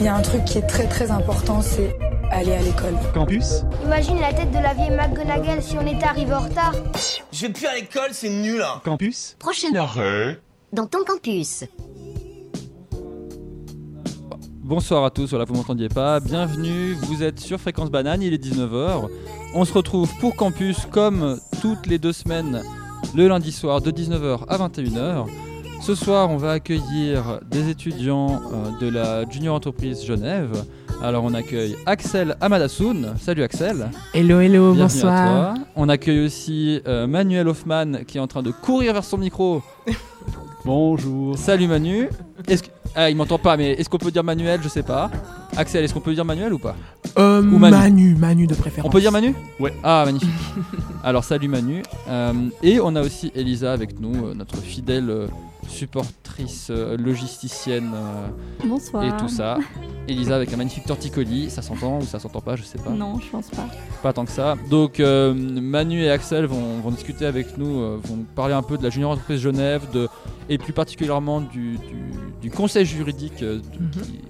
Il y a un truc qui est très très important, c'est aller à l'école. Campus Imagine la tête de la vieille McGonagall si on était arrivé en retard. Je vais plus à l'école, c'est nul hein. Campus Prochain arrêt, dans ton campus. Bonsoir à tous, voilà vous m'entendiez pas, bienvenue, vous êtes sur Fréquence Banane, il est 19h. On se retrouve pour Campus comme toutes les deux semaines le lundi soir de 19h à 21h. Ce soir on va accueillir des étudiants euh, de la Junior Entreprise Genève. Alors on accueille Axel Amadassoun, salut Axel. Hello, hello, Bienvenue bonsoir. à toi. On accueille aussi euh, Manuel Hoffman qui est en train de courir vers son micro. Bonjour. Salut Manu. Est-ce que- Ah, il m'entend pas, mais est-ce qu'on peut dire Manuel? Je sais pas. Axel, est-ce qu'on peut dire Manuel ou pas? Euh, Ou Manu. Manu. Manu de préférence. On peut dire Manu? Ouais. Ah, magnifique. Alors, salut Manu. Euh, et on a aussi Elisa avec nous, euh, notre fidèle supportrice euh, logisticienne euh, Bonsoir. et tout ça. Elisa avec un magnifique torticolis. Ça s'entend ou ça s'entend pas Je sais pas. Non, je pense pas. Pas tant que ça. Donc euh, Manu et Axel vont, vont discuter avec nous, euh, vont parler un peu de la Junior Entreprise Genève de, et plus particulièrement du, du- du conseil juridique euh, de- Mhm. qui-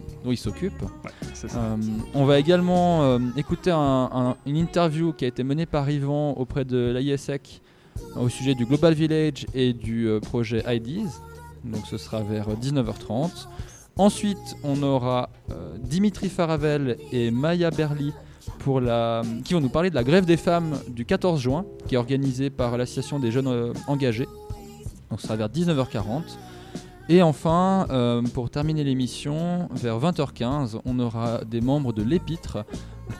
dont. C'est ça. Euh, on va également euh, écouter un- un- une interview qui a été menée par Yvan auprès de l'ISEC au sujet du Global Village et du euh, projet IDs. Donc ce sera vers 19h30. Ensuite, on aura Dimitri Faravel et Maya Berli pour la, qui vont nous parler de la grève des femmes du 14 juin, qui est organisée par l'Association des jeunes engagés. Donc ce sera vers 19h40. Et enfin, euh, pour terminer l'émission, vers 20h15, on aura des membres de l'Épître,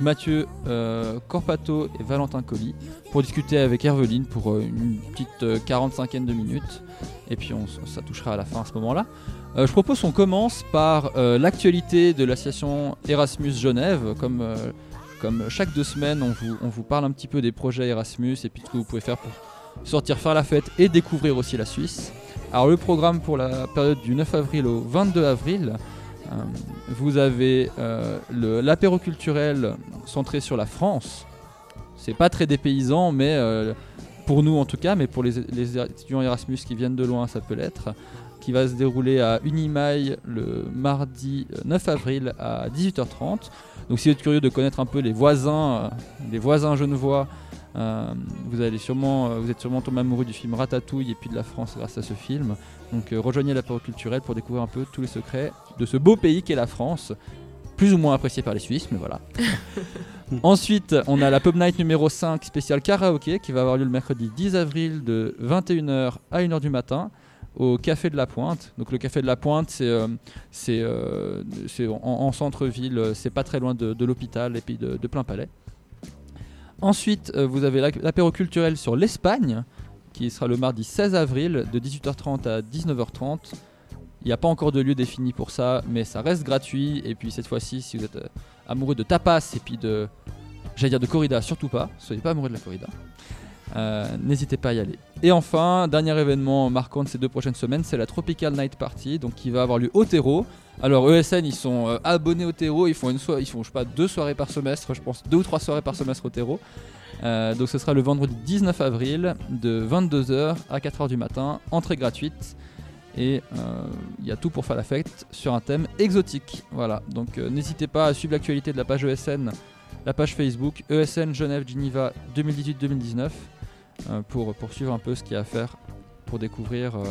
Mathieu euh, Corpato et Valentin Colli, pour discuter avec Herveline pour euh, une petite euh, 45 de minutes. Et puis on, ça touchera à la fin à ce moment-là. Je propose qu'on commence par l'actualité de l'association Erasmus Genève. Comme, chaque deux semaines, on vous, on vous parle un petit peu des projets Erasmus et puis ce que vous pouvez faire pour sortir faire la fête et découvrir aussi la Suisse. Alors le programme pour la période du 9 avril au 22 avril, euh, vous avez euh, l'apéro culturel centré sur la France. C'est pas très dépaysant, mais euh, pour nous en tout cas, mais pour les, les étudiants Erasmus qui viennent de loin, ça peut l'être. Qui va se dérouler à Unimail le mardi euh, 9 avril à 18h30. Donc si vous êtes curieux de connaître un peu les voisins, euh, les voisins genevois, euh, vous allez sûrement, euh, vous êtes sûrement tombé amoureux du film Ratatouille et puis de la France grâce à ce film. Donc euh, rejoignez l'apéro culturel pour découvrir un peu tous les secrets de ce beau pays qu'est la France, plus ou moins apprécié par les Suisses, mais voilà. Ensuite, on a la Pub Night numéro 5 spécial karaoké qui va avoir lieu le mercredi 10 avril de 21h à 1h du matin au Café de la Pointe. Donc le Café de la Pointe, c'est euh, euh, en, en centre-ville, c'est pas très loin de, de l'hôpital et puis de, de plein palais. Ensuite, euh, vous avez l'apéro culturel sur l'Espagne, qui sera le mardi 16 avril de 18h30 à 19h30. Il n'y a pas encore de lieu défini pour ça, mais ça reste gratuit. Et puis cette fois-ci, si vous êtes euh, amoureux de tapas et puis de, j'allais de corrida, surtout pas. Soyez pas amoureux de la corrida. Euh, N'hésitez pas à y aller. Et enfin, dernier événement marquant de ces deux prochaines semaines, c'est la Tropical Night Party, donc qui va avoir lieu au terreau. Alors ESN, ils sont euh, abonnés au terreau, ils font une ils font je sais pas deux soirées par semestre, je pense deux ou trois soirées par semestre au terreau. Euh, donc ce sera le vendredi 19 avril de 22h à 4h du matin, entrée gratuite. Et euh, il y a tout pour faire la fête sur un thème exotique. Voilà, donc euh, n'hésitez pas à suivre l'actualité de la page ESN, la page Facebook ESN Genève Geneva 2018-2019 euh, pour poursuivre un peu ce qu'il y a à faire pour découvrir euh,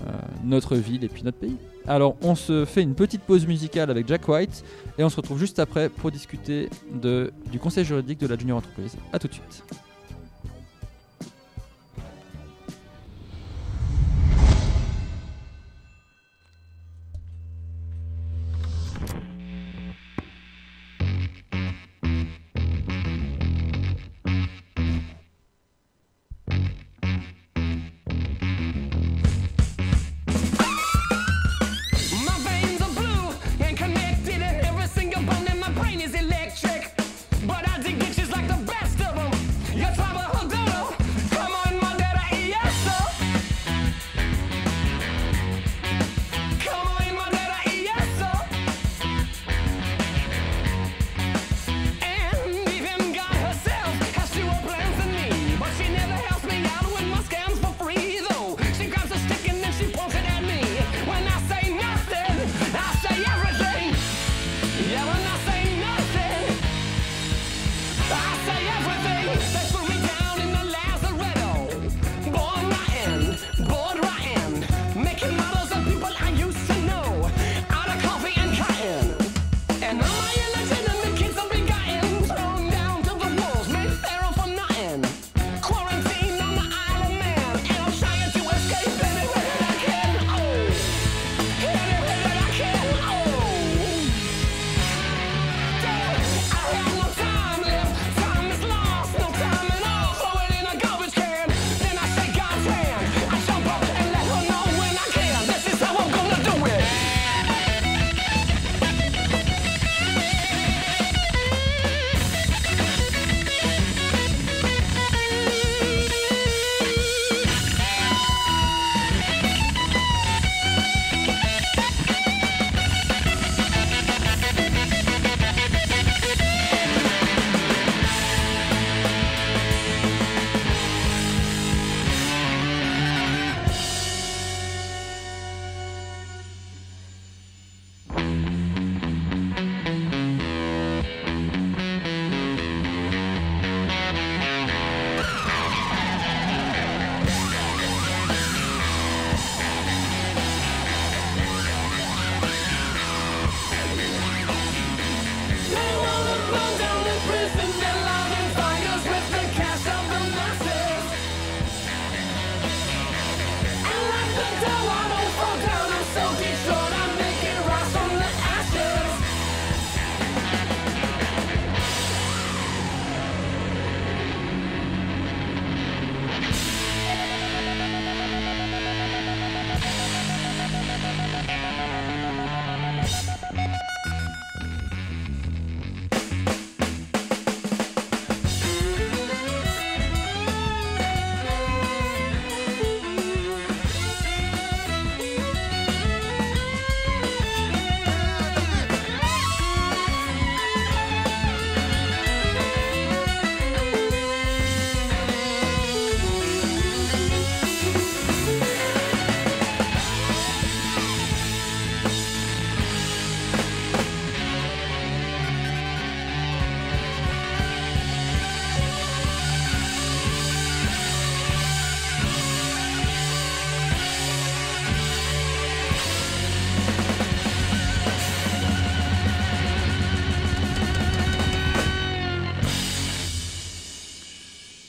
euh, notre ville et puis notre pays. Alors on se fait une petite pause musicale avec Jack White et on se retrouve juste après pour discuter de, du conseil juridique de la junior entreprise. A tout de suite.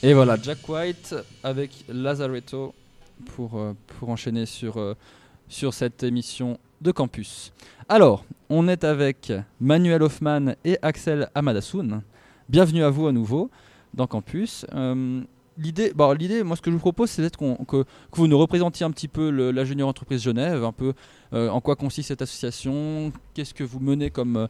Et voilà, Jack White avec Lazaretto pour, euh, pour enchaîner sur, euh, sur cette émission de campus. Alors, on est avec Manuel Hoffman et Axel Amadassoun. Bienvenue à vous à nouveau dans Campus. Euh, L'idée, bon, l'idée, moi, ce que je vous propose, c'est peut-être que, que vous nous représentiez un petit peu le- la Junior Entreprise Genève, un peu en quoi consiste cette association, qu'est-ce que vous menez comme,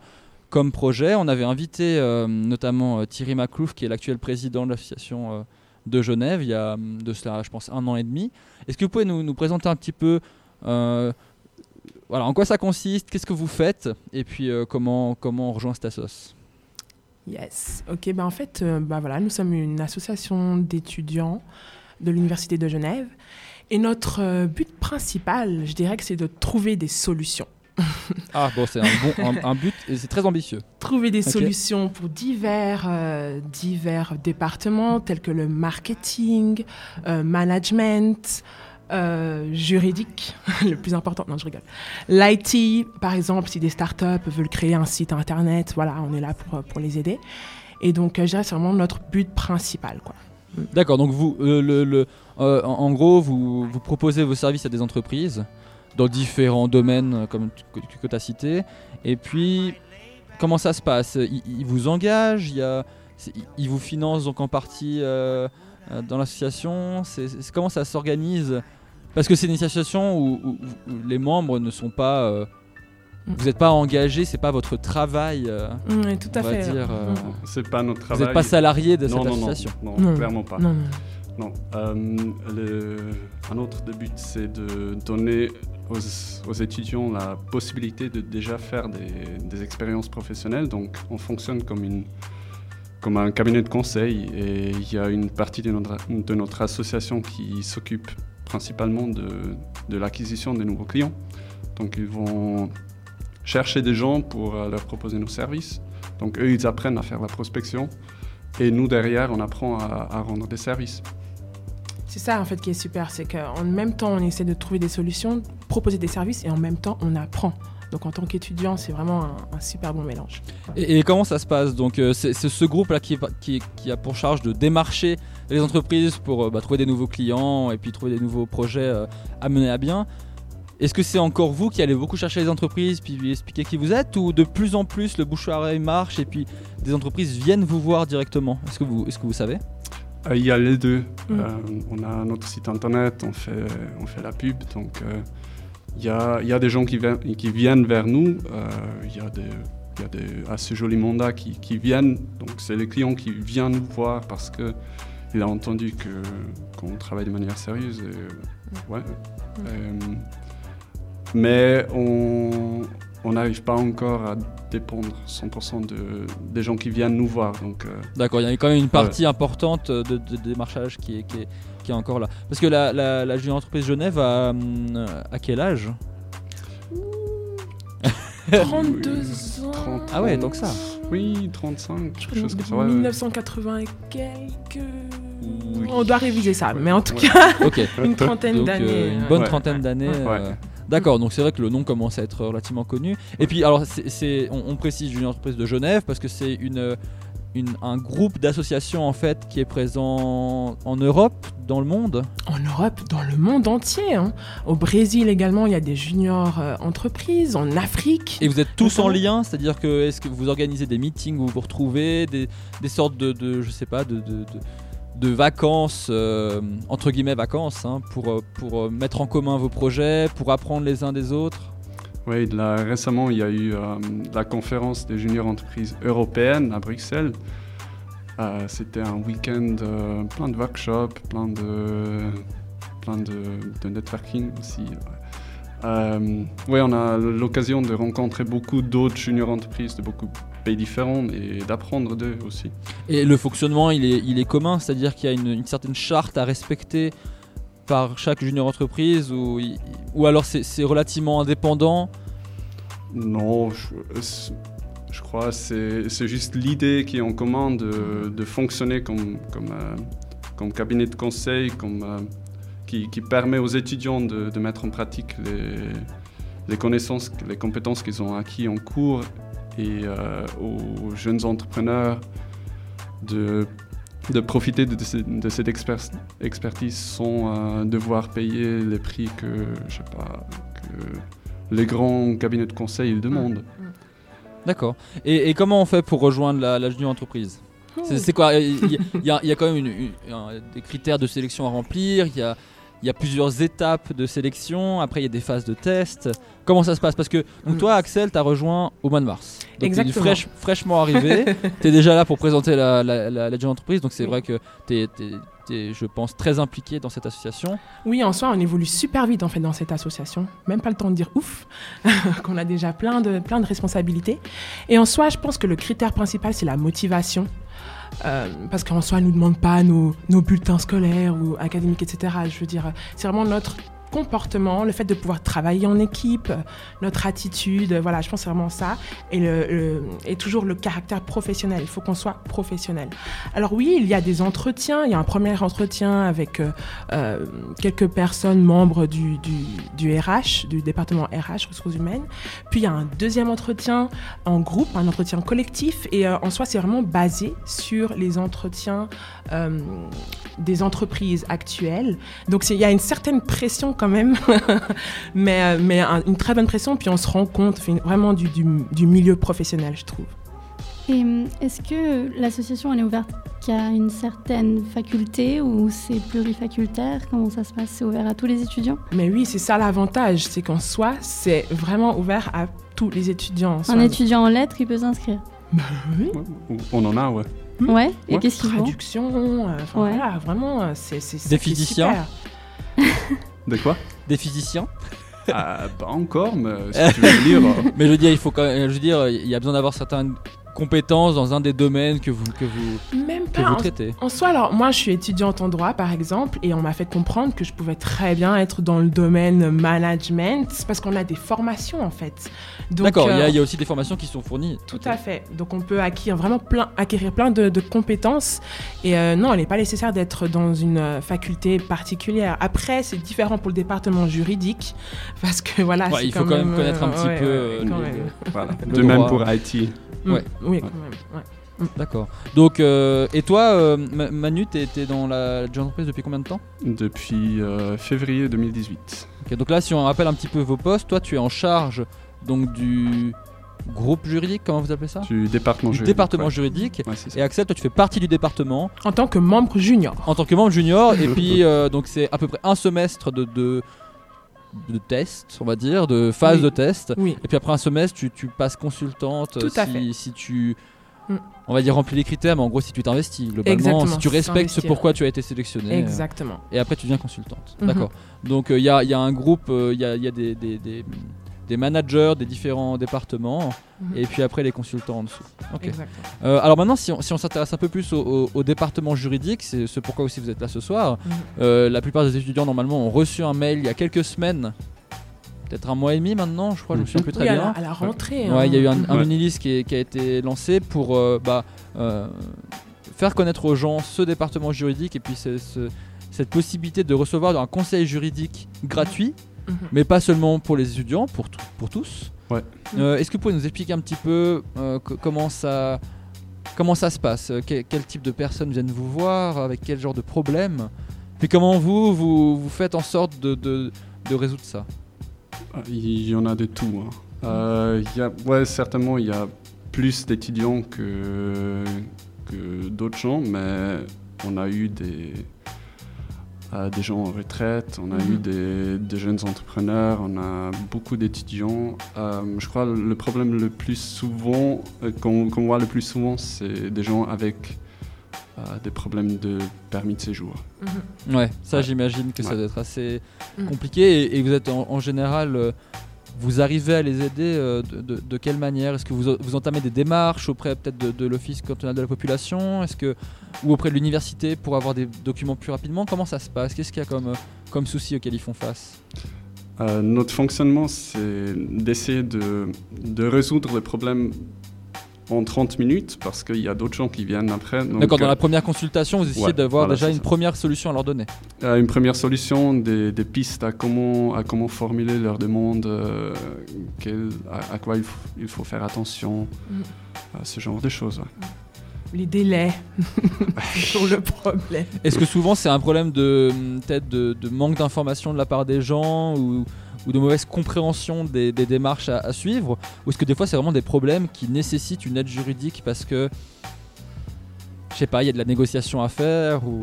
comme projet. On avait invité euh, notamment euh, Thierry Maclouf, qui est l'actuel président de l'association euh, de Genève, il y a hum, de cela, je pense, un an et demi. Est-ce que vous pouvez nous, présenter un petit peu voilà, en quoi ça consiste, qu'est-ce que vous faites, et puis comment, comment on rejoint cette assoce? Yes. Ok, ben en fait, euh, ben voilà, nous sommes une association d'étudiants de l'Université de Genève. Et notre but principal, je dirais que c'est de trouver des solutions. Ah bon, c'est un, bon, un, un but, et c'est très ambitieux. Trouver des solutions pour divers, euh, divers départements tels que le marketing, euh, management, euh, juridique, le plus important, non je rigole. L'IT, par exemple, si des startups veulent créer un site internet, voilà, on est là pour, pour les aider. Et donc, je dirais que c'est vraiment notre but principal. Quoi. D'accord, donc vous, le, le- en, en gros, vous, vous proposez vos services à des entreprises dans différents domaines euh, comme tu- que, tu as cité. Et puis, comment ça se passe? Ils, ils vous engagent il ils- Ils vous financent donc en partie euh, euh, dans l'association? Comment ça s'organise? Parce que c'est une association où, où- où les membres ne sont pas... euh, Mm. vous n'êtes pas engagé, c'est pas votre travail. euh, Oui, tout à on va fait. dire, euh, Mm. C'est pas notre vous travail. n'êtes pas salarié de non, cette non, association. Non, non, Non. clairement pas. Non. Euh, un autre buts, c'est de donner aux, étudiants la possibilité de déjà faire des, expériences professionnelles. Donc, on fonctionne comme, un cabinet de conseil et il y a une partie de notre, association qui s'occupe principalement de, l'acquisition de nouveaux clients. Donc, ils vont chercher des gens pour euh, leur proposer nos services. Donc, eux, ils apprennent à faire la prospection. Et nous, derrière, on apprend à rendre des services. C'est ça en fait qui est super, c'est qu'en même temps on essaie de trouver des solutions, proposer des services et en même temps on apprend. Donc en tant qu'étudiant, c'est vraiment un, super bon mélange. Et, comment ça se passe? Donc euh, c'est ce groupe-là qui, a pour charge de démarcher les entreprises pour euh, bah, trouver des nouveaux clients et puis trouver des nouveaux projets euh, à mener à bien. Est-ce que c'est encore vous qui allez beaucoup chercher les entreprises puis lui expliquer qui vous êtes ou de plus en plus le bouche à marche et puis des entreprises viennent vous voir directement? Est-ce que vous, est-ce que vous savez? Il y a les deux. Mm. Euh, on a notre site internet, on fait, on fait la pub. Donc, euh, il y, a, y a des gens qui, viennent- qui viennent vers nous. Euh, Il y a des, il y a des assez jolis mandats qui, qui viennent. Donc, c'est les clients qui viennent nous voir parce qu'il a entendu que, qu'on travaille de manière sérieuse. Et, euh, ouais. Euh, mais on on n'arrive pas encore à dépendre 100% de, des gens qui viennent nous voir. Donc, euh, D'accord, il y a quand même une partie importante de, de démarchage qui est, qui, est, qui est encore là. Parce que la, la, la junior entreprise Genève a, hum, à quel âge? 32 ans 30, Ah ouais, donc ça. Oui, 35, Je quelque crois chose que comme ça. ouais, ouais. 1980 et quelques... Oui. On doit réviser ça, mais en tout Ouais. cas, Ok. une trentaine Donc, d'années. euh, une euh, bonne Ouais. trentaine d'années. Ouais. euh, D'accord, donc c'est vrai que le nom commence à être relativement connu. Et puis, alors, c'est, on, on précise une entreprise de Genève parce que c'est une, une- un groupe d'associations en fait qui est présent en Europe, dans le monde. En Europe, dans le monde entier. hein. Au Brésil également, il y a des juniors euh, entreprises. En Afrique. Et vous êtes tous en lien, c'est-à-dire que est-ce que vous organisez des meetings où vous vous retrouvez, des, des sortes de, de, je sais pas, de, de, de- de vacances, euh, entre guillemets vacances, hein, pour, euh, pour euh, mettre en commun vos projets, pour apprendre les uns des autres? Oui, là, récemment, il y a eu la conférence des juniors entreprises européennes à Bruxelles. C'était un week-end plein de workshops, plein de, plein de, networking aussi. ouais, on a l'occasion de rencontrer beaucoup d'autres juniors entreprises de beaucoup pays différents et d'apprendre d'eux aussi. Et le fonctionnement, il est, il est commun, c'est-à-dire qu'il y a une, une certaine charte à respecter par chaque junior entreprise, ou, ou alors c'est c'est relativement indépendant? Non, je, je crois que c'est c'est juste l'idée qui est en commun de, de fonctionner comme, comme, euh, comme cabinet de conseil, comme, euh, qui, qui permet aux étudiants de, de mettre en pratique les, les connaissances, les compétences qu'ils ont acquis en cours et euh, aux jeunes entrepreneurs de de profiter de, ce- de cette exper- expertise sans euh, devoir payer les prix que, je sais pas, que les grands cabinets de conseil demandent. D'accord. Et, et comment on fait pour rejoindre la, la junior entreprise? C'est quoi? Il y, a- y y quand même une- une- un- des critères de sélection à remplir. Il y a, il y a plusieurs étapes de sélection. Après, il y a des phases de test. Comment ça se passe? Parce que donc, Mm. toi, Axel, tu as rejoint au mois de mars. Donc, t'es Exactement. fraîche- fraîchement arrivé. tu es déjà là pour présenter la, la, la, entreprise. Donc, c'est Oui. vrai que tu es, je pense, très impliqué dans cette association. Oui, en soi, on évolue super vite en fait dans cette association. Même pas le temps de dire ouf, qu'on a déjà plein de, plein de responsabilités. Et en soi, je pense que le critère principal, c'est la motivation. Euh, parce qu'en soi, elle ne nous demande pas nos, nos bulletins scolaires ou académiques, etc. Je veux dire, c'est vraiment notre comportement, le fait de pouvoir travailler en équipe, euh, notre attitude, euh, voilà, je pense vraiment ça. Et, le, toujours le caractère professionnel, il faut qu'on soit professionnel. Alors oui, il y a des entretiens, il y a un premier entretien avec euh, quelques personnes membres du, du, du RH, du département RH, ressources humaines. Puis il y a un deuxième entretien en groupe, un entretien collectif. Et en soi, c'est vraiment basé sur les entretiens des entreprises actuelles. Donc il y a une certaine pression quand même, mais, euh, mais un- une très bonne pression. Puis on se rend compte fait, vraiment du, du, du milieu professionnel, je trouve. Et hum, est-ce que l'association elle est ouverte qu'à une certaine faculté ou c'est plurifacultaire? Comment ça se passe? C'est ouvert à tous les étudiants? Mais oui, c'est ça l'avantage, c'est qu'en soi, c'est vraiment ouvert à tous les étudiants. Un étudiant en lettres, il peut s'inscrire? Oui. Ouais, On en a, ouais. Hmm. Ouais. Et Ouais. qu'est-ce qu'ils font Traduction, euh, enfin, Ouais. voilà, vraiment, euh, c'est Des physiciens. De quoi Des physiciens. Ah, Pas encore, mais si tu veux lire. euh, Mais je veux dire, il faut quand même- je veux dire, il y a besoin d'avoir certaines compétences dans un des domaines que vous, que vous, Même que pas. vous En, traitez. en soi, alors moi, je suis étudiante en droit, par exemple, et on m'a fait comprendre que je pouvais très bien être dans le domaine management, parce qu'on a des formations, en fait. D'accord, il y, a- euh, il y a aussi des formations qui sont fournies. Tout à fait. Donc on peut acquérir vraiment plein, acquérir plein de, de compétences. Et euh, non, il n'est pas nécessaire d'être dans une euh, faculté particulière. Après, c'est différent pour le département juridique, parce que voilà, Ouais, il faut quand même connaître un petit ouais, peu, ouais, euh, quand les- même. voilà. Le De même pour IT. Mm, Ouais. Oui, quand même. ouais. D'accord. Donc, euh, et toi, euh, Ma- Manu, t'es t'es dans la jeune entreprise depuis combien de temps? Depuis euh, février 2018. Ok, Donc là, si on rappelle un petit peu vos postes, toi, tu es en charge donc du groupe juridique, comment vous appelez ça? Du département Du juridique. département ouais. juridique. Ouais, c'est ça. Et Axel, toi, tu fais partie du département En tant que membre junior. en tant que membre junior. et puis, euh, donc, c'est à peu près un semestre de, de, de tests, on va dire, de phase Oui. de test. Oui. Et puis après un semestre, tu, tu passes consultante euh, Tout à si, fait. si tu, Mm. on va dire, remplis les critères, mais en gros, si tu t'investis globalement, Exactement, si tu respectes ce pourquoi tu as été sélectionné. euh, Exactement. et après, tu deviens consultante. Mhm. D'accord. Donc, il y, a, y a un groupe, il y, a, y a des, des, des- des managers des différents départements, Mhm. et puis après, les consultants en dessous. Euh, alors maintenant, si on, si on s'intéresse un peu plus au, au- au département juridique, c'est ce pourquoi aussi vous êtes là ce soir. Mhm. Euh, la plupart des étudiants normalement ont reçu un mail il y a quelques semaines, peut-être un mois et demi maintenant, je crois, je me souviens plus très Oui, à bien. la, à la rentrée. Ouais, il y a eu un, un Ouais. mini-list qui, qui a été lancé pour euh, bah, euh, faire connaître aux gens ce département juridique et puis ce- ce- cette possibilité de recevoir un conseil juridique gratuit, Mhm. mais pas seulement pour les étudiants, pour, pour tous. Ouais. Euh, Est-ce que vous pouvez nous expliquer un petit peu euh, co- comment ça comment ça se passe? Euh, quel, quel type de personnes viennent vous voir? Avec quel genre de problème? Puis comment vous, vous, vous faites en sorte de, de, de résoudre ça? Ah, Il y en a de tout. hein. Euh, il y a, ouais, certainement, il y a plus d'étudiants que, que d'autres gens, mais on a eu des, euh, des gens en retraite, on a Mhm. eu des, des jeunes entrepreneurs, on a beaucoup d'étudiants. Euh, je crois que le problème le plus souvent, euh, qu'on qu'on voit le plus souvent, c'est des gens avec euh, des problèmes de permis de séjour. Mhm. Ouais, ça Ouais. j'imagine que ça doit être assez Mm. compliqué et, et vous êtes en, en général, euh, vous arrivez à les aider euh, de, quelle manière? Est-ce que vous, vous entamez des démarches auprès peut-être de, l'Office cantonal de la population? Est-ce que ou auprès de l'université pour avoir des documents plus rapidement? Comment ça se passe? Qu'est-ce qu'il y a comme, euh, comme souci auquel ils font face? Euh, notre fonctionnement, c'est d'essayer de, de résoudre le problème en 30 minutes parce qu'il y a d'autres gens qui viennent après. D'accord, dans euh, la première consultation, vous essayez ouais, d'avoir voilà, déjà une ça. première solution à leur donner. euh, une première solution, des, des pistes à comment, à comment formuler leur demande, euh, quel- à, à quoi il faut, il faut faire attention, à ce genre de choses. ouais. Les délais, sur le problème. Est-ce que souvent c'est un problème de peut-être de, de manque d'information de la part des gens ou, ou de mauvaise compréhension des, des démarches à, à suivre Ou est-ce que des fois c'est vraiment des problèmes qui nécessitent une aide juridique parce que je sais pas, il y a de la négociation à faire ou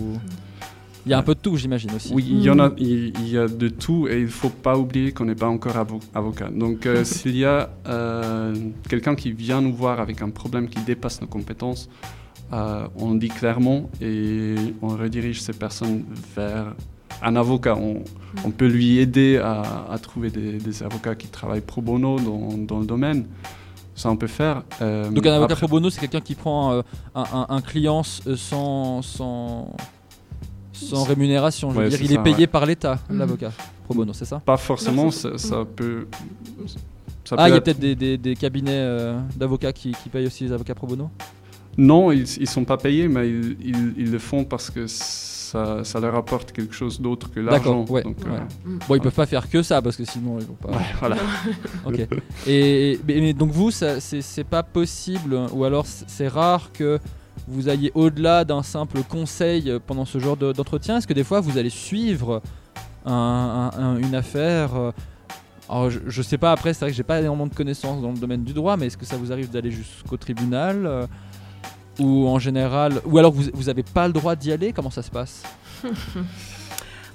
il y a un peu de tout, j'imagine aussi. Oui, il y en a, il, il y a de tout et il faut pas oublier qu'on n'est pas encore avo- avocat. Donc, euh, s'il y a euh, quelqu'un qui vient nous voir avec un problème qui dépasse nos compétences, euh, on le dit clairement et on redirige ces personnes vers un avocat. On, on peut lui aider à, à trouver des, des avocats qui travaillent pro bono dans, dans le domaine. Ça, on peut faire. Euh, Donc un avocat après- pro bono, c'est quelqu'un qui prend euh, un, un- un client euh, sans, sans, sans rémunération. Je veux Ouais, dire, il est payé ouais. par l'État, Mhm. l'avocat pro bono, c'est ça? Pas forcément, Non, ça, peut. ça Ah, il y a être- peut-être des, des- des cabinets euh, d'avocats qui, qui payent aussi les avocats pro bono? Non, ils ne sont pas payés, mais ils, ils- ils le font parce que ça, ça leur apporte quelque chose d'autre que l'argent. D'accord, ouais, Donc, euh, ouais. Mm. Bon, ils peuvent pas faire que ça parce que sinon ils vont pas. ouais, voilà. Ok. Et mais, mais donc vous, c'est pas possible, ou alors c'est rare que vous alliez au-delà d'un simple conseil pendant ce genre de- d'entretien. Est-ce que des fois vous allez suivre un- un- un- une affaire euh, alors je, je sais pas après, c'est vrai que j'ai pas énormément de connaissances dans le domaine du droit, mais est-ce que ça vous arrive d'aller jusqu'au tribunal euh, ou en général, ou alors vous, vous avez pas le droit d'y aller Comment ça se passe?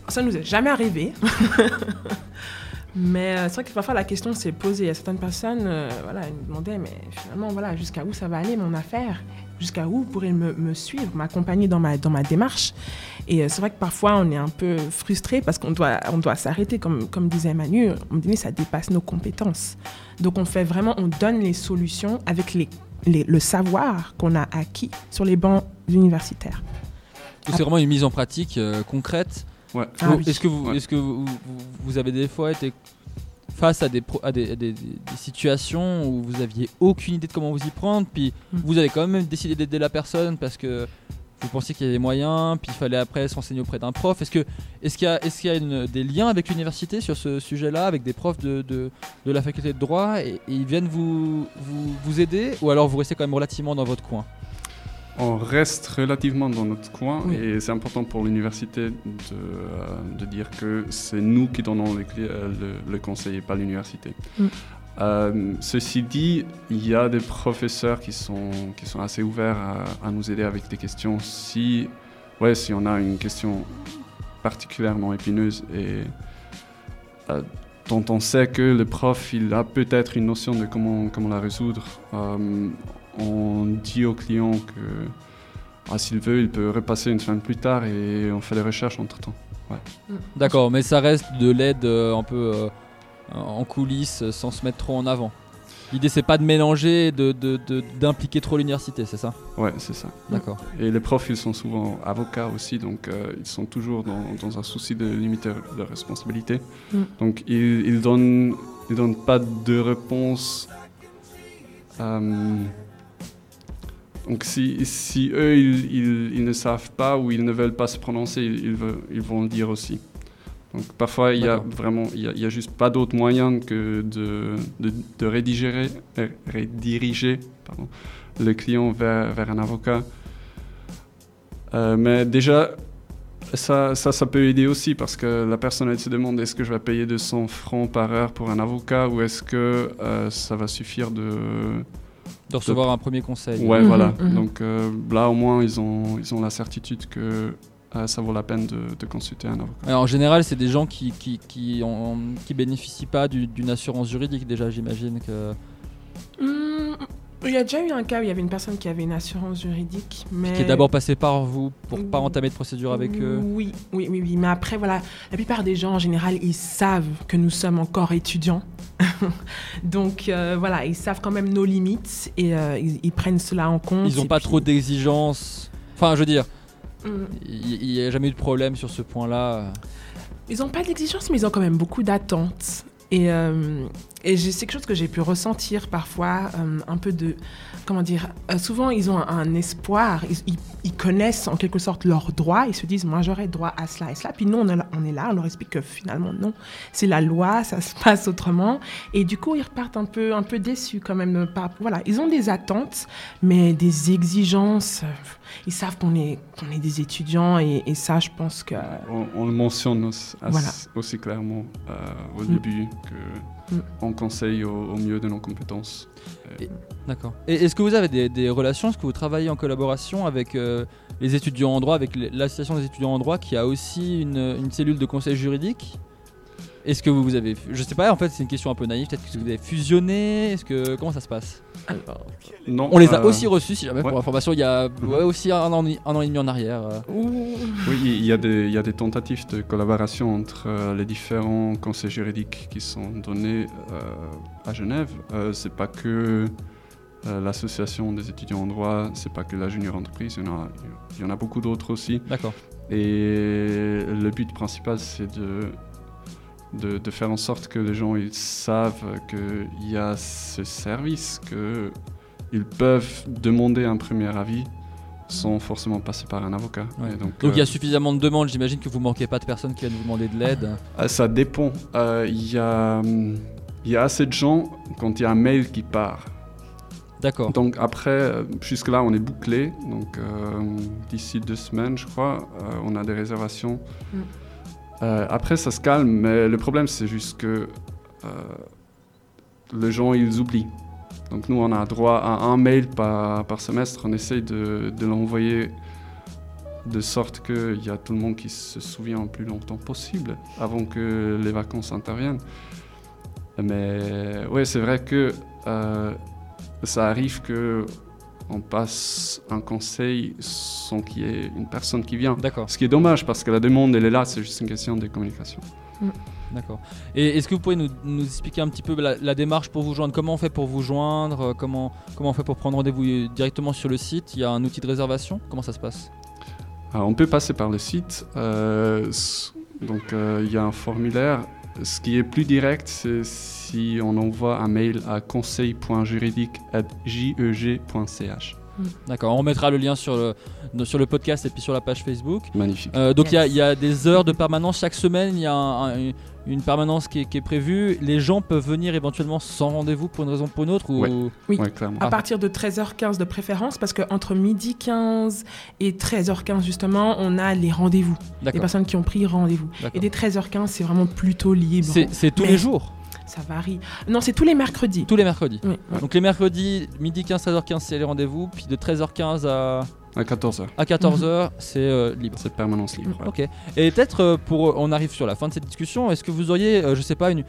Ça nous est jamais arrivé. mais euh, c'est vrai que parfois la question s'est posée. Il certaines personnes, euh, voilà, elles nous demandaient, mais finalement, voilà, jusqu'à où ça va aller mon affaire? Jusqu'à où vous pourrez me, me suivre, m'accompagner dans ma, dans ma démarche? Et euh, c'est vrai que parfois on est un peu frustré parce qu'on doit, on doit s'arrêter, comme, comme disait Manu, un moment donné, ça dépasse nos compétences. Donc on fait vraiment, on donne les solutions avec les, les- le savoir qu'on a acquis sur les bancs universitaires. C'est vraiment une mise en pratique euh, concrète Ouais. Ah oui. Est-ce que, vous, Ouais. est-ce que vous, vous- vous avez des fois été face à des, pro- à des, à des- des- des situations où vous aviez aucune idée de comment vous y prendre, puis Mm. vous avez quand même décidé d'aider la personne parce que vous pensiez qu'il y avait des moyens, puis il fallait après s'enseigner auprès d'un prof. Est-ce que est-ce qu'il y a, y a une- des liens avec l'université sur ce sujet-là, avec des profs de, de, de la faculté de droit, et, et ils viennent vous, vous, vous aider, ou alors vous restez quand même relativement dans votre coin? On reste relativement dans notre coin Oui. et c'est important pour l'université de, euh, de dire que c'est nous qui donnons les clés, euh, le, le conseil et pas l'université. Mm. Euh, ceci dit, il y a des professeurs qui sont, qui sont assez ouverts à, nous aider avec des questions si, ouais, si on a une question particulièrement épineuse et euh, dont on sait que le prof il a peut-être une notion de comment, comment la résoudre. Euh, on dit au client que ah, s'il veut, il peut repasser une semaine plus tard et on fait les recherches entre-temps. D'accord, mais ça reste de l'aide euh, un peu en coulisses euh, sans se mettre trop en avant. L'idée c'est pas de mélanger, de, de- de- d'impliquer trop l'université, c'est ça? Ouais, c'est ça. D'accord. Et les profs, ils sont souvent avocats aussi, donc euh, ils sont toujours dans, dans un souci de limiter leurs responsabilités. Mm. Donc ils, ils donnent, ils donnent pas de réponse. euh, donc si, si eux, ils, ils- ils ne savent pas ou ils ne veulent pas se prononcer, ils, ils veulent- ils vont le dire aussi. Donc parfois, il y a vraiment, il y a, il y a juste pas d'autre moyen que de, de, de rédiger, euh, rediriger pardon, le client vers, vers un avocat. Euh, mais déjà, ça, ça, ça peut aider aussi parce que la personne elle se demande est-ce que je vais payer 200 francs par heure pour un avocat ou est-ce que euh, ça va suffire de... De recevoir un premier conseil. Ouais, Mhm, voilà. mhm. Donc euh, là, au moins, ils ont, ils ont la certitude que euh, ça vaut la peine de, de consulter un avocat. Alors, en général, c'est des gens qui, qui, qui, ont- qui bénéficient pas du- d'une assurance juridique déjà, j'imagine que... Hmm, il y a déjà eu un cas où il y avait une personne qui avait une assurance juridique, mais Qui est d'abord passé par vous pour pas entamer de procédure avec eux. Oui, oui, oui, oui. Mais après, voilà, la plupart des gens en général, ils savent que nous sommes encore étudiants. Donc euh, voilà, ils savent quand même nos limites et euh, ils, ils prennent cela en compte. Ils ont et pas puis- trop d'exigences. Enfin, je veux dire. Il n'y a jamais eu de problème sur ce point-là. Ils n'ont pas d'exigence, mais ils ont quand même beaucoup d'attentes. Et, euh, c'est quelque chose que j'ai pu ressentir parfois, euh, un peu de, comment dire, euh, souvent ils ont un, un espoir, ils, ils- ils connaissent en quelque sorte leurs droits, ils se disent, moi j'aurais droit à cela et cela, puis nous on est là, on, est là, on leur explique que finalement non, c'est la loi, ça se passe autrement, et du coup ils repartent un peu, un peu déçus quand même. Voilà, ils ont des attentes, mais des exigences, ils savent qu'on est, est des étudiants, et, et ça je pense que... On, on le mentionne aussi, Voilà. aussi clairement euh, au Mm. début que Mm. on conseille au, au mieux de nos compétences. Et- D'accord. Et est-ce que vous avez des, des relations Est-ce que vous travaillez en collaboration avec euh, les étudiants en droit, avec l'association des étudiants en droit qui a aussi une, une cellule de conseil juridique? Est-ce que vous, vous avez, je sais pas, en fait c'est une question un peu naïve, peut-être que vous avez fusionné Est-ce que comment ça se passe Non, On les a euh, aussi reçus, si jamais ouais. pour information, il y a Mhm. ouais, aussi un an, un an et demi en arrière. euh. Oui, il y, a des, il y a des tentatives de collaboration entre euh, les différents conseils juridiques qui sont donnés euh, à Genève. C'est pas que l'association des étudiants en droit, c'est pas que la junior entreprise, il y en a, il y en a beaucoup d'autres aussi. D'accord. Et le but principal, c'est de, de, de faire en sorte que les gens ils savent qu'il y a ce service, qu'ils peuvent demander un premier avis sans forcément passer par un avocat. Ouais. Donc il y euh, a suffisamment de demandes, j'imagine que vous manquez pas de personnes qui viennent vous demander de l'aide. Ah, Ça dépend. Euh, Il y, a, hum, il y a assez de gens quand il y a un mail qui part. D'accord. Donc après, euh, jusque-là, on est bouclé. Donc euh, d'ici deux semaines, je crois, euh, on a des réservations. Mm. Euh, après, ça se calme, mais le problème, c'est juste que euh, les gens, ils oublient. Donc nous, on a droit à un mail par, semestre. On essaye de, l'envoyer de sorte qu'il y a tout le monde qui se souvient le plus longtemps possible avant que les vacances interviennent. Mais oui, c'est vrai que euh, ça arrive que on passe un conseil sans qu'il y ait une personne qui vient. D'accord. Ce qui est dommage parce que la demande, elle est là, c'est juste une question de communication. D'accord. Et est-ce que vous pouvez nous, nous expliquer un petit peu la, la démarche pour vous joindre? Comment on fait pour vous joindre? Euh, comment, comment on fait pour prendre rendez-vous euh, directement sur le site? Il y a un outil de réservation? Comment ça se passe? Alors, on peut passer par le site. euh, donc, euh, il y a un formulaire. Ce qui est plus direct, c'est si on envoie un mail à conseil.juridique.jeg.ch. D'accord, on remettra le lien sur le, sur le podcast et puis sur la page Facebook. Magnifique. Euh, donc il y a- Yes. il y, a des heures de permanence chaque semaine, il y a un- un- une permanence qui est, qui est prévue. Les gens peuvent venir éventuellement sans rendez-vous pour une raison ou pour une autre ou... Ouais. Oui. Ouais, clairement. À partir de 13h15 de préférence, parce qu'entre midi 15 et 13h15, justement, on a les rendez-vous. Les personnes qui ont pris rendez-vous. Et dès 13h15, c'est vraiment plutôt libre. C'est c'est tous Mais- les jours Ça varie. Non, c'est tous les mercredis. Tous les mercredis oui. Donc les mercredis, midi 15, 13h15 c'est les rendez-vous, puis de 13h15 à, À 14h. à 14h c'est euh, libre. C'est permanence libre. ouais. Ok. Et peut-être euh, pour, on arrive sur la fin de cette discussion. Est-ce que vous auriez, euh, je sais pas, une,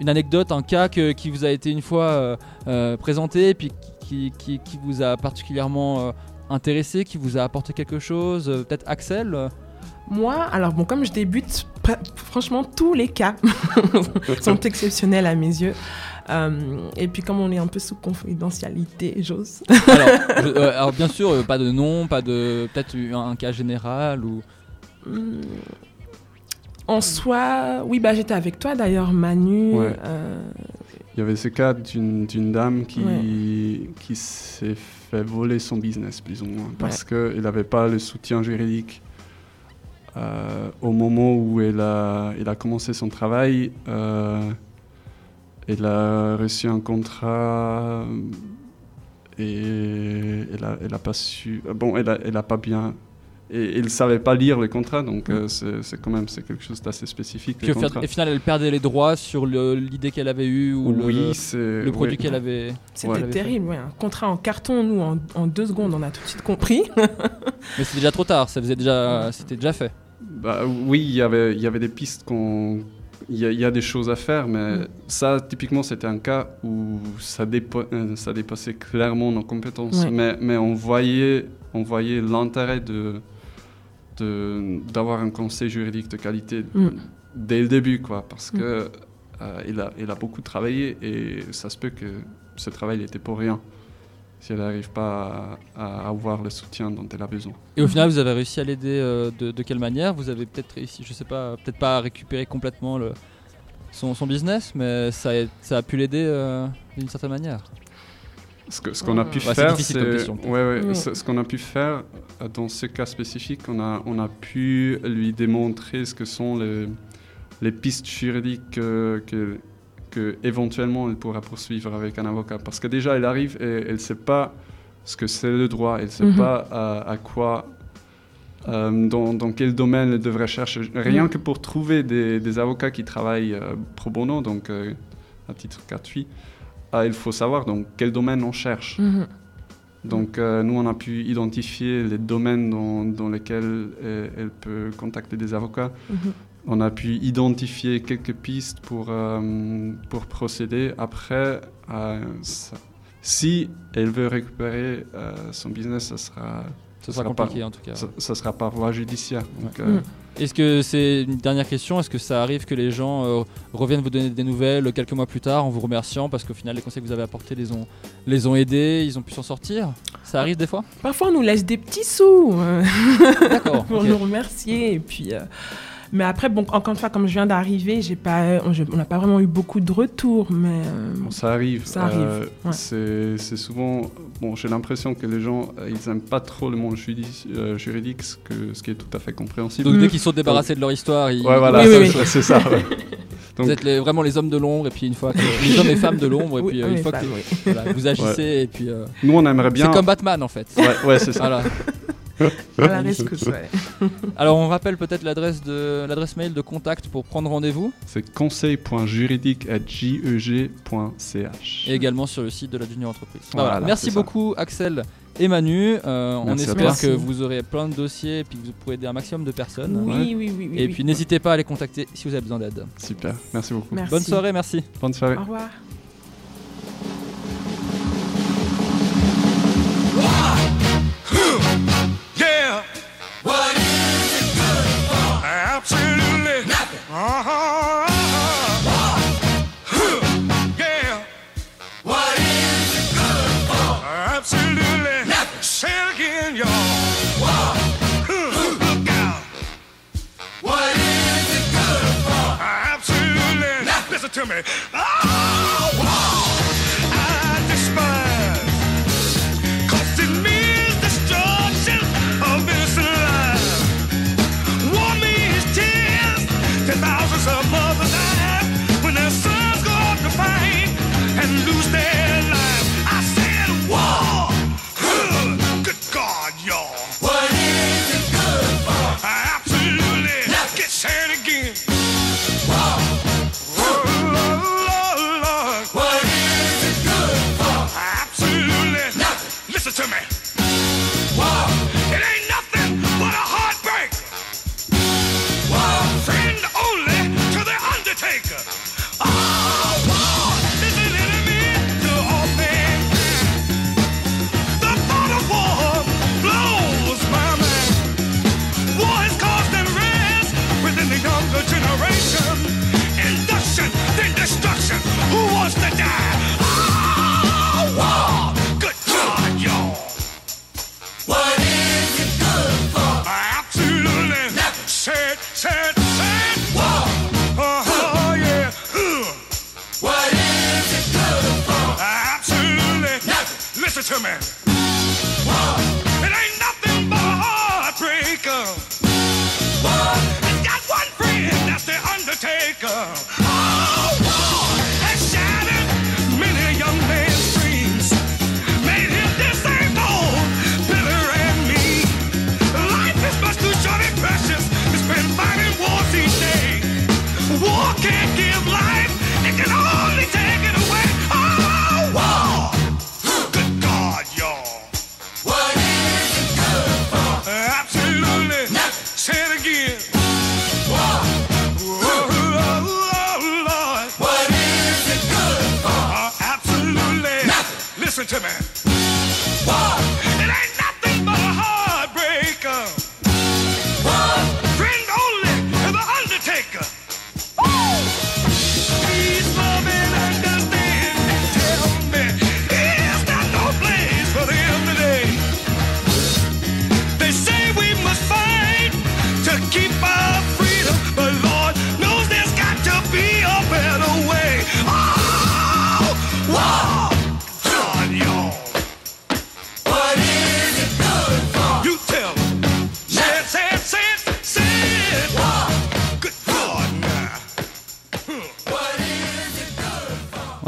une anecdote, un cas que- qui vous a été une fois euh, euh, présenté, et puis qui, qui, qui vous a particulièrement euh, intéressé, qui vous a apporté quelque chose euh, Peut-être Axel euh, Moi, alors bon, comme je débute, franchement, tous les cas sont exceptionnels à mes yeux. Euh, et puis comme on est un peu sous confidentialité, j'ose. alors, je- euh, alors, bien sûr, euh, pas de nom, pas de peut-être un, un cas général ou. Hum, En soi, oui, bah j'étais avec toi d'ailleurs, Manu. Ouais. euh, Il y avait ce cas d'une dame qui, qui s'est fait voler son business, plus ou moins, parce qu'elle n'avait pas le soutien juridique. Euh, au moment où elle a, elle a commencé son travail, euh, elle a reçu un contrat et elle a, elle a pas su. Bon, elle a, elle a pas bien. Et elle savait pas lire le contrat, donc euh, c'est c'est quand même c'est quelque chose d'assez spécifique. Puis le au final, contrat. au final, elle perdait les droits sur l'idée qu'elle avait eue ou le- oui, le, c'est produit oui. qu'elle avait. C'était Ouais. Terrible, ouais. Un contrat en carton, nous, en, en deux secondes, on a tout de suite compris. Mais c'était déjà trop tard. Ça faisait déjà, c'était déjà fait. Bah, oui, il y avait, il y avait des pistes qu'on. Il y, a, il y a des choses à faire, mais Mm. ça, typiquement, c'était un cas où ça, dépo- euh, ça dépassait clairement nos compétences. Ouais. Mais, mais on voyait, on voyait l'intérêt de, de, d'avoir un conseil juridique de qualité Mm. dès le début, quoi, parce Mm. que euh, il, a, il a beaucoup travaillé et ça se peut que ce travail n'était pour rien si elle n'arrive pas à, à avoir le soutien dont elle a besoin. Et au final, vous avez réussi à l'aider euh, de, de quelle manière? Vous avez peut-être réussi, je sais pas, peut-être pas à récupérer complètement le, son, son business, mais ça a, ça a pu l'aider euh, d'une certaine manière. Ce que- ce qu'on a pu Ouais, faire, ouais, ce, ce qu'on a pu faire dans ce cas spécifique, on a, on a pu lui démontrer ce que sont les, les pistes juridiques euh, que, que éventuellement elle pourra poursuivre avec un avocat. Parce que déjà, elle arrive et elle ne sait pas ce que c'est le droit, elle ne sait Mhm. pas à, à quoi, euh, dans, dans quel domaine elle devrait chercher. Rien Mhm. que pour trouver des, des avocats qui travaillent euh, pro bono, donc euh, à titre gratuit, ah, il faut savoir donc quel domaine on cherche. Mhm. Donc euh, nous, on a pu identifier les domaines dans, dans lesquels elle, elle peut contacter des avocats. On a pu identifier quelques pistes pour, euh, pour procéder. Après, euh, ça- si elle veut récupérer euh, son business, ça sera, Ce sera pas- compliqué en tout cas. ça, ça sera par voie judiciaire. Donc, Ouais. euh, Mm. Est-ce que c'est une dernière question? Est-ce que ça arrive que les gens euh, reviennent vous donner des nouvelles quelques mois plus tard en vous remerciant parce qu'au final les conseils que vous avez apportés les ont, les ont aidés, ils ont pu s'en sortir? Ça arrive des fois? Parfois, on nous laisse des petits sous pour nous remercier. Et puis, euh, mais après, bon, encore une fois, comme je viens d'arriver, j'ai pas, on n'a pas vraiment eu beaucoup de retours. Mais euh, Bon, ça arrive. Ça arrive, Euh, ouais. c'est, c'est souvent. Bon, j'ai l'impression que les gens, euh, ils n'aiment pas trop le monde judi- euh, juridique, ce, que, ce qui est tout à fait compréhensible. Donc Mm. dès qu'ils sont débarrassés de leur histoire, ils, ouais, voilà, Oui, oui, ça- c'est ça. ouais. vous Donc- êtes les- vraiment les hommes de l'ombre et puis une fois que les hommes et femmes de l'ombre et oui, puis euh, oui, une fois ça, que oui. voilà, vous agissez et puis euh, Nous, on aimerait bien. c'est comme Batman en fait. Ouais, ouais, c'est ça. Voilà. à la rescousse, ouais. Alors on rappelle peut-être l'adresse de l'adresse mail de contact pour prendre rendez-vous C'est conseil.juridique.jeg.ch. et également sur le site de la Junior Entreprise. Voilà, Voilà. Merci beaucoup Axel et Manu. Euh, on espère que vous aurez plein de dossiers et puis que vous pourrez aider un maximum de personnes. Oui, oui, oui, oui. Et oui. puis n'hésitez pas à les contacter si vous avez besoin d'aide. Super, merci beaucoup. Merci. Bonne soirée, merci. Bonne soirée. Au revoir. Absolutely nothing. Uh-huh. Yeah. What is it good for? Absolutely nothing. Say it again, y'all. Look out. What is it good for? Absolutely nothing. Listen to me. Oh,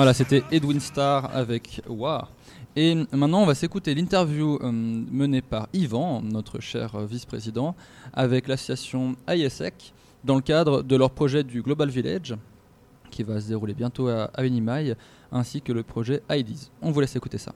Voilà, c'était Edwin Starr avec War. Et maintenant, on va s'écouter l'interview euh, menée par Yvan, notre cher vice-président, avec l'association ISEC dans le cadre de leur projet du Global Village, qui va se dérouler bientôt à, à ainsi que le projet IDs. On vous laisse écouter ça.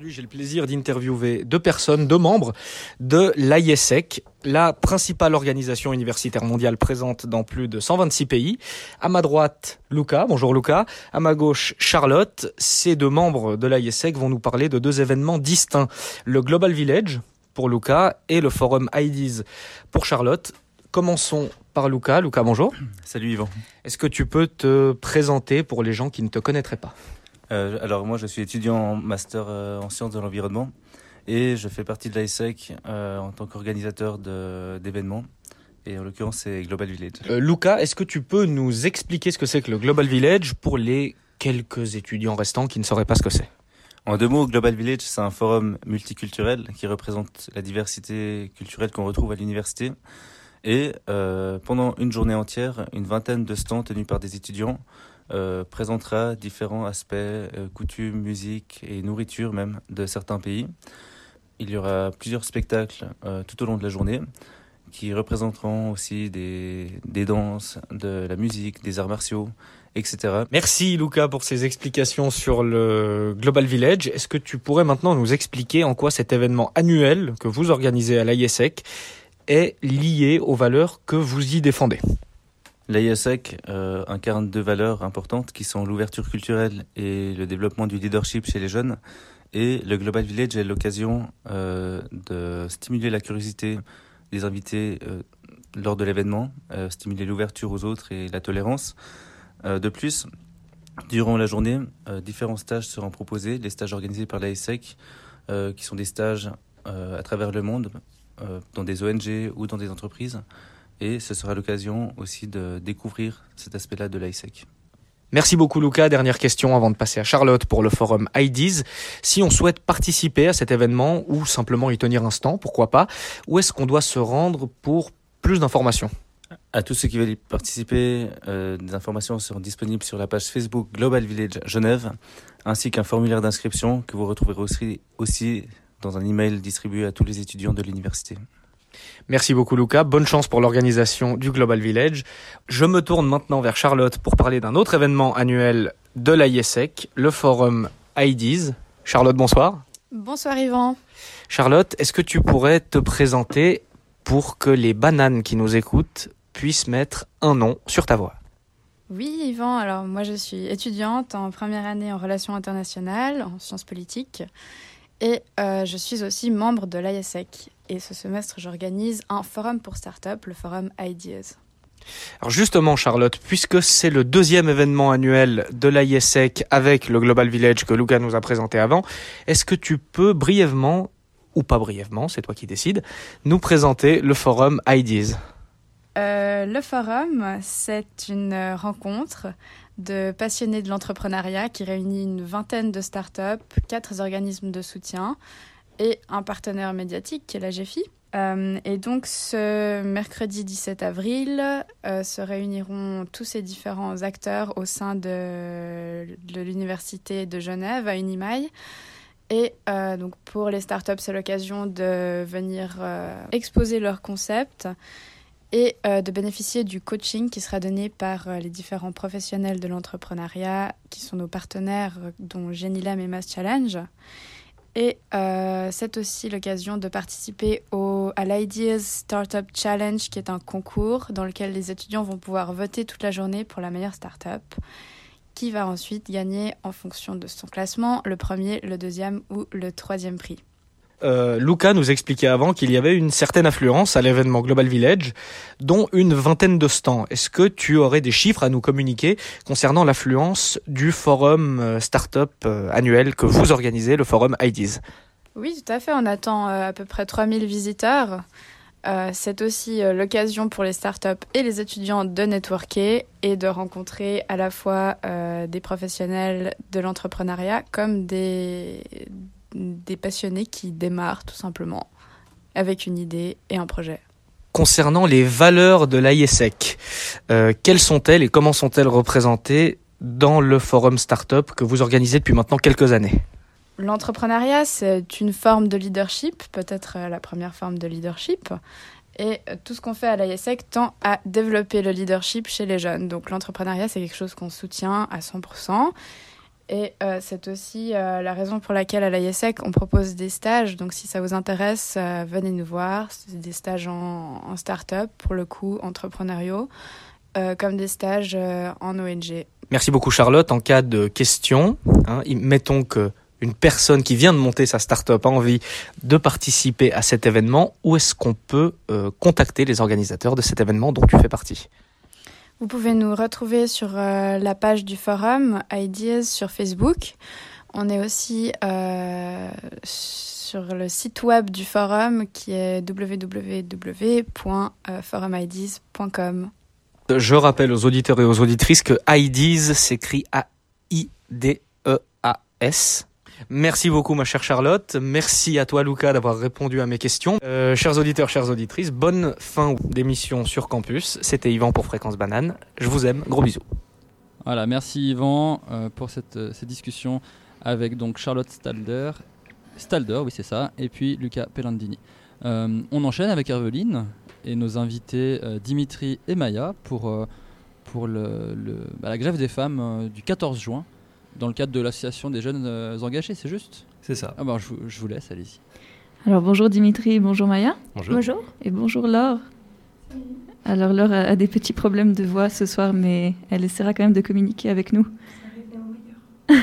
Aujourd'hui, j'ai le plaisir d'interviewer deux personnes, deux membres de l'ISEC, la principale organisation universitaire mondiale présente dans plus de 126 pays. À ma droite, Luca. Bonjour Luca. À ma gauche, Charlotte. Ces deux membres de l'ISEC vont nous parler de deux événements distincts. Le Global Village pour Luca et le forum IDs pour Charlotte. Commençons par Luca. Luca, bonjour. Salut Yvan. Est-ce que tu peux te présenter pour les gens qui ne te connaîtraient pas? Euh, alors moi je suis étudiant en master euh, en sciences de l'environnement et je fais partie de l'ISEC euh, en tant qu'organisateur d'événements. Et en l'occurrence c'est Global Village. Luca, est-ce que tu peux nous expliquer ce que c'est que le Global Village pour les quelques étudiants restants qui ne sauraient pas ce que c'est? En deux mots, Global Village c'est un forum multiculturel qui représente la diversité culturelle qu'on retrouve à l'université. Et pendant une journée entière, une vingtaine de stands tenus par des étudiants euh, présentera différents aspects, euh, coutumes, musique et nourriture même de certains pays. Il y aura plusieurs spectacles euh, tout au long de la journée qui représenteront aussi des, danses, de la musique, des arts martiaux, etc. Merci Luca pour ces explications sur le Global Village. Est-ce que tu pourrais maintenant nous expliquer en quoi cet événement annuel que vous organisez à l'ISEC est lié aux valeurs que vous y défendez? L'ISEC euh, incarne deux valeurs importantes qui sont l'ouverture culturelle et le développement du leadership chez les jeunes. Et le Global Village est l'occasion euh, de stimuler la curiosité des invités euh, lors de l'événement, stimuler l'ouverture aux autres et la tolérance. De plus, durant la journée, différents stages seront proposés, les stages organisés par l'ISEC, euh, qui sont des stages à travers le monde, dans des ONG ou dans des entreprises. Et ce sera l'occasion aussi de découvrir cet aspect-là de l'ISEC. Merci beaucoup Luca. Dernière question avant de passer à Charlotte pour le forum IDs. Si on souhaite participer à cet événement ou simplement y tenir un stand, pourquoi pas, où est-ce qu'on doit se rendre pour plus d'informations? À tous ceux qui veulent y participer, euh, des informations seront disponibles sur la page Facebook Global Village Genève, ainsi qu'un formulaire d'inscription que vous retrouverez aussi, aussi dans un email distribué à tous les étudiants de l'université. Merci beaucoup Luca. Bonne chance pour l'organisation du Global Village. Je me tourne maintenant vers Charlotte pour parler d'un autre événement annuel de l'ISEC, le forum IDs. Charlotte, bonsoir. Bonsoir Yvan. Charlotte, est-ce que tu pourrais te présenter pour que les bananes qui nous écoutent puissent mettre un nom sur ta voix? Oui Yvan, alors moi je suis étudiante en première année en relations internationales, en sciences politiques, et euh, je suis aussi membre de l'ISEC. Et ce semestre, j'organise un forum pour start-up, le forum Ideas. Alors justement, Charlotte, puisque c'est le deuxième événement annuel de l'ISEC avec le Global Village que Luca nous a présenté avant, est-ce que tu peux brièvement, ou pas brièvement, c'est toi qui décides, nous présenter le forum Ideas? Euh, le forum, c'est une rencontre de passionnés de l'entrepreneuriat qui réunit une vingtaine de startups, quatre organismes de soutien et un partenaire médiatique qui est la GFI. Euh, et donc ce mercredi 17 avril euh, se réuniront tous ces différents acteurs au sein de, l'université de Genève à Unimail. Et euh, donc pour les startups, c'est l'occasion de venir exposer leurs concepts et de bénéficier du coaching qui sera donné par les différents professionnels de l'entrepreneuriat qui sont nos partenaires, dont Genilam et Mass Challenge. Et euh, c'est aussi l'occasion de participer au, à l'Ideas Startup Challenge, qui est un concours dans lequel les étudiants vont pouvoir voter toute la journée pour la meilleure startup, qui va ensuite gagner en fonction de son classement le premier, le deuxième ou le troisième prix. Euh, Luca nous expliquait avant qu'il y avait une certaine affluence à l'événement Global Village, dont une vingtaine de stands. Est-ce que tu aurais des chiffres à nous communiquer concernant l'affluence du forum euh, startup euh, annuel que vous organisez, le forum IDs Oui, tout à fait. On attend à peu près 3000 visiteurs. C'est aussi l'occasion pour les startups et les étudiants de networker et de rencontrer à la fois des professionnels de l'entrepreneuriat comme des, des passionnés qui démarrent tout simplement avec une idée et un projet. Concernant les valeurs de l'ISEC, euh, quelles sont-elles et comment sont-elles représentées dans le forum Startup que vous organisez depuis maintenant quelques années? L'entrepreneuriat, c'est une forme de leadership, peut-être euh, la première forme de leadership. Et euh, tout ce qu'on fait à l'ISEC tend à développer le leadership chez les jeunes. Donc l'entrepreneuriat, c'est quelque chose qu'on soutient à 100%. Et euh, c'est aussi euh, la raison pour laquelle à l'ISEC, on propose des stages. Donc si ça vous intéresse, euh, venez nous voir. C'est des stages en, start-up, pour le coup, entrepreneuriaux, comme des stages en ONG. Merci beaucoup Charlotte. En cas de question, hein, mettons que une personne qui vient de monter sa start-up a envie de participer à cet événement, où est-ce qu'on peut contacter les organisateurs de cet événement dont tu fais partie? Vous pouvez nous retrouver sur euh, la page du forum Ideas sur Facebook. On est aussi euh, sur le site web du forum qui est www.forumideas.com. Je rappelle aux auditeurs et aux auditrices que IDEAS s'écrit A-I-D-E-A-S. Merci beaucoup ma chère Charlotte, merci à toi Lucas d'avoir répondu à mes questions. Euh, chers auditeurs, chères auditrices, bonne fin d'émission sur campus. C'était Yvan pour Fréquence Banane. Je vous aime, gros bisous. Voilà, merci Yvan euh, pour cette, euh, cette discussion avec donc Charlotte Stalder, Stalder, oui c'est ça, et puis Luca Pellandini. On enchaîne avec Herveline et nos invités Dimitri et Maya pour, pour bah, la grève des femmes du 14 juin dans le cadre de l'association des jeunes euh, engagés, c'est juste C'est ça. Ah bah, je, vous- je vous laisse, allez-y. Alors bonjour Dimitri, bonjour Maya. Bonjour. Bonjour. Et bonjour Laure. Alors Laure a, a des petits problèmes de voix ce soir, mais elle essaiera quand même de communiquer avec nous.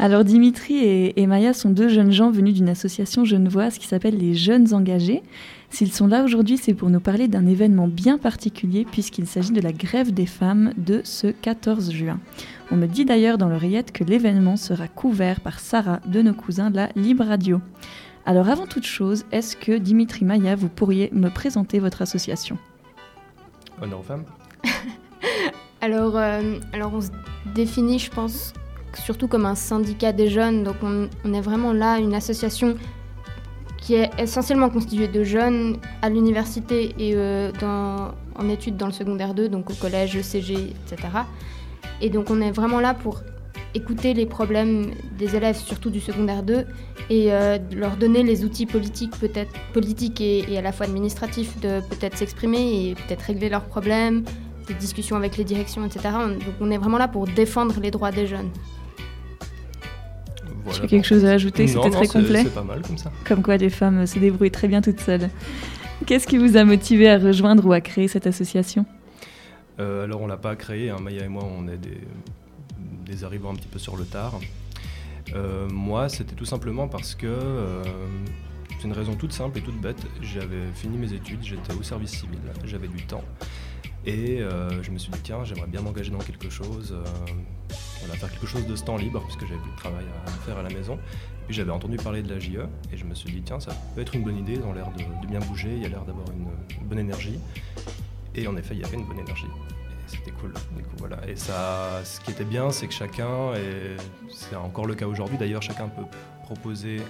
Alors Dimitri et, et Maya sont deux jeunes gens venus d'une association genevoise qui s'appelle les Jeunes Engagés. S'ils sont là aujourd'hui, c'est pour nous parler d'un événement bien particulier puisqu'il s'agit de la grève des femmes de ce 14 juin. On me dit d'ailleurs dans l'oreillette que l'événement sera couvert par Sarah de nos cousins de la Libre Radio. Alors avant toute chose, est-ce que Dimitri Maya, vous pourriez me présenter votre association? Honneur aux femmes. Alors, euh, alors on se définit, je pense, surtout comme un syndicat des jeunes. Donc on, est vraiment là, une association qui est essentiellement constituée de jeunes à l'université et euh, en études dans le secondaire 2, donc au collège, le CG, etc. Et donc on est vraiment là pour écouter les problèmes des élèves, surtout du secondaire 2, et euh, leur donner les outils politiques, peut-être politiques et, à la fois administratifs, de peut-être s'exprimer et peut-être régler leurs problèmes, des discussions avec les directions, etc. On- donc on est vraiment là pour défendre les droits des jeunes. J'ai quelque chose à ajouter, c'était très complet. c'est pas mal comme ça. Comme quoi les femmes se débrouillent très bien toutes seules. Qu'est-ce qui vous a motivé à rejoindre ou à créer cette association Euh, alors on l'a pas créé, hein. Maya et moi on est des, des arrivants un petit peu sur le tard. Euh, moi c'était tout simplement parce que euh, c'est une raison toute simple et toute bête. J'avais fini mes études, j'étais au service civil, j'avais du temps. Et euh, je me suis dit tiens j'aimerais bien m'engager dans quelque chose, euh, voilà, faire quelque chose de ce temps libre puisque j'avais plus de travail à faire à la maison. Puis j'avais entendu parler de la JE et je me suis dit tiens ça peut être une bonne idée, ils ont l'air de, bien bouger, il y a l'air d'avoir une, bonne énergie. Et en effet, il y avait une bonne énergie. Et c'était cool. Et ce qui était bien, c'est que chacun, et c'est encore le cas aujourd'hui d'ailleurs, chacun peut proposer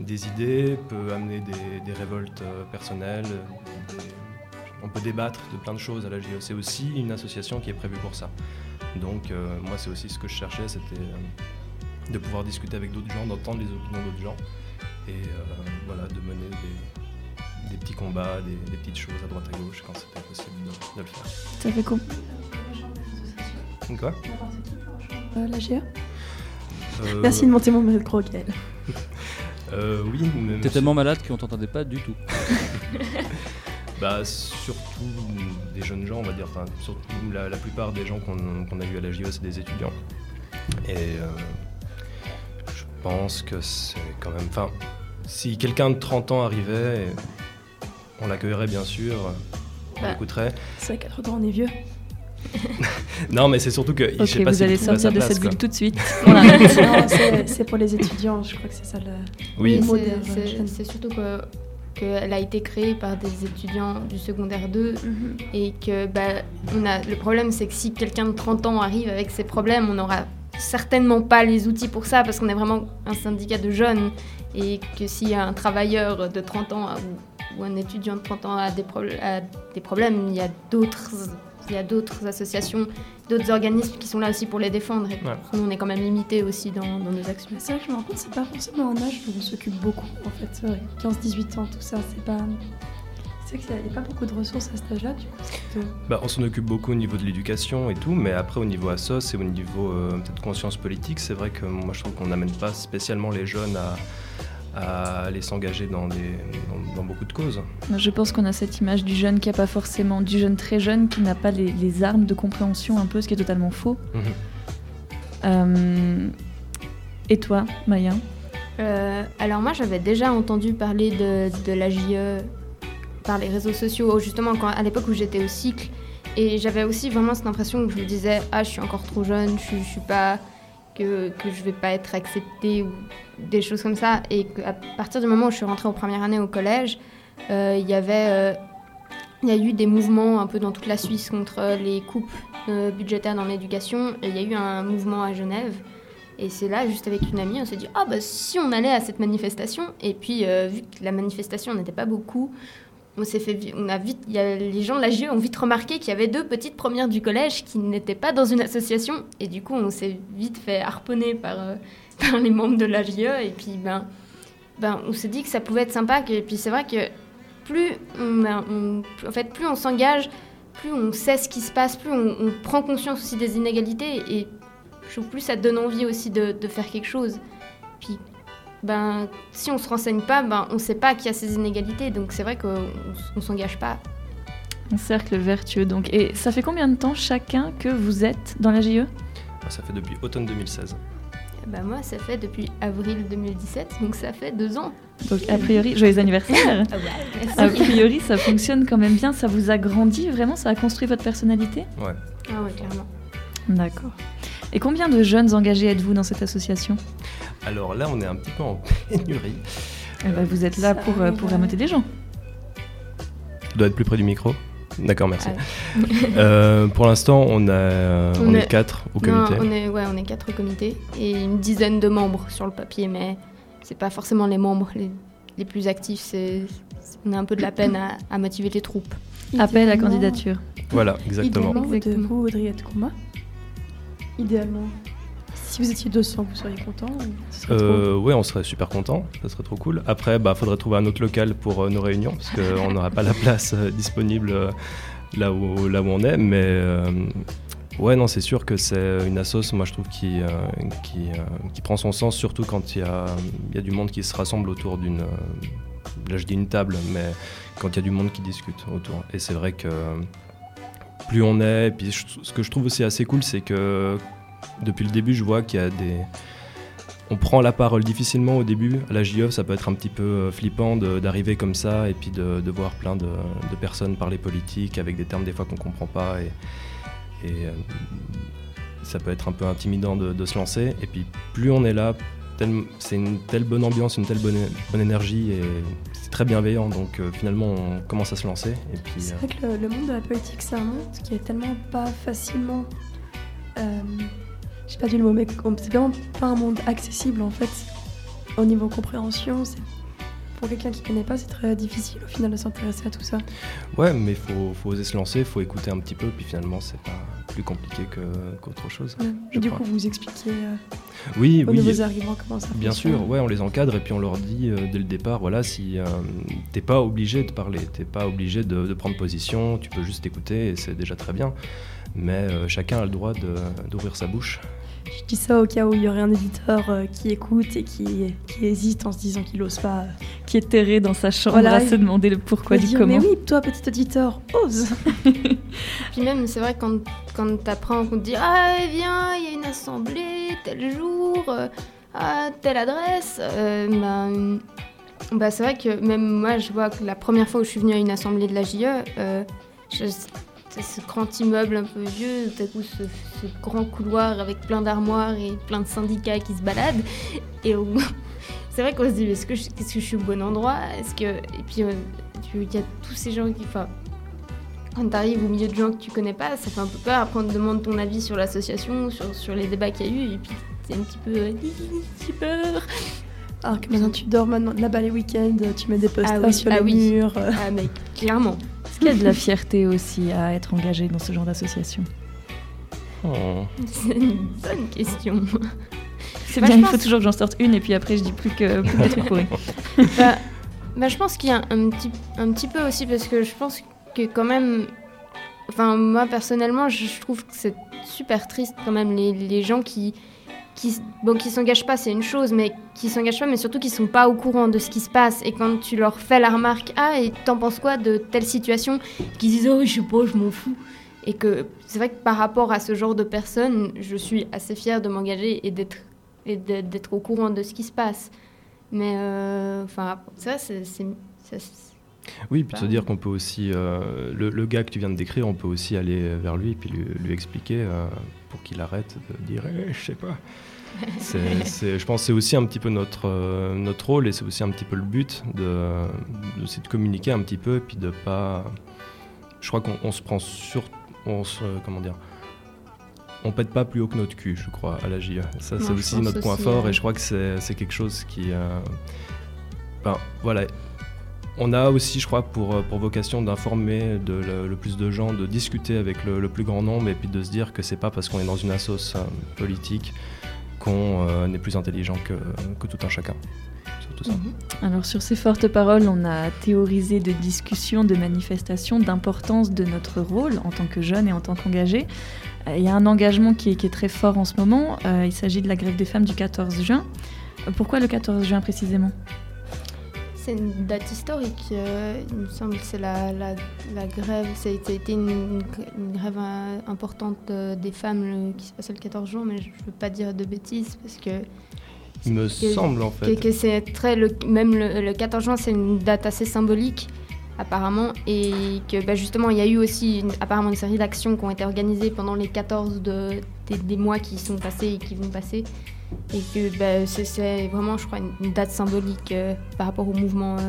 des idées, peut amener des, révoltes euh, personnelles. on peut débattre de plein de choses à la JE. C'est aussi une association qui est prévue pour ça. Donc, euh, moi, c'est aussi ce que je cherchais, c'était euh, de pouvoir discuter avec d'autres gens, d'entendre les opinions d'autres gens. Et euh, voilà, de mener des, des petits combats, des, des petites choses à droite à gauche quand c'était possible de, de le faire. Ça fait quoi? Quoi? Euh, la GA Euh, Merci de monter mon micro, Gaël. Euh, oui, mais T'es tellement malade qu'on t'entendait pas du tout. Bah, surtout des jeunes gens, on va dire. Enfin, surtout la, la plupart des gens qu'on a eu à la JE, c'est des étudiants. Et euh, je pense que c'est quand même. Enfin, si quelqu'un de 30 ans arrivait, on l'accueillerait bien sûr, on Bah. l'écouterait. C'est vrai qu'à 30 ans, on est vieux. Non, mais c'est surtout que je Ok, sais pas vous allez sortir de place, cette bulle tout de suite. C'est- pour les étudiants, je crois que c'est ça le Oui. jeunes. C'est surtout que qu'elle a été créée par des étudiants du secondaire 2 et que bah, on a, le problème c'est que si quelqu'un de 30 ans arrive avec ses problèmes, on n'aura certainement pas les outils pour ça parce qu'on est vraiment un syndicat de jeunes et que si un travailleur de 30 ans ou, ou un étudiant de 30 ans a des, a des problèmes, il y a d'autres associations, d'autres organismes qui sont là aussi pour les défendre. Et Ouais. nous, on est quand même limité aussi dans, dans nos actions. C'est vrai que je me rends compte, c'est pas forcément un âge où on s'occupe beaucoup, en fait. C'est vrai. 15-18 ans, tout ça, c'est pas. C'est vrai qu'il n'y a pas beaucoup de ressources à cet âge-là, du coup. Bah, on s'en occupe beaucoup au niveau de l'éducation et tout, mais après au niveau assos et au niveau euh, peut-être conscience politique, c'est vrai que moi je trouve qu'on n'amène pas spécialement les jeunes à, à aller s'engager dans, des- dans, dans beaucoup de causes. Je pense qu'on a cette image du jeune qui a pas forcément, du jeune très jeune qui n'a pas les, les armes de compréhension un peu, ce qui est totalement faux. Mhm. Euh, et toi, Maya? Euh, alors moi j'avais déjà entendu parler de, de l'AJE par les réseaux sociaux, justement quand, à l'époque où j'étais au cycle. Et j'avais aussi vraiment cette impression que je me disais ah je suis encore trop jeune, je, je suis pas que, que je vais pas être acceptée ou des choses comme ça. Et qu'à partir du moment où je suis rentrée en première année au collège, euh, il y avait euh, il y a eu des mouvements un peu dans toute la Suisse contre les coupes euh, budgétaires dans l'éducation. Et il y a eu un mouvement à Genève. Et c'est là, juste avec une amie, on s'est dit Ah, bah si on allait à cette manifestation. Et puis, vu que la manifestation n'était pas beaucoup, on s'est fait. On a vite, y a, les gens de la GE ont vite remarqué qu'il y avait deux petites premières du collège qui n'étaient pas dans une association. Et du coup, on s'est vite fait harponner par, euh, par les membres de la GE. Et puis, ben, ben, on s'est dit que ça pouvait être sympa. Et puis, c'est vrai que plus on, en fait, plus on s'engage, plus on sait ce qui se passe, plus on, on prend conscience aussi des inégalités. Et je trouve plus ça donne envie aussi de, de faire quelque chose. Puis, ben, si on se renseigne pas, ben, on sait pas qu'il y a ces inégalités. Donc c'est vrai qu'on on s'engage pas. Un cercle vertueux donc. Et ça fait combien de temps chacun que vous êtes dans la JE Ça fait depuis automne 2016. Ben, moi, ça fait depuis avril 2017, donc ça fait deux ans. Donc a priori, joyeux anniversaire Ah ouais, merci. A priori, ça fonctionne quand même bien, ça vous a grandi vraiment, ça a construit votre personnalité? Ouais. Ah ouais, clairement. D'accord. Et combien de jeunes engagés êtes-vous dans cette association? Alors là, on est un petit peu en pénurie. Eh ben, Vous êtes là Ça pour, euh, pour ameuter des gens. Je dois être plus près du micro. D'accord, merci. Ah. Euh, pour l'instant, on, a, euh, on, On est est- quatre au Non, comité. on est, ouais, on est quatre au comité et une dizaine de membres sur le papier, mais c'est pas forcément les membres les, les plus actifs. C'est, c'est- on a un peu de la peine à, à motiver les troupes. Appel à candidature. Voilà, exactement. Idéalement, vous, Exactement. vous voudriez être combat Idéalement. Si vous étiez 200, vous seriez content ou ce serait trop Euh, on serait super content, ça serait trop cool. Après, bah, faudrait trouver un autre local pour euh, nos réunions parce qu'on n'aura pas la place euh, disponible là où là où on est. Mais ouais, non, c'est sûr que c'est une assoce, moi je trouve qui qui, prend son sens, surtout quand il y a il y a du monde qui se rassemble autour d'une là je dis une table, mais quand il y a du monde qui discute autour. Et c'est vrai que plus on est, et puis je- ce que je trouve aussi assez cool, c'est que depuis le début, je vois qu'il y a des on prend la parole difficilement au début. À la JE, ça peut être un petit peu euh, flippant d'arriver comme ça et puis de, voir plein de, personnes parler politique avec des termes des fois qu'on comprend pas et, euh, ça peut être un peu intimidant de, se lancer. Et puis plus on est là, c'est une telle bonne ambiance, une telle bonne, bonne énergie et c'est très bienveillant. Donc euh, finalement, on commence à se lancer. Et puis, C'est euh, vrai que le, le monde de la politique, c'est un monde qui est tellement pas facilement. Euh, J'ai pas dit le mot, mais c'est vraiment pas un monde accessible en fait. Au niveau compréhension, c'est pour quelqu'un qui connaît pas, c'est très difficile au final de s'intéresser à tout ça. Ouais, mais il faut, faut oser se lancer, il faut écouter un petit peu, puis finalement, c'est pas plus compliqué qu'autre chose. Ouais. je Et du crois. coup, vous expliquez euh, Oui, aux oui. nouveaux arrivants comment ça Bien sûr, ouais, on les encadre et puis on leur dit euh, dès le départ, voilà, si euh, t'es pas obligé de parler, t'es pas obligé de, de prendre position, tu peux juste écouter et c'est déjà très bien. Mais euh, chacun a le droit d'ouvrir sa bouche. Je dis ça au cas où il y aurait un éditeur euh, qui écoute et qui, qui hésite en se disant qu'il ose pas. euh, Qui est terré dans sa chambre Voilà, à se demander le pourquoi il du dire, comment. Mais oui, toi, petit auditeur, ose Puis même, c'est vrai, quand, quand t'apprends, qu'on te dit Ah, viens, il y a une assemblée, tel jour, euh, à telle adresse, euh, ben, bah, c'est vrai que même moi, je vois que la première fois où je suis venue à une assemblée de la JE, euh, je- c'est ce grand immeuble un peu vieux, tout à coup ce, ce grand couloir avec plein d'armoires et plein de syndicats qui se baladent. Et c'est vrai qu'on se dit, est-ce que, je- est-ce que je suis au bon endroit? Est-ce que... Et puis, euh, il y a tous ces gens qui... Enfin, quand tu arrives au milieu de gens que tu connais pas, ça fait un peu peur. Après, on te demande ton avis sur l'association, sur, sur les débats qu'il y a eu, et puis c'est un petit peu. euh, J'ai peur. Alors que maintenant tu dors maintenant là-bas les week-ends, tu mets des posters Ah oui, sur ah les oui. murs. euh. Ah, mais clairement. Est-ce qu'il y a de la fierté aussi à être engagé dans ce genre d'association Oh. C'est une bonne question. C'est Bah, bien, il faut toujours que j'en sorte une et puis après je dis plus que, plus que des trucs pourris. bah, bah, je pense qu'il y a un petit, un petit peu aussi parce que je pense que quand même, enfin moi personnellement, je, je trouve que c'est super triste quand même les, les gens qui qui bon qui s'engagent pas, c'est une chose, mais qui s'engagent pas, mais surtout qui sont pas au courant de ce qui se passe et quand tu leur fais la remarque, ah et t'en penses quoi de telle situation, qu'ils disent oh je sais pas, je m'en fous. Et que c'est vrai que par rapport à ce genre de personnes, je suis assez fière de m'engager et d'être et d'être au courant de ce qui se passe. Mais euh, enfin, ça, c'est. Oui, puis de se Bah. dire qu'on peut aussi, euh, le, le gars que tu viens de décrire, on peut aussi aller vers lui puis lui, lui expliquer euh, pour qu'il arrête de dire Eh, je sais pas. Je pense que c'est aussi un petit peu notre, euh, notre rôle et c'est aussi un petit peu le but de, de, de communiquer un petit peu et puis de pas. Je crois qu'on on se prend sur. On se, comment dire on pète pas plus haut que notre cul, je crois, à la JE. Ça, c'est aussi notre point fort ouais. et je crois que c'est quelque chose qui. euh, ben, voilà, on a aussi, je crois, pour, euh, pour vocation d'informer le, le plus de gens, de discuter avec le, le plus grand nombre et puis de se dire que c'est pas parce qu'on est dans une assoce euh, politique qu'on euh, est plus intelligent que, tout un chacun. Ça. Alors sur ces fortes paroles, on a théorisé de discussions, de manifestations, d'importance de notre rôle en tant que jeune et en tant qu'engagé. Euh, Il y a un engagement qui est, très fort en ce moment. Euh, il s'agit de la grève des femmes du 14 juin. Euh, Pourquoi le 14 juin précisément? C'est une date historique, euh, il me semble. C'est la, la, la grève. Ça a été une, grève euh, importante euh, des femmes le- qui se passait le 14 juin, mais je ne veux pas dire de bêtises parce que. Il me que- semble en fait. Que, que c'est très. Le, même le, le 14 juin, c'est une date assez symbolique, apparemment. Et que bah, justement, il y a eu aussi une- apparemment une série d'actions qui ont été organisées pendant les 14 de, des, des mois qui sont passés et qui vont passer. Et que bah, c'est- vraiment, je crois, une, une date symbolique euh, par rapport au mouvement euh,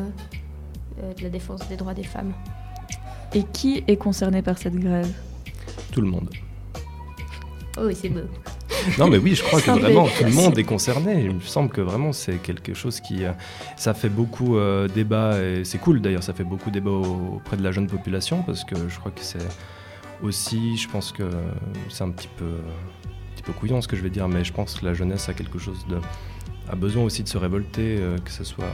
euh, de la défense des droits des femmes. Et qui est concerné par cette grève? Tout le monde. Oh, oui, c'est beau. Non mais oui, je crois que vraiment tout le monde est concerné. Il me semble que vraiment c'est quelque chose qui... ça fait beaucoup euh, débat et c'est cool d'ailleurs, ça fait beaucoup débat au- auprès de la jeune population parce que je crois que c'est aussi, je pense que c'est un petit peu, peu couillon ce que je vais dire, mais je pense que la jeunesse a quelque chose de... a besoin aussi de se révolter, euh, que ce soit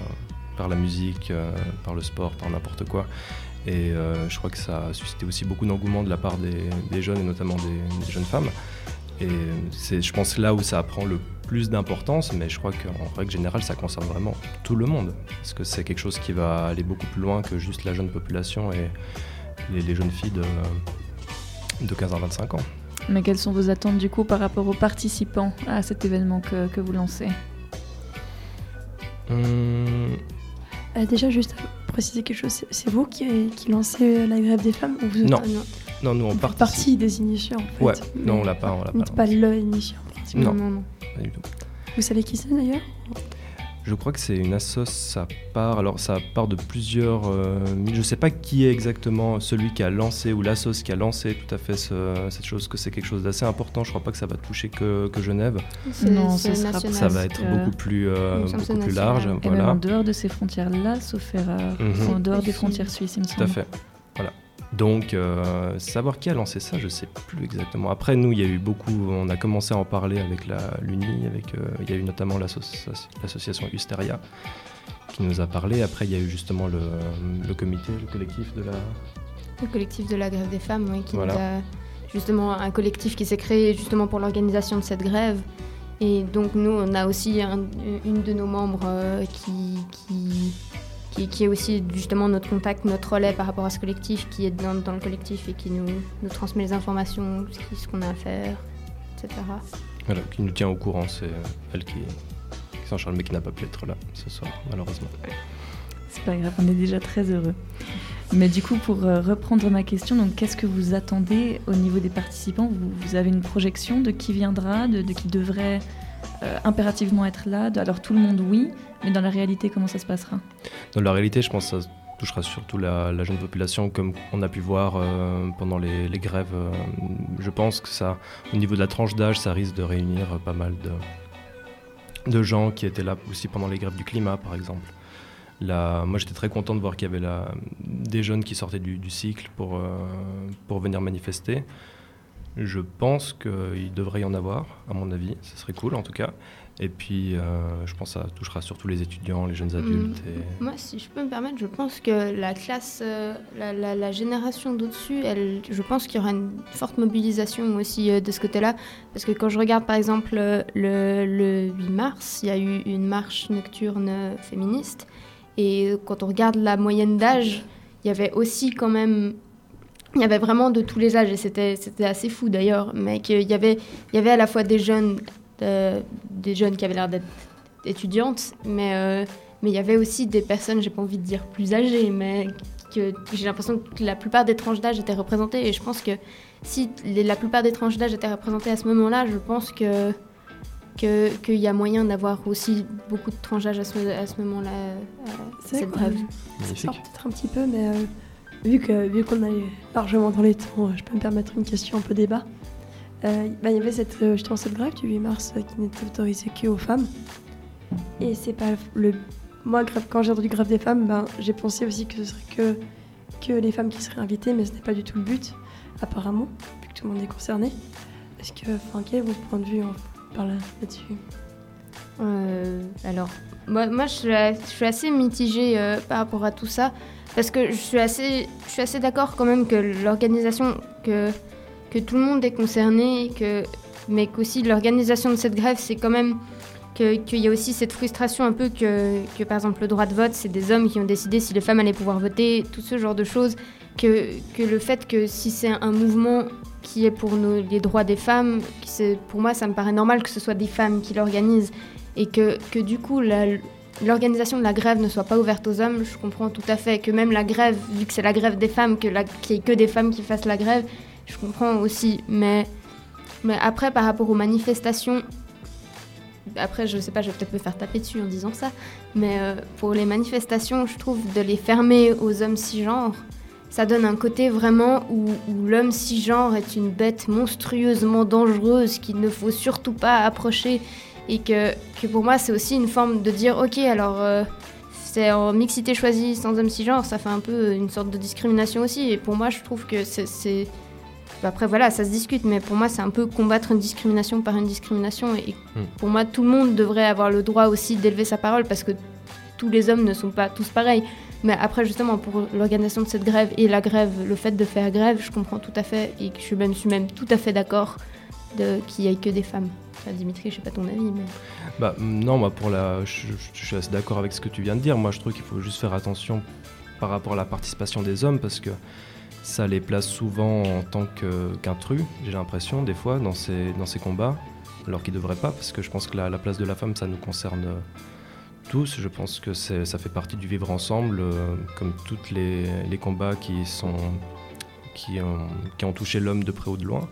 par la musique, euh, par le sport, par n'importe quoi. Et euh, je crois que ça a suscité aussi beaucoup d'engouement de la part des, jeunes et notamment des, des jeunes femmes. Et c'est, je pense, là où ça prend le plus d'importance, mais je crois qu'en règle générale, ça concerne vraiment tout le monde. Parce que c'est quelque chose qui va aller beaucoup plus loin que juste la jeune population et les, les jeunes filles de, de 15 à 25 ans. Mais quelles sont vos attentes du coup par rapport aux participants à cet événement que, que vous lancez Hum, Euh, déjà, juste à préciser quelque chose, c'est- vous qui, qui lancez la grève des femmes ou vous êtes Non. un- non, nous on vous participe. partie des initiés en fait Ouais, non, on l'a pas, on l'a Vous pas. n'êtes pas le initié en principe. Non. non, non. Pas du tout. Vous savez qui c'est d'ailleurs Je crois que c'est une assoce, ça part, alors ça part de plusieurs. euh, je sais pas qui est exactement celui qui a lancé ou l'assoce qui a lancé tout à fait ce- cette chose, que c'est quelque chose d'assez important. Je crois pas que ça va toucher que, que Genève. Non, ce sera. Ça va être beaucoup plus, euh, beaucoup plus large. Et même Voilà. en dehors de ces frontières-là, sauf erreur, Mhm. en dehors des frontières suisses, il me semble. Tout à fait. Donc, euh, savoir qui a lancé ça, je sais plus exactement. Après, nous, il y a eu beaucoup. On a commencé à en parler avec l'Uni, avec. euh, il y a eu notamment l'associ- l'association Hysteria qui nous a parlé. Après, il y a eu justement le, le comité, le collectif de la. Le collectif de la grève des femmes, oui, qui Voilà. nous a justement un collectif qui s'est créé justement pour l'organisation de cette grève. Et donc nous, on a aussi un- une de nos membres euh, qui, qui, qui, qui est aussi justement notre contact, notre relais par rapport à ce collectif, qui est dans, dans le collectif et qui nous, nous transmet les informations, ce qui- ce qu'on a à faire, etc. Voilà, qui nous tient au courant. C'est euh, elle qui, qui s'en charge, mais qui n'a pas pu être là ce soir, malheureusement. C'est pas grave, on est déjà très heureux. Mais du coup, pour euh, reprendre ma question, donc qu'est-ce que vous attendez au niveau des participants? Vous, vous avez une projection de qui viendra, de, de qui devrait euh, impérativement être là? De- Alors tout le monde, oui, mais dans la réalité, comment ça se passera? Dans la réalité, je pense que ça touchera surtout la, jeune population, comme on a pu voir euh, pendant les, grèves. euh, je pense que ça, au niveau de la tranche d'âge, ça risque de réunir euh, pas mal de, gens qui étaient là aussi pendant les grèves du climat, par exemple. Moi, j'étais très content de voir qu'il y avait des jeunes qui sortaient du, cycle pour, pour venir manifester. Je pense qu'il devrait y en avoir, à mon avis. Ce serait cool, en tout cas. Et puis, euh, je pense que ça touchera surtout les étudiants, les jeunes adultes. Mm. Et... Moi, si je peux me permettre, je pense que la classe, euh, la, la- la génération d'au-dessus, elle, je pense qu'il y aura une forte mobilisation aussi euh, de ce côté-là. Parce que quand je regarde par exemple le, le 8 mars, il y a eu une marche nocturne féministe. Et quand on regarde la moyenne d'âge, il y avait aussi quand même. Il y avait vraiment de tous les âges et c'était c'était assez fou d'ailleurs. Mais qu'il y avait, il y avait à la fois des jeunes, des jeunes qui avaient l'air d'être étudiantes, mais euh, mais il y avait aussi des personnes, j'ai pas envie de dire plus âgées, mais que, que j'ai l'impression que la plupart des tranches d'âge étaient représentées. Et je pense que si les- la plupart des tranches d'âge étaient représentées à ce moment-là, je pense que que- qu'il y a moyen d'avoir aussi beaucoup de tranches d'âge à ce, à ce moment-là, euh, C'est cette qu'on- sort peut-être un petit peu, mais euh, vu que vu qu'on est largement dans les temps, je peux me permettre une question un peu débat. Euh, bah, il y avait cette, euh, justement cette grève du 8 mars euh, qui n'était autorisée qu'aux femmes. Et c'est pas le. Moi, grève- quand j'ai entendu grève des femmes, ben, j'ai pensé aussi que ce serait que, que les femmes qui seraient invitées, mais ce n'est pas du tout le but, apparemment, vu que tout le monde est concerné. Est-ce que, enfin, quel est votre point de vue par là- là-dessus? Euh, alors, moi, moi je, suis, je suis assez mitigée par rapport à tout ça, parce que je suis assez, je suis assez d'accord quand même que l'organisation, que, que tout le monde est concerné, que, mais qu'aussi l'organisation de cette grève, c'est quand même qu'il y a aussi cette frustration un peu que, que, par exemple, le droit de vote, c'est des hommes qui ont décidé si les femmes allaient pouvoir voter, tout ce genre de choses, que, que le fait que si c'est un mouvement qui est pour les droits des femmes, pour moi, ça me paraît normal que ce soit des femmes qui l'organisent et que, que du coup, l'organisation de la grève ne soit pas ouverte aux hommes, je comprends tout à fait. Que même la grève, vu que c'est la grève des femmes, que la- qu'il n'y ait que des femmes qui fassent la grève, je comprends aussi. Mais, mais après, par rapport aux manifestations, après, je sais pas, je vais peut-être me faire taper dessus en disant ça, mais euh, pour les manifestations, je trouve de les fermer aux hommes cisgenres, ça donne un côté vraiment où, l'homme cisgenre est une bête monstrueusement dangereuse qu'il ne faut surtout pas approcher et que, que pour moi c'est aussi une forme de dire ok alors euh, c'est en mixité choisie sans homme cisgenre, ça fait un peu une sorte de discrimination aussi et pour moi je trouve que c'est... Après voilà, ça se discute, mais pour moi c'est un peu combattre une discrimination par une discrimination et Hmm. pour moi tout le monde devrait avoir le droit aussi d'élever sa parole parce que tous les hommes ne sont pas tous pareils. Mais après, justement, pour l'organisation de cette grève et la grève, le fait de faire grève, je comprends tout à fait et je suis même, je suis même tout à fait d'accord qu'il n'y ait que des femmes. Enfin, Dimitri, je sais pas ton avis, mais. Bah, mm, non, moi, pour la, je, je- je suis assez d'accord avec ce que tu viens de dire. Moi, je trouve qu'il faut juste faire attention par rapport à la participation des hommes parce que ça les place souvent en tant qu'intrus, j'ai l'impression, des fois, dans ces, combats, alors qu'ils ne devraient pas, parce que je pense que la, la place de la femme, ça nous concerne euh, tous. Je pense que ça fait partie du vivre ensemble, euh, comme tous les, combats qui, ont, touché l'homme de près ou de loin.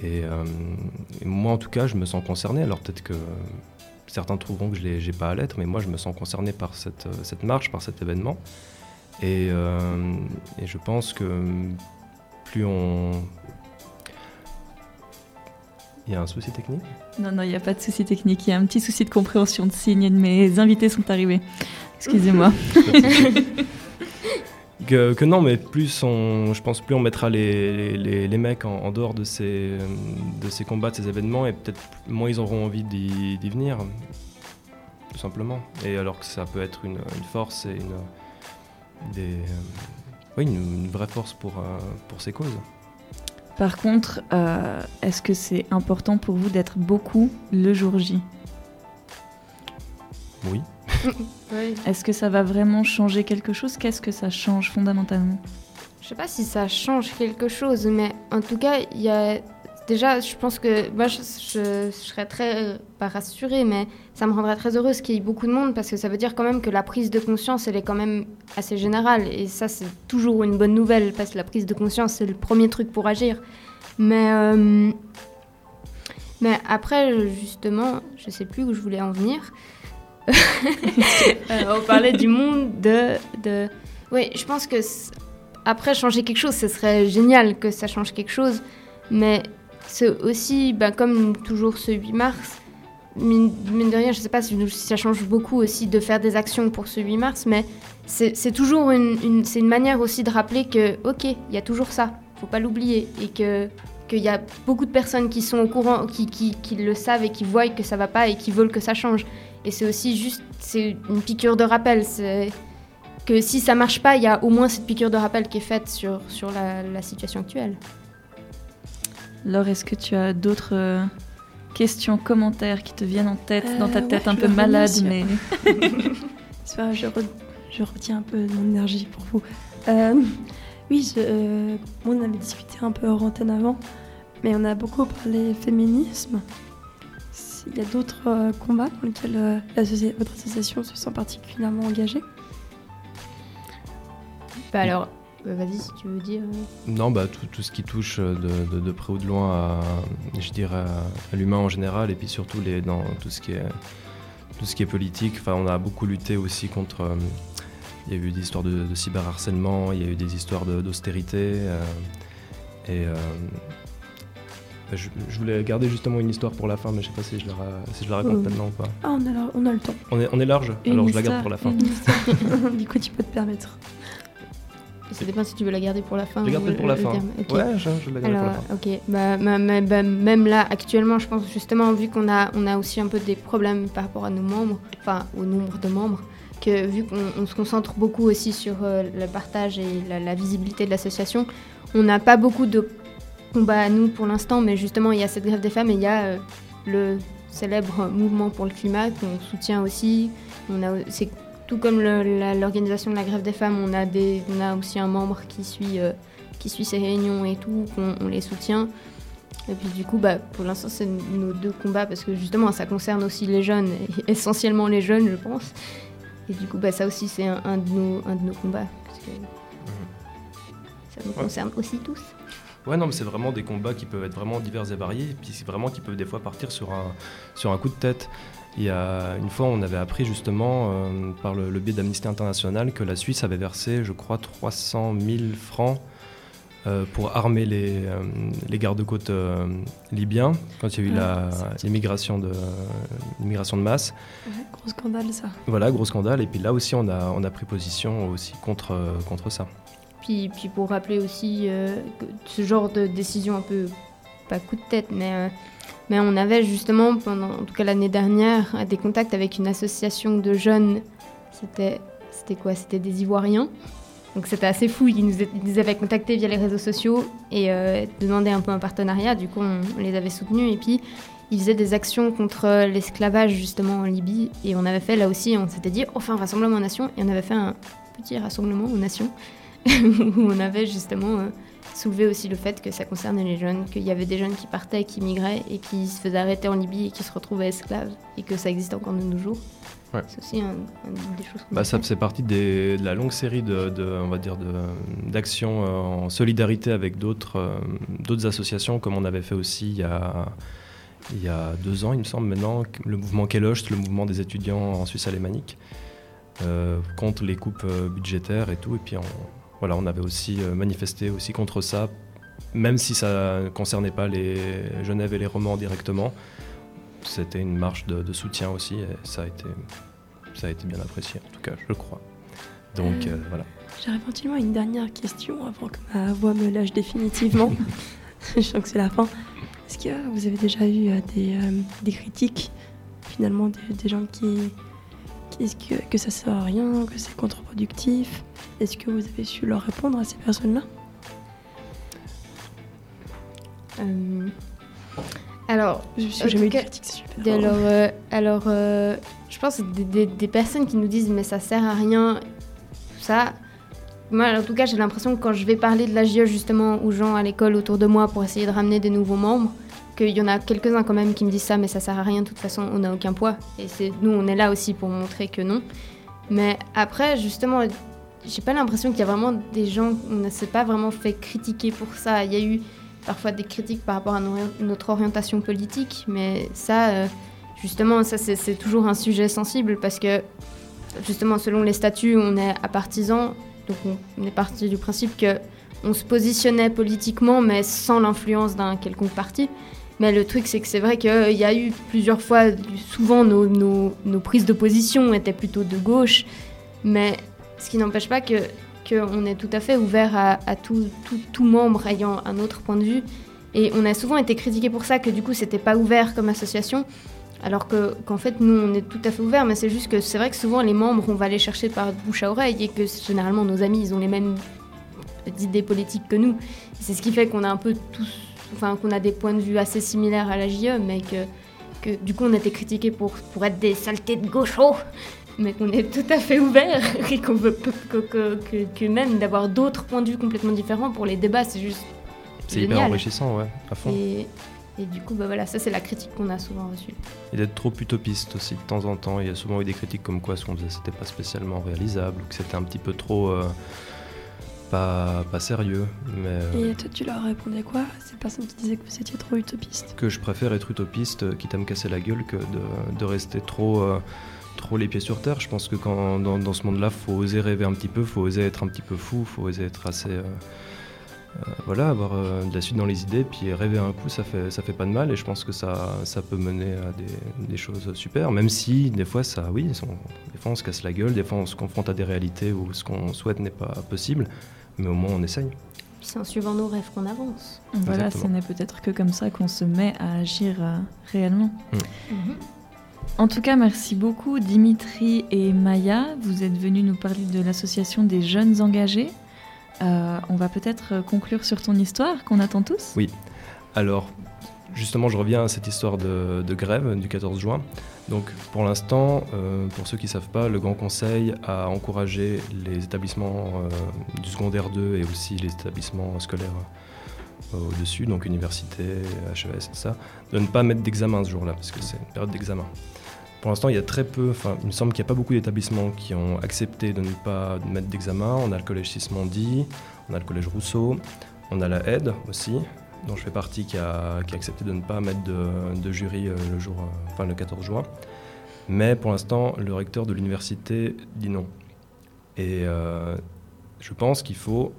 Et, euh, et moi, en tout cas, je me sens concerné. Alors peut-être que certains trouveront que je n'ai pas à l'être, mais moi, je me sens concerné par cette, cette marche, par cet événement. Et, euh, et je pense que plus on... Il y a un souci technique? Non, non, il n'y a pas de souci technique. Il y a un petit souci de compréhension de signes. Mes invités sont arrivés. Excusez-moi. que, que non, mais plus on, je pense plus on mettra les, les, les mecs en, en dehors de ces, de ces combats, de ces événements, et peut-être moins ils auront envie d'y d'y venir, tout simplement. Et alors que ça peut être une, une force et une, des, euh, oui, une, une vraie force pour, euh, pour ces causes. Par contre, euh, est-ce que c'est important pour vous d'être beaucoup le jour J? Oui. Oui. Est-ce que ça va vraiment changer quelque chose? Qu'est-ce que ça change fondamentalement? Je sais pas si ça change quelque chose, mais en tout cas, il y a. Déjà, je pense que moi, je, je- je serais très, pas rassurée, mais ça me rendrait très heureuse qu'il y ait beaucoup de monde parce que ça veut dire quand même que la prise de conscience, elle est quand même assez générale. Et ça, c'est toujours une bonne nouvelle parce que la prise de conscience, c'est le premier truc pour agir. Mais, euh, mais après, justement, je sais plus où je voulais en venir. Euh, on parlait du monde de, de... Oui, je pense que après changer quelque chose, ce serait génial que ça change quelque chose, mais c'est aussi, bah, comme toujours ce 8 mars, mine, de rien, je sais pas si, ça change beaucoup aussi de faire des actions pour ce 8 mars, mais c'est toujours une, c'est une manière aussi de rappeler que, ok, il y a toujours ça, faut pas l'oublier, et que qu'il y a beaucoup de personnes qui sont au courant, qui, qui, le savent et qui voient que ça va pas et qui veulent que ça change. Et c'est aussi juste, c'est une piqûre de rappel. Que si ça marche pas, il y a au moins cette piqûre de rappel qui est faite sur, sur la situation actuelle. Laure, est-ce que tu as d'autres euh, questions, commentaires qui te viennent en tête, dans ta Euh, tête ouais, un peu malade, mais grave, je, re- je retiens un peu mon énergie pour vous. Euh, oui, je, euh, on avait discuté un peu hors antenne avant, mais on a beaucoup parlé féminisme. Il y a d'autres euh, combats dans lesquels euh, votre association se sent particulièrement engagée? Bah alors, vas-y si tu veux dire. euh. Non, bah, tout, tout ce qui touche euh, de, de- de près ou de loin à, je dirais, à, l'humain en général, et puis surtout les, dans tout ce qui est, tout ce qui est politique. Enfin, on a beaucoup lutté aussi contre. euh, il y a eu des histoires de, de cyberharcèlement, il y a eu des histoires d'austérité. euh, et euh, je, je voulais garder justement une histoire pour la fin, mais je sais pas si je la, ra- si je la raconte Euh, maintenant ou pas. Ah, on a, on a le temps. On est, on est large, Une alors je la garde pour la fin. du coup, tu peux te permettre. Ça dépend si tu veux la garder pour la fin. Je garde ou pour la fin. Ouais, je- je la garde pour la fin. Ok, bah, bah, même là, actuellement, je pense justement, vu qu'on a, on a aussi un peu des problèmes par rapport à nos membres, enfin au nombre de membres, que vu qu'on on se concentre beaucoup aussi sur euh, le partage et la, la visibilité de l'association, on n'a pas beaucoup de combats à nous pour l'instant, mais justement, il y a cette grève des femmes et il y a euh, le célèbre mouvement pour le climat qu'on soutient aussi. On a, c'est tout comme l'organisation de la grève des femmes, on a, des, on a aussi un membre qui suit, euh, qui suit ces réunions et tout, qu'on on les soutient. Et puis du coup, bah, pour l'instant, c'est nos deux combats parce que justement, ça concerne aussi les jeunes, et essentiellement les jeunes, je pense. Et du coup, bah, ça aussi, c'est un, un de nos, un de nos combats. Parce que ça nous Ouais. concerne aussi tous. Ouais, non, mais c'est vraiment des combats qui peuvent être vraiment divers et variés, et puis c'est vraiment qui peuvent des fois partir sur un, sur un coup de tête. Il y a une fois, on avait appris justement euh, par le, le biais d'Amnesty International que la Suisse avait versé, je crois, 300 000 francs euh, pour armer les, euh, les gardes-côtes euh, libyens quand il y a eu la- l'immigration de, de masse. Ouais, gros scandale, ça. Voilà, gros scandale. Et puis là aussi, on a, on a pris position aussi contre, euh, contre ça. Puis, puis pour rappeler aussi euh, que ce genre de décision un peu, pas coup de tête, mais, euh, mais on avait justement, pendant, en tout cas l'année dernière, des contacts avec une association de jeunes. C'était, quoi? C'était des Ivoiriens. Donc c'était assez fou. Ils nous, ils nous avaient contactés via les réseaux sociaux et euh, demandaient un peu un partenariat. Du coup, on, on les avait soutenus. Et puis, ils faisaient des actions contre l'esclavage justement en Libye. Et on avait fait là aussi, on s'était dit, on fait un rassemblement aux nations. Et on avait fait un petit rassemblement aux nations où on avait justement euh, soulevé aussi le fait que ça concernait les jeunes, qu'il y avait des jeunes qui partaient, qui migraient et qui se faisaient arrêter en Libye et qui se retrouvaient esclaves et que ça existe encore de nos jours. Ouais. C'est aussi un- un des choses Bah, ça fait. c'est partie des- de la longue série de, de- on va dire d'actions euh, en solidarité avec d'autres euh, d'autres associations, comme on avait fait aussi il y a il y a deux ans, il me semble maintenant, le mouvement Kelocht, le mouvement des étudiants en Suisse alémanique, euh, contre les coupes budgétaires et tout. Et puis on, voilà, on avait aussi euh, manifesté aussi contre ça, même si ça ne concernait pas les Genève et les Romans directement. C'était une marche de, de soutien aussi et ça a été ça a été bien apprécié en tout cas, je crois. Donc Euh, euh, voilà. J'aurais éventuellement une dernière question avant que ma voix me lâche définitivement. Je sens que c'est la fin. Est-ce que vous avez déjà eu des, euh, des critiques, finalement, des, des gens qui, qui disent que, que ça sert à rien, que c'est contre-productif? Est-ce que vous avez su leur répondre à ces personnes-là Euh, alors, Je suis en jamais eu tout de cas, critique, c'est super. Alors, euh, alors euh, je pense que des, des- des personnes qui nous disent mais ça sert à rien, tout ça. Moi, en tout cas, j'ai l'impression que quand je vais parler de l'AGE justement aux gens à l'école autour de moi pour essayer de ramener des nouveaux membres, qu'il y en a quelques-uns quand même qui me disent ça, mais ça sert à rien, de toute façon, on n'a aucun poids. Et c'est nous, on est là aussi pour montrer que non. Mais après, justement, j'ai pas l'impression qu'il y a vraiment des gens, on ne s'est pas vraiment fait critiquer pour ça. Il y a eu parfois des critiques par rapport à no- notre orientation politique, mais ça, euh, justement, ça c'est toujours un sujet sensible parce que, justement, selon les statuts, on est à partisans, donc on, est parti du principe que on se positionnait politiquement, mais sans l'influence d'un quelconque parti. Mais le truc, c'est que c'est vrai qu'il y a eu plusieurs fois, souvent nos, nos- nos prises de position étaient plutôt de gauche, mais ce qui n'empêche pas que qu'on est tout à fait ouvert à, tout, tout, tout membre ayant un autre point de vue. Et on a souvent été critiqué pour ça, que du coup, c'était pas ouvert comme association. Alors que, qu'en fait, nous, on est tout à fait ouvert, mais c'est juste que c'est vrai que souvent, les membres, on va les chercher par bouche à oreille et que généralement, nos amis, ils ont les mêmes idées politiques que nous. C'est ce qui fait qu'on a un peu tous, enfin, qu'on a des points de vue assez similaires à la JE, mais que, que du coup, on a été critiqués pour, pour être des saletés de gauchos, mais qu'on est tout à fait ouvert et qu'on veut que, que, que, que même d'avoir d'autres points de vue complètement différents pour les débats, c'est juste. C'est hyper enrichissant, ouais, à fond. Et, et du coup, bah voilà, ça c'est la critique qu'on a souvent reçue. Et d'être trop utopiste aussi de temps en temps. Il y a souvent eu des critiques comme quoi ce qu'on faisait c'était pas spécialement réalisable, ou que c'était un petit peu trop euh, pas, pas sérieux. Mais euh, Et toi, tu leur répondais quoi? Ces personnes qui disaient que vous étiez trop utopiste. que je préfère être utopiste, euh, quitte à me casser la gueule, que de, de rester trop, euh, trop les pieds sur terre. Je pense que quand, dans, dans ce monde-là, faut oser rêver un petit peu, faut oser être un petit peu fou, faut oser être assez. euh, euh, voilà, avoir euh, de la suite dans les idées, puis rêver un coup, ça fait, ça fait pas de mal, et je pense que ça, ça peut mener à des, des choses super, même si des fois, ça, oui, on, des fois on se casse la gueule, des fois on se confronte à des réalités où ce qu'on souhaite n'est pas possible, mais au moins on essaye. Puis c'est en suivant nos rêves qu'on avance. Voilà, ce Exactement. n'est peut-être que comme ça qu'on se met à agir euh, réellement. Mhm. En tout cas, merci beaucoup Dimitri et Maya. Vous êtes venus nous parler de l'association des jeunes engagés. Euh, on va peut-être conclure sur ton histoire qu'on attend tous. Oui. Alors, justement, je reviens à cette histoire de, grève du 14 juin. Donc, pour l'instant, euh, pour ceux qui ne savent pas, le Grand Conseil a encouragé les établissements euh, du secondaire 2 et aussi les établissements scolaires au-dessus, donc université, HES et ça, de ne pas mettre d'examen ce jour-là, parce que c'est une période d'examen. Pour l'instant, il y a très peu, enfin, il me semble qu'il n'y a pas beaucoup d'établissements qui ont accepté de ne pas mettre d'examen. On a le collège Sismondi, on a le collège Rousseau, on a la aide aussi, dont je fais partie, qui a, accepté de ne pas mettre de, jury euh, le jour, euh, enfin le 14 juin. Mais pour l'instant, le recteur de l'université dit non. Et euh, je pense qu'il faut,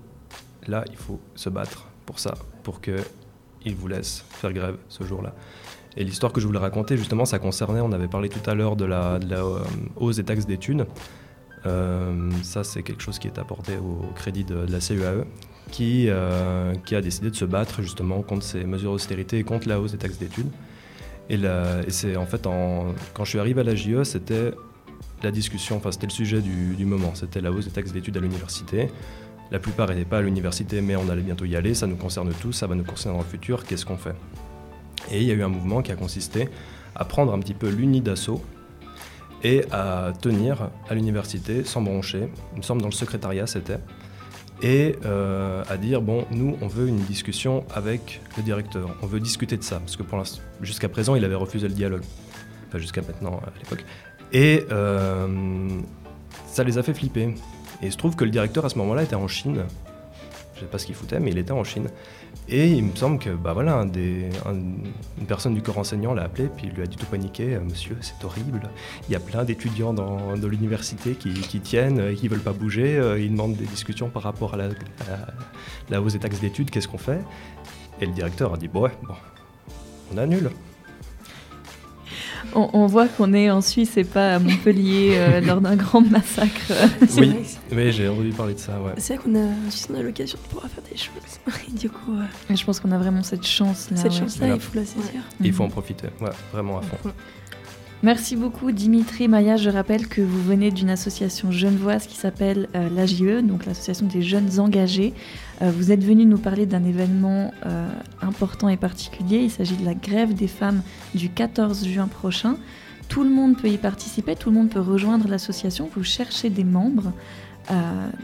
là, il faut se battre pour ça, pour qu'il vous laisse faire grève ce jour-là. Et l'histoire que je voulais raconter, justement, ça concernait, on avait parlé tout à l'heure de la, euh, hausse des taxes d'études. Euh, ça, c'est quelque chose qui est apporté au crédit de, la CEAE, qui, euh, qui a décidé de se battre justement contre ces mesures d'austérité et contre la hausse des taxes d'études. Et, c'est en fait, quand je suis arrivé à la JE, c'était la discussion, enfin c'était le sujet du, du moment, c'était la hausse des taxes d'études à l'université. La plupart n'étaient pas à l'université, mais on allait bientôt y aller, ça nous concerne tous, ça va nous concerner dans le futur, qu'est-ce qu'on fait? Et il y a eu un mouvement qui a consisté à prendre un petit peu l'uni d'assaut et à tenir à l'université sans broncher, il me semble dans le secrétariat c'était, et euh, à dire bon, nous on veut une discussion avec le directeur, on veut discuter de ça, parce que jusqu'à présent il avait refusé le dialogue, enfin jusqu'à maintenant à l'époque, et euh, ça les a fait flipper. Et il se trouve que le directeur à ce moment-là était en Chine, je sais pas ce qu'il foutait, mais il était en Chine. Et il me semble que bah voilà, une personne du corps enseignant l'a appelé, puis il lui a dit tout paniqué euh, Monsieur, c'est horrible, il y a plein d'étudiants dans, l'université qui, qui tiennent, euh, qui veulent pas bouger, euh, ils demandent des discussions par rapport à la, à la hausse des taxes d'études, qu'est-ce qu'on fait? Et le directeur a dit Bon, ouais, bon, on annule. On, on voit qu'on est en Suisse et pas à Montpellier euh, lors d'un grand massacre. Oui, mais j'ai entendu parler de ça, ouais. C'est vrai qu'on a, on a l'occasion de pouvoir faire des choses. Et du coup, euh, Et je pense qu'on a vraiment cette chance-là. cette ouais. chance-là, il faut la saisir. Il faut en profiter, ouais, vraiment à fond. Merci beaucoup Dimitri Maya. Je rappelle que vous venez d'une association genevoise qui s'appelle euh, l'AJE, donc l'association des jeunes engagés. Euh, vous êtes venu nous parler d'un événement euh, important et particulier. Il s'agit de la grève des femmes du 14 juin prochain. Tout le monde peut y participer, tout le monde peut rejoindre l'association. Vous cherchez des membres. Euh,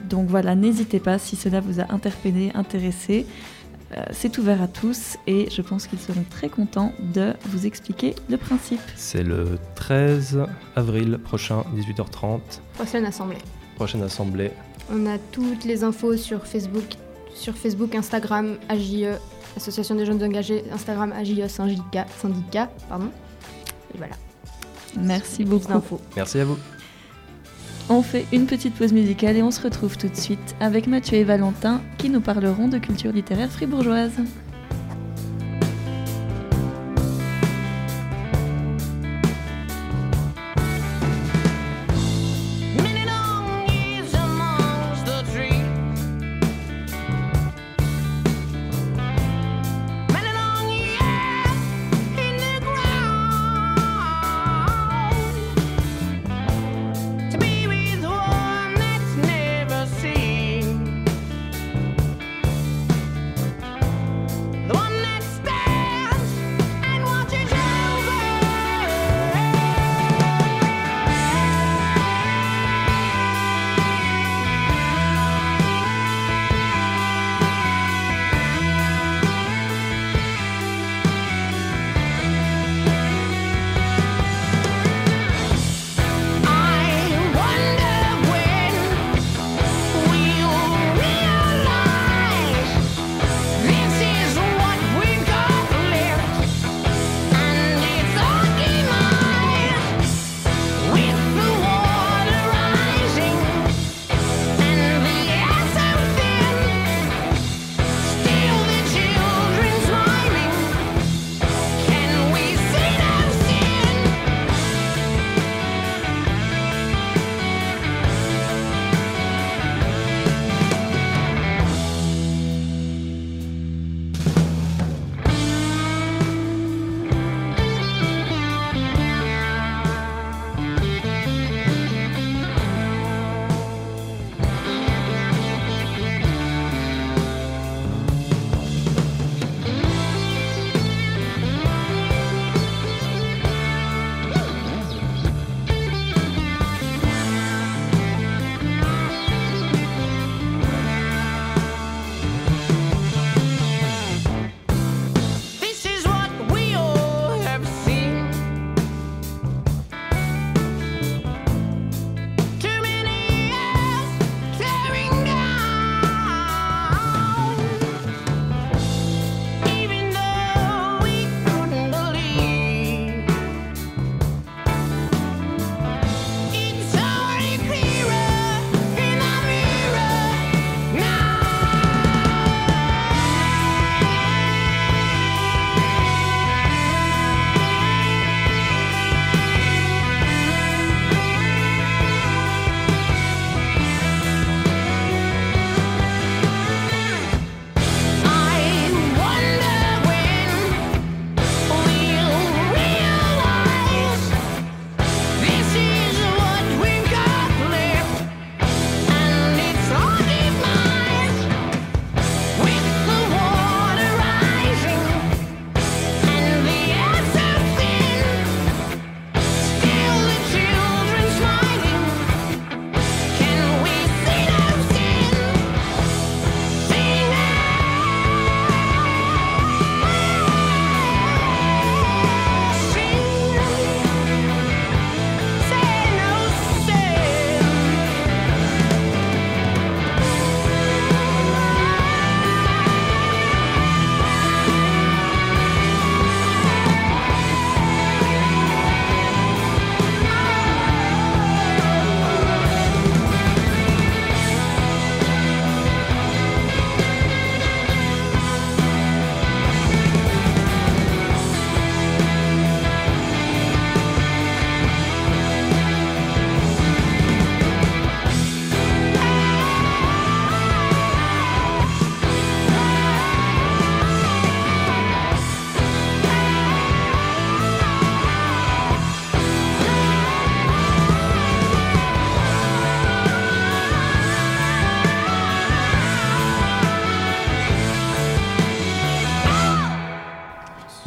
donc voilà, n'hésitez pas si cela vous a interpellé, intéressé. Euh, C'est ouvert à tous et je pense qu'ils seront très contents de vous expliquer le principe. C'est le 13 avril prochain, 18h30, Prochaine assemblée. prochaine assemblée. On a toutes les infos sur Facebook, sur Facebook, Instagram, AJE, Association des jeunes engagés, Instagram AJE syndicat, syndicat, pardon. Et voilà. Merci beaucoup. d'infos. Merci à vous. On fait une petite pause musicale et on se retrouve tout de suite avec Mathieu et Valentin qui nous parleront de culture littéraire fribourgeoise.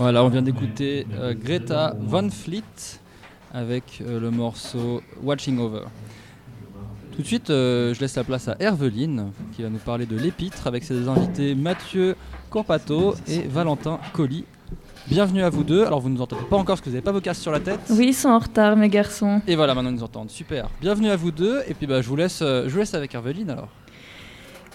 Voilà, on vient d'écouter euh, Greta Van Fleet avec euh, le morceau Watching Over. Tout de suite, euh, je laisse la place à Herveline qui va nous parler de l'épître avec ses invités Mathieu Corpato et Valentin Colli. Bienvenue à vous deux. Alors, vous ne nous entendez pas encore parce que vous n'avez pas vos casques sur la tête. Oui, ils sont en retard, mes garçons. Et voilà, maintenant ils nous entendent. Super. Bienvenue à vous deux. Et puis, bah, je, vous laisse, je vous laisse avec Herveline alors.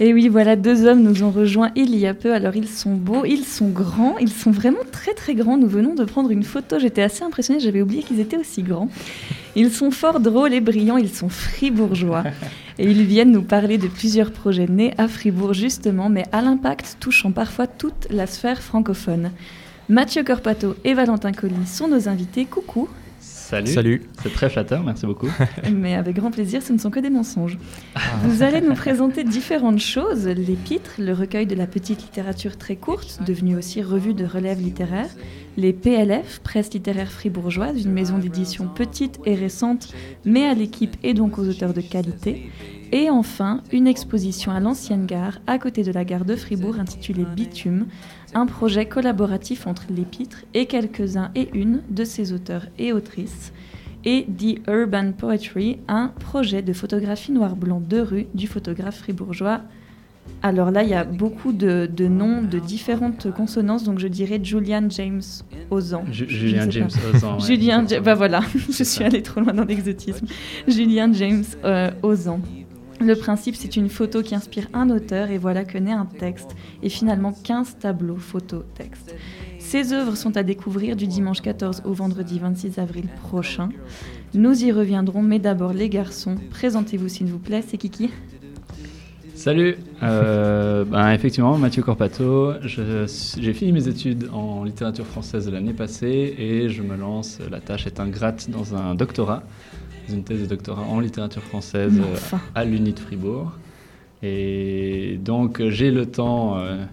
Et oui, voilà, deux hommes nous ont rejoints il y a peu. Alors, ils sont beaux, ils sont grands, ils sont vraiment très très grands. Nous venons de prendre une photo. J'étais assez impressionnée, j'avais oublié qu'ils étaient aussi grands. Ils sont fort drôles et brillants, ils sont fribourgeois. Et ils viennent nous parler de plusieurs projets nés à Fribourg, justement, mais à l'impact touchant parfois toute la sphère francophone. Mathieu Corpato et Valentin Colli sont nos invités. Coucou. Salut. Salut. C'est très flatteur, merci beaucoup. Mais avec grand plaisir, ce ne sont que des mensonges. Vous allez nous présenter différentes choses. L'épître, le recueil de la petite littérature très courte, devenu aussi revue de relève littéraire. Les PLF, presse littéraire fribourgeoise, une maison d'édition petite et récente, mais à l'équipe et donc aux auteurs de qualité. Et enfin, une exposition à l'ancienne gare, à côté de la gare de Fribourg, intitulée Bitume, un projet collaboratif entre l'épître et quelques-uns et une de ses auteurs et autrices, et The Urban Poetry, un projet de photographie noir-blanc de rue du photographe fribourgeois. Alors là, il y a beaucoup de, de noms de différentes consonances, donc je dirais Julian James Ozan. Ju- Je Julien ne sais James. Ozan. Julien, Ja- bah voilà, je suis allée trop loin dans l'exotisme. Julien James euh, Ozan. Le principe, c'est une photo qui inspire un auteur et voilà que naît un texte et finalement 15 tableaux photo-texte. Ces œuvres sont à découvrir du dimanche 14 au vendredi 26 avril prochain. Nous y reviendrons, mais d'abord les garçons, présentez-vous s'il vous plaît, c'est Kiki. Salut. Euh, ben, effectivement, Mathieu Corpato. J'ai fini mes études en littérature française l'année passée et je me lance. La tâche est ingrate dans un doctorat, une thèse de doctorat en littérature française euh, enfin. à l'UNI de Fribourg. Et donc j'ai le temps. euh,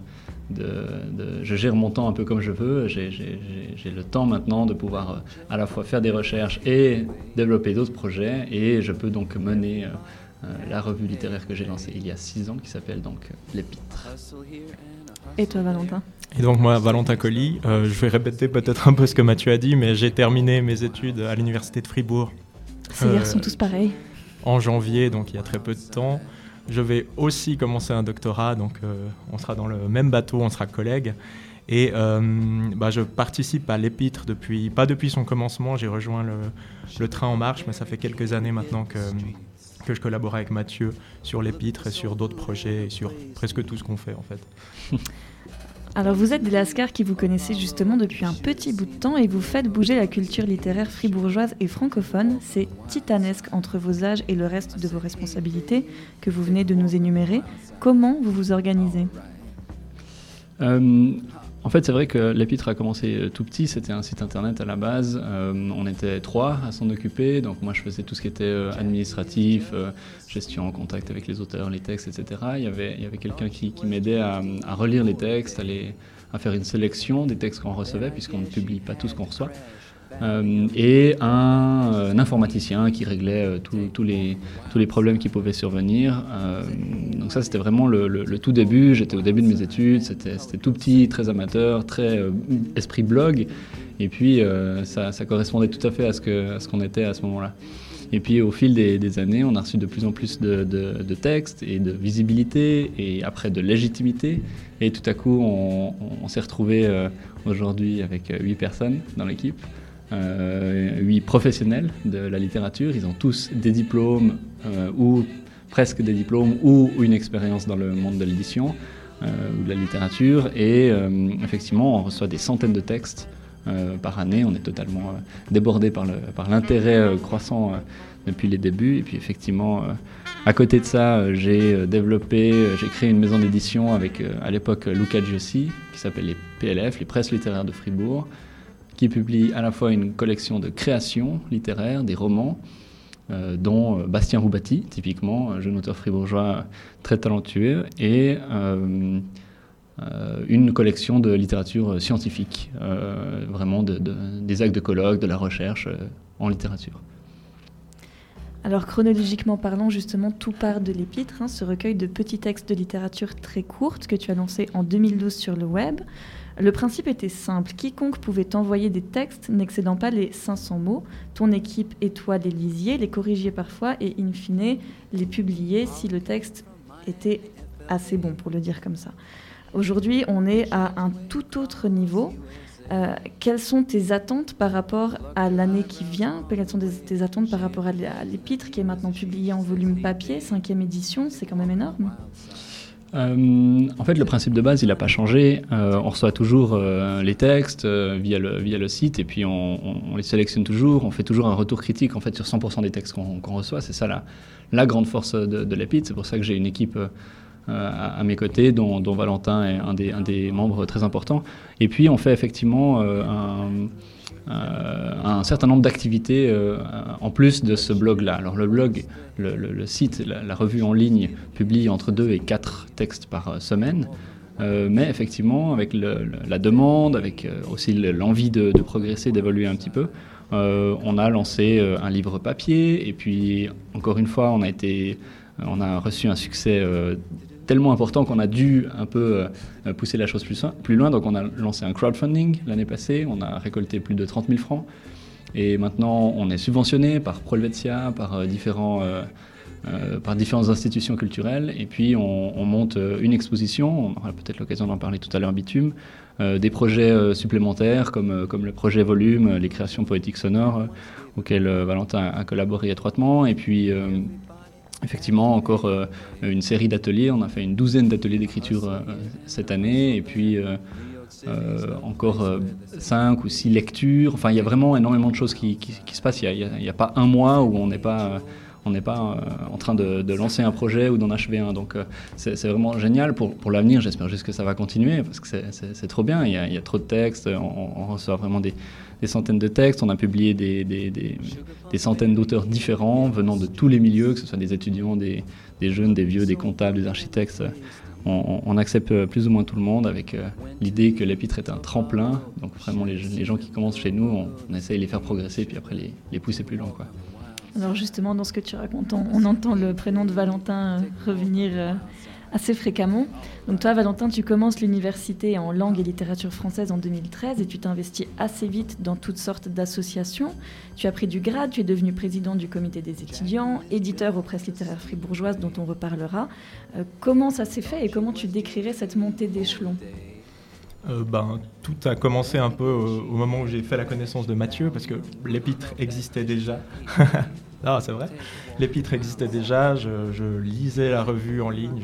de, de- je gère mon temps un peu comme je veux. J'ai- J'ai j'ai- j'ai le temps maintenant de pouvoir euh, à la fois faire des recherches et développer d'autres projets. Et je peux donc mener euh, la revue littéraire que j'ai lancée il y a six ans, qui s'appelle donc L'Épître. Et toi, Valentin? Et donc moi, Valentin Colli, euh, je vais répéter peut-être un peu ce que Mathieu a dit, mais j'ai terminé mes études à l'université de Fribourg. Ces euh, garçons tous pareils. En janvier, donc il y a très peu de temps. Je vais aussi commencer un doctorat, donc euh, on sera dans le même bateau, on sera collègues. Et euh, bah, je participe à l'épître depuis, pas depuis son commencement, j'ai rejoint le, le train en marche, mais ça fait quelques années maintenant que, que je collabore avec Mathieu sur l'épître et sur d'autres projets et sur presque tout ce qu'on fait en fait. Alors vous êtes des Lascars qui vous connaissez justement depuis un petit bout de temps et vous faites bouger la culture littéraire fribourgeoise et francophone. C'est titanesque entre vos âges et le reste de vos responsabilités que vous venez de nous énumérer. Comment vous vous organisez? Euh, en fait, c'est vrai que l'Épître a commencé euh, tout petit. C'était un site internet à la base. Euh, on était trois à s'en occuper. Donc, moi, je faisais tout ce qui était euh, administratif, euh, gestion en contact avec les auteurs, les textes, etc. Il y avait, il y avait quelqu'un qui, qui m'aidait à, à relire les textes, à, les- à faire une sélection des textes qu'on recevait, puisqu'on ne publie pas tout ce qu'on reçoit. Euh, et un, euh, un informaticien qui réglait euh, tous- les, problèmes qui pouvaient survenir. Donc ça, c'était vraiment le, tout début. J'étais au début de mes études, c'était tout petit, très amateur, très esprit blog. Et puis, ça, correspondait tout à fait à ce qu'on était à ce moment-là. Et puis, au fil des, années, on a reçu de plus en plus de, textes et de visibilité et après de légitimité. Et tout à coup, on, on s'est retrouvé aujourd'hui avec huit personnes dans l'équipe huit professionnels de la littérature. Ils ont tous des diplômes euh, ou presque des diplômes ou une expérience dans le monde de l'édition euh, ou de la littérature. Et euh, effectivement, on reçoit des centaines de textes euh, par année. On est totalement euh, débordé par l'intérêt euh, croissant euh, depuis les débuts. Et puis effectivement, euh, à côté de ça, euh, j'ai euh, développé, euh, j'ai créé une maison d'édition avec euh, à l'époque Luca Giossi, qui s'appelle les PLF, les Presses littéraires de Fribourg, qui publie à la fois une collection de créations littéraires, des romans, euh, dont euh, Bastien Roubati, typiquement, un jeune auteur fribourgeois très talentueux, et euh, une collection de littérature scientifique, vraiment de- de- des actes de colloque, de la recherche en littérature. Alors chronologiquement parlant, justement, tout part de l'Épître, hein, ce recueil de petits textes de littérature très courtes que tu as lancé en 2012 sur le web. Le principe était simple. Quiconque pouvait envoyer des textes n'excédant pas les 500 mots. Ton équipe et toi les lisiez, les corrigiez parfois et in fine les publiez si le texte était assez bon, pour le dire comme ça. Aujourd'hui, on est à un tout autre niveau. Euh, quelles sont tes attentes par rapport à l'année qui vient? Quelles sont tes attentes par rapport à l'é- à l'épître qui est maintenant publié en volume papier, cinquième édition? C'est quand même énorme. Euh, en fait, le principe de base, il n'a pas changé. Euh, on reçoit toujours euh, les textes euh, via, le, via le site et puis on, on- les sélectionne toujours. On fait toujours un retour critique en fait sur 100% des textes qu'on reçoit. C'est ça la, la grande force de, de. C'est pour ça que j'ai une équipe euh, à, à mes côtés, dont, Valentin est un des, membres très importants. Et puis, on fait effectivement euh, un, euh, un certain nombre d'activités euh, en plus de ce blog-là. Alors le blog, le, site, la, revue en ligne publie entre 2 et 4 textes par euh, semaine. Euh, mais effectivement, avec la demande, avec euh, aussi le- l'envie de, de progresser, d'évoluer un petit peu, euh, on a lancé euh, un livre papier. Et puis, encore une fois, on a, été, on a reçu un succès euh, tellement important qu'on a dû un peu euh, pousser la chose plus, loin. Donc on a lancé un crowdfunding l'année passée, on a récolté plus de 30 000 francs. Et maintenant on est subventionné par Prolvetia, par, euh, différents, euh, par différentes institutions culturelles. Et puis on, on monte une exposition, on aura peut-être l'occasion d'en parler tout à l'heure, Bitume. des projets supplémentaires comme, comme le projet Volume, les créations poétiques sonores, auxquelles Valentin a collaboré étroitement. Et puis effectivement encore euh, une série d'ateliers. On a fait une douzaine d'ateliers d'écriture euh, cette année et puis euh, encore cinq ou six lectures. Enfin, il y a vraiment énormément de choses qui, se passent. Il n'y a, pas un mois où on n'est pas, en train de, lancer un projet ou d'en achever un. Donc, c'est vraiment génial pour, l'avenir. J'espère juste que ça va continuer parce que c'est- trop bien. Il y, a, trop de textes. On reçoit vraiment des, des centaines de textes. On a publié des, des- des- centaines d'auteurs différents venant de tous les milieux, que ce soit des étudiants, des, jeunes, des vieux, des comptables, des architectes. On, on accepte euh, plus ou moins tout le monde avec euh, l'idée que l'épître est un tremplin. Donc vraiment, les, les gens qui commencent chez nous, on, essaye de les faire progresser, puis après les, les pousser plus loin. Quoi. Alors justement, dans ce que tu racontes, on, entend le prénom de Valentin euh, revenir assez fréquemment. Donc toi, Valentin, tu commences l'université en langue et littérature française en 2013 et tu t'investis assez vite dans toutes sortes d'associations. Tu as pris du grade, tu es devenu président du comité des étudiants, éditeur aux presses littéraires fribourgeoises dont on reparlera. Euh, comment ça s'est fait et comment tu décrirais cette montée d'échelon? Euh, ben, tout a commencé un peu au moment où j'ai fait la connaissance de Mathieu, parce que l'épître existait déjà. ah, c'est vrai. L'épître existait déjà, je, lisais la revue en ligne,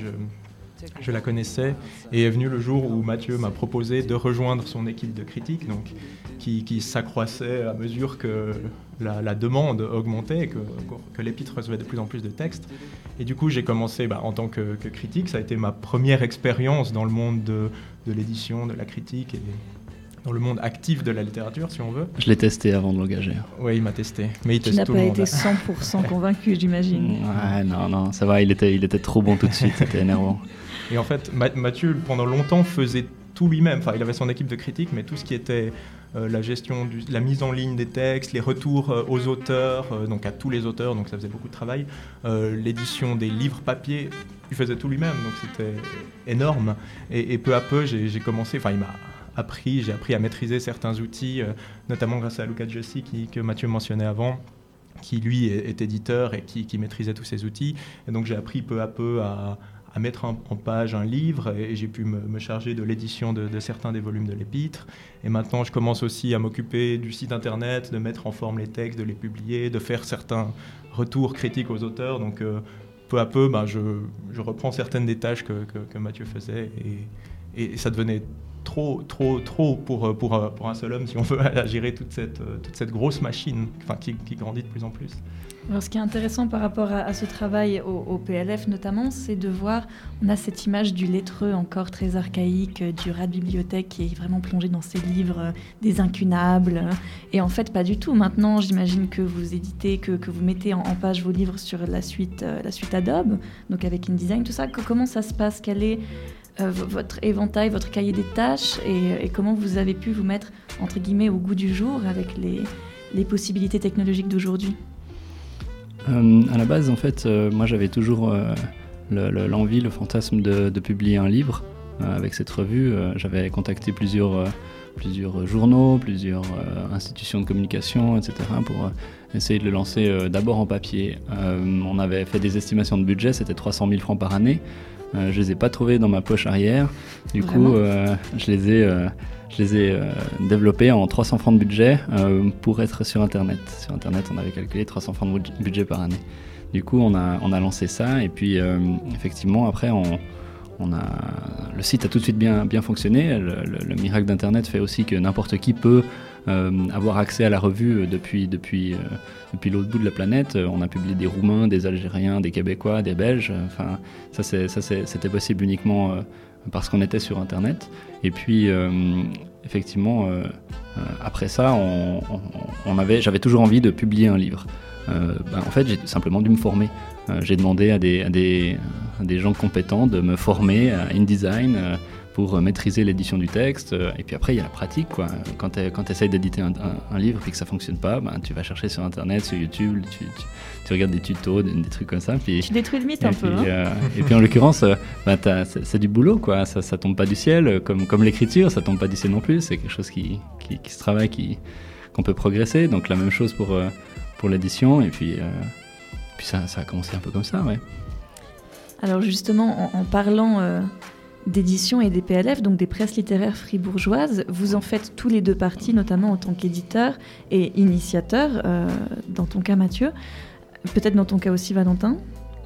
je, la connaissais, et est venu le jour où Mathieu m'a proposé de rejoindre son équipe de critique, donc, qui, s'accroissait à mesure que la, demande augmentait, que, l'épître recevait de plus en plus de textes. Et du coup, j'ai commencé bah, en tant que, que critique. Ça a été ma première expérience dans le monde de, de l'édition, de la critique et dans le monde actif de la littérature, si on veut. Je l'ai testé avant de l'engager. Oui, il m'a testé. Mais il Tu teste tout pas le monde. été 100% convaincu, j'imagine. Ouais, non, non, ça va, il était, il était trop bon tout de suite, c'était énervant. Et en fait, Ma- Mathieu, pendant longtemps, faisait tout lui-même. Enfin, il avait son équipe de critiques, mais tout ce qui était euh, la gestion, du- la mise en ligne des textes, les retours euh, aux auteurs, euh, donc à tous les auteurs, donc ça faisait beaucoup de travail, euh, l'édition des livres papier, il faisait tout lui-même, donc c'était énorme. Et, et peu à peu, j'ai j'ai commencé, enfin, il m'a j'ai appris à maîtriser certains outils, euh, notamment grâce à Luca Giossi qui- que Mathieu mentionnait avant qui lui est, éditeur et qui, maîtrisait tous ces outils. Et donc j'ai appris peu à peu à, mettre en, page un livre et, j'ai pu me, charger de l'édition de, certains des volumes de l'épître. Et maintenant je commence aussi à m'occuper du site internet, de mettre en forme les textes, de les publier, de faire certains retours critiques aux auteurs. Donc euh, peu à peu, ben, je, reprends certaines des tâches que, que, que Mathieu faisait et, et ça devenait trop, trop, trop pour, pour, euh, pour un seul homme si on veut gérer toute cette, euh, toute cette grosse machine enfin, qui, qui grandit de plus en plus. Alors, ce qui est intéressant par rapport à, ce travail au, PLF notamment, c'est de voir, on a cette image du lettreux encore très archaïque, euh, du rat de bibliothèque qui est vraiment plongé dans ses livres, euh, des incunables. euh, Et en fait, pas du tout. Maintenant, j'imagine que vous éditez, que, que vous mettez en, page vos livres sur la suite, euh, la suite Adobe, donc avec InDesign, tout ça. Comment ça se passe? Quel est euh, votre éventail, votre cahier des tâches et, comment vous avez pu vous mettre, entre guillemets, au goût du jour avec les, possibilités technologiques d'aujourd'hui? Euh, à la base, en fait, euh, moi j'avais toujours euh, le- le- l'envie, le, fantasme de, de publier un livre. euh, avec cette revue. Euh, J'avais contacté plusieurs, euh, plusieurs journaux, plusieurs euh, institutions de communication, etc. pour euh, essayer de le lancer euh, d'abord en papier. Euh, on avait fait des estimations de budget, c'était 300 000 francs par année. Euh, je les ai pas trouvés dans ma poche arrière. Du Vraiment coup, euh, je les ai, euh, je les ai euh, développés en 300 francs de budget pour être sur Internet. Sur Internet, on avait calculé 300 francs de budg- budget par année. Du coup, on a, on a lancé ça et puis effectivement, après, on, on a, le site a tout de suite bien, bien fonctionné. Le, le- le miracle d'Internet fait aussi que n'importe qui peut avoir accès à la revue euh, depuis, depuis, euh, depuis l'autre bout de la planète. Euh, On a publié des Roumains, des Algériens, des Québécois, des Belges. Enfin, ça, c'était possible uniquement euh, parce qu'on était sur Internet. Et puis, euh, effectivement, euh, euh, après ça, on, avait, j'avais toujours envie de publier un livre. Euh, ben, en fait, j'ai simplement dû me former. Euh, j'ai demandé à des, à, des, à des gens compétents de me former à InDesign euh, pour euh, maîtriser l'édition du texte. Euh, Et puis après, il y a la pratique. Quoi. Quand tu essayes d'éditer un, un- un livre et que ça fonctionne pas, ben, tu vas chercher sur Internet, sur YouTube, tu, tu- tu regardes des tutos, des, des trucs comme ça. Puis, Tu détruis le mythe un peu, puis, hein. euh, et puis en l'occurrence, ben, c'est du boulot. Quoi. Ça, ça tombe pas du ciel. Comme, comme l'écriture, ça tombe pas du ciel non plus. C'est quelque chose qui, qui, qui se travaille, qu'on peut progresser. Donc la même chose pour, pour l'édition. Et puis, euh, puis ça, ça a commencé un peu comme ça. Ouais. Alors justement, en, en parlant euh, d'édition et des PLF, donc des presses littéraires fribourgeoises, vous en faites tous les deux parties, notamment en tant qu'éditeur et initiateur, euh, dans ton cas Mathieu, peut-être dans ton cas aussi Valentin.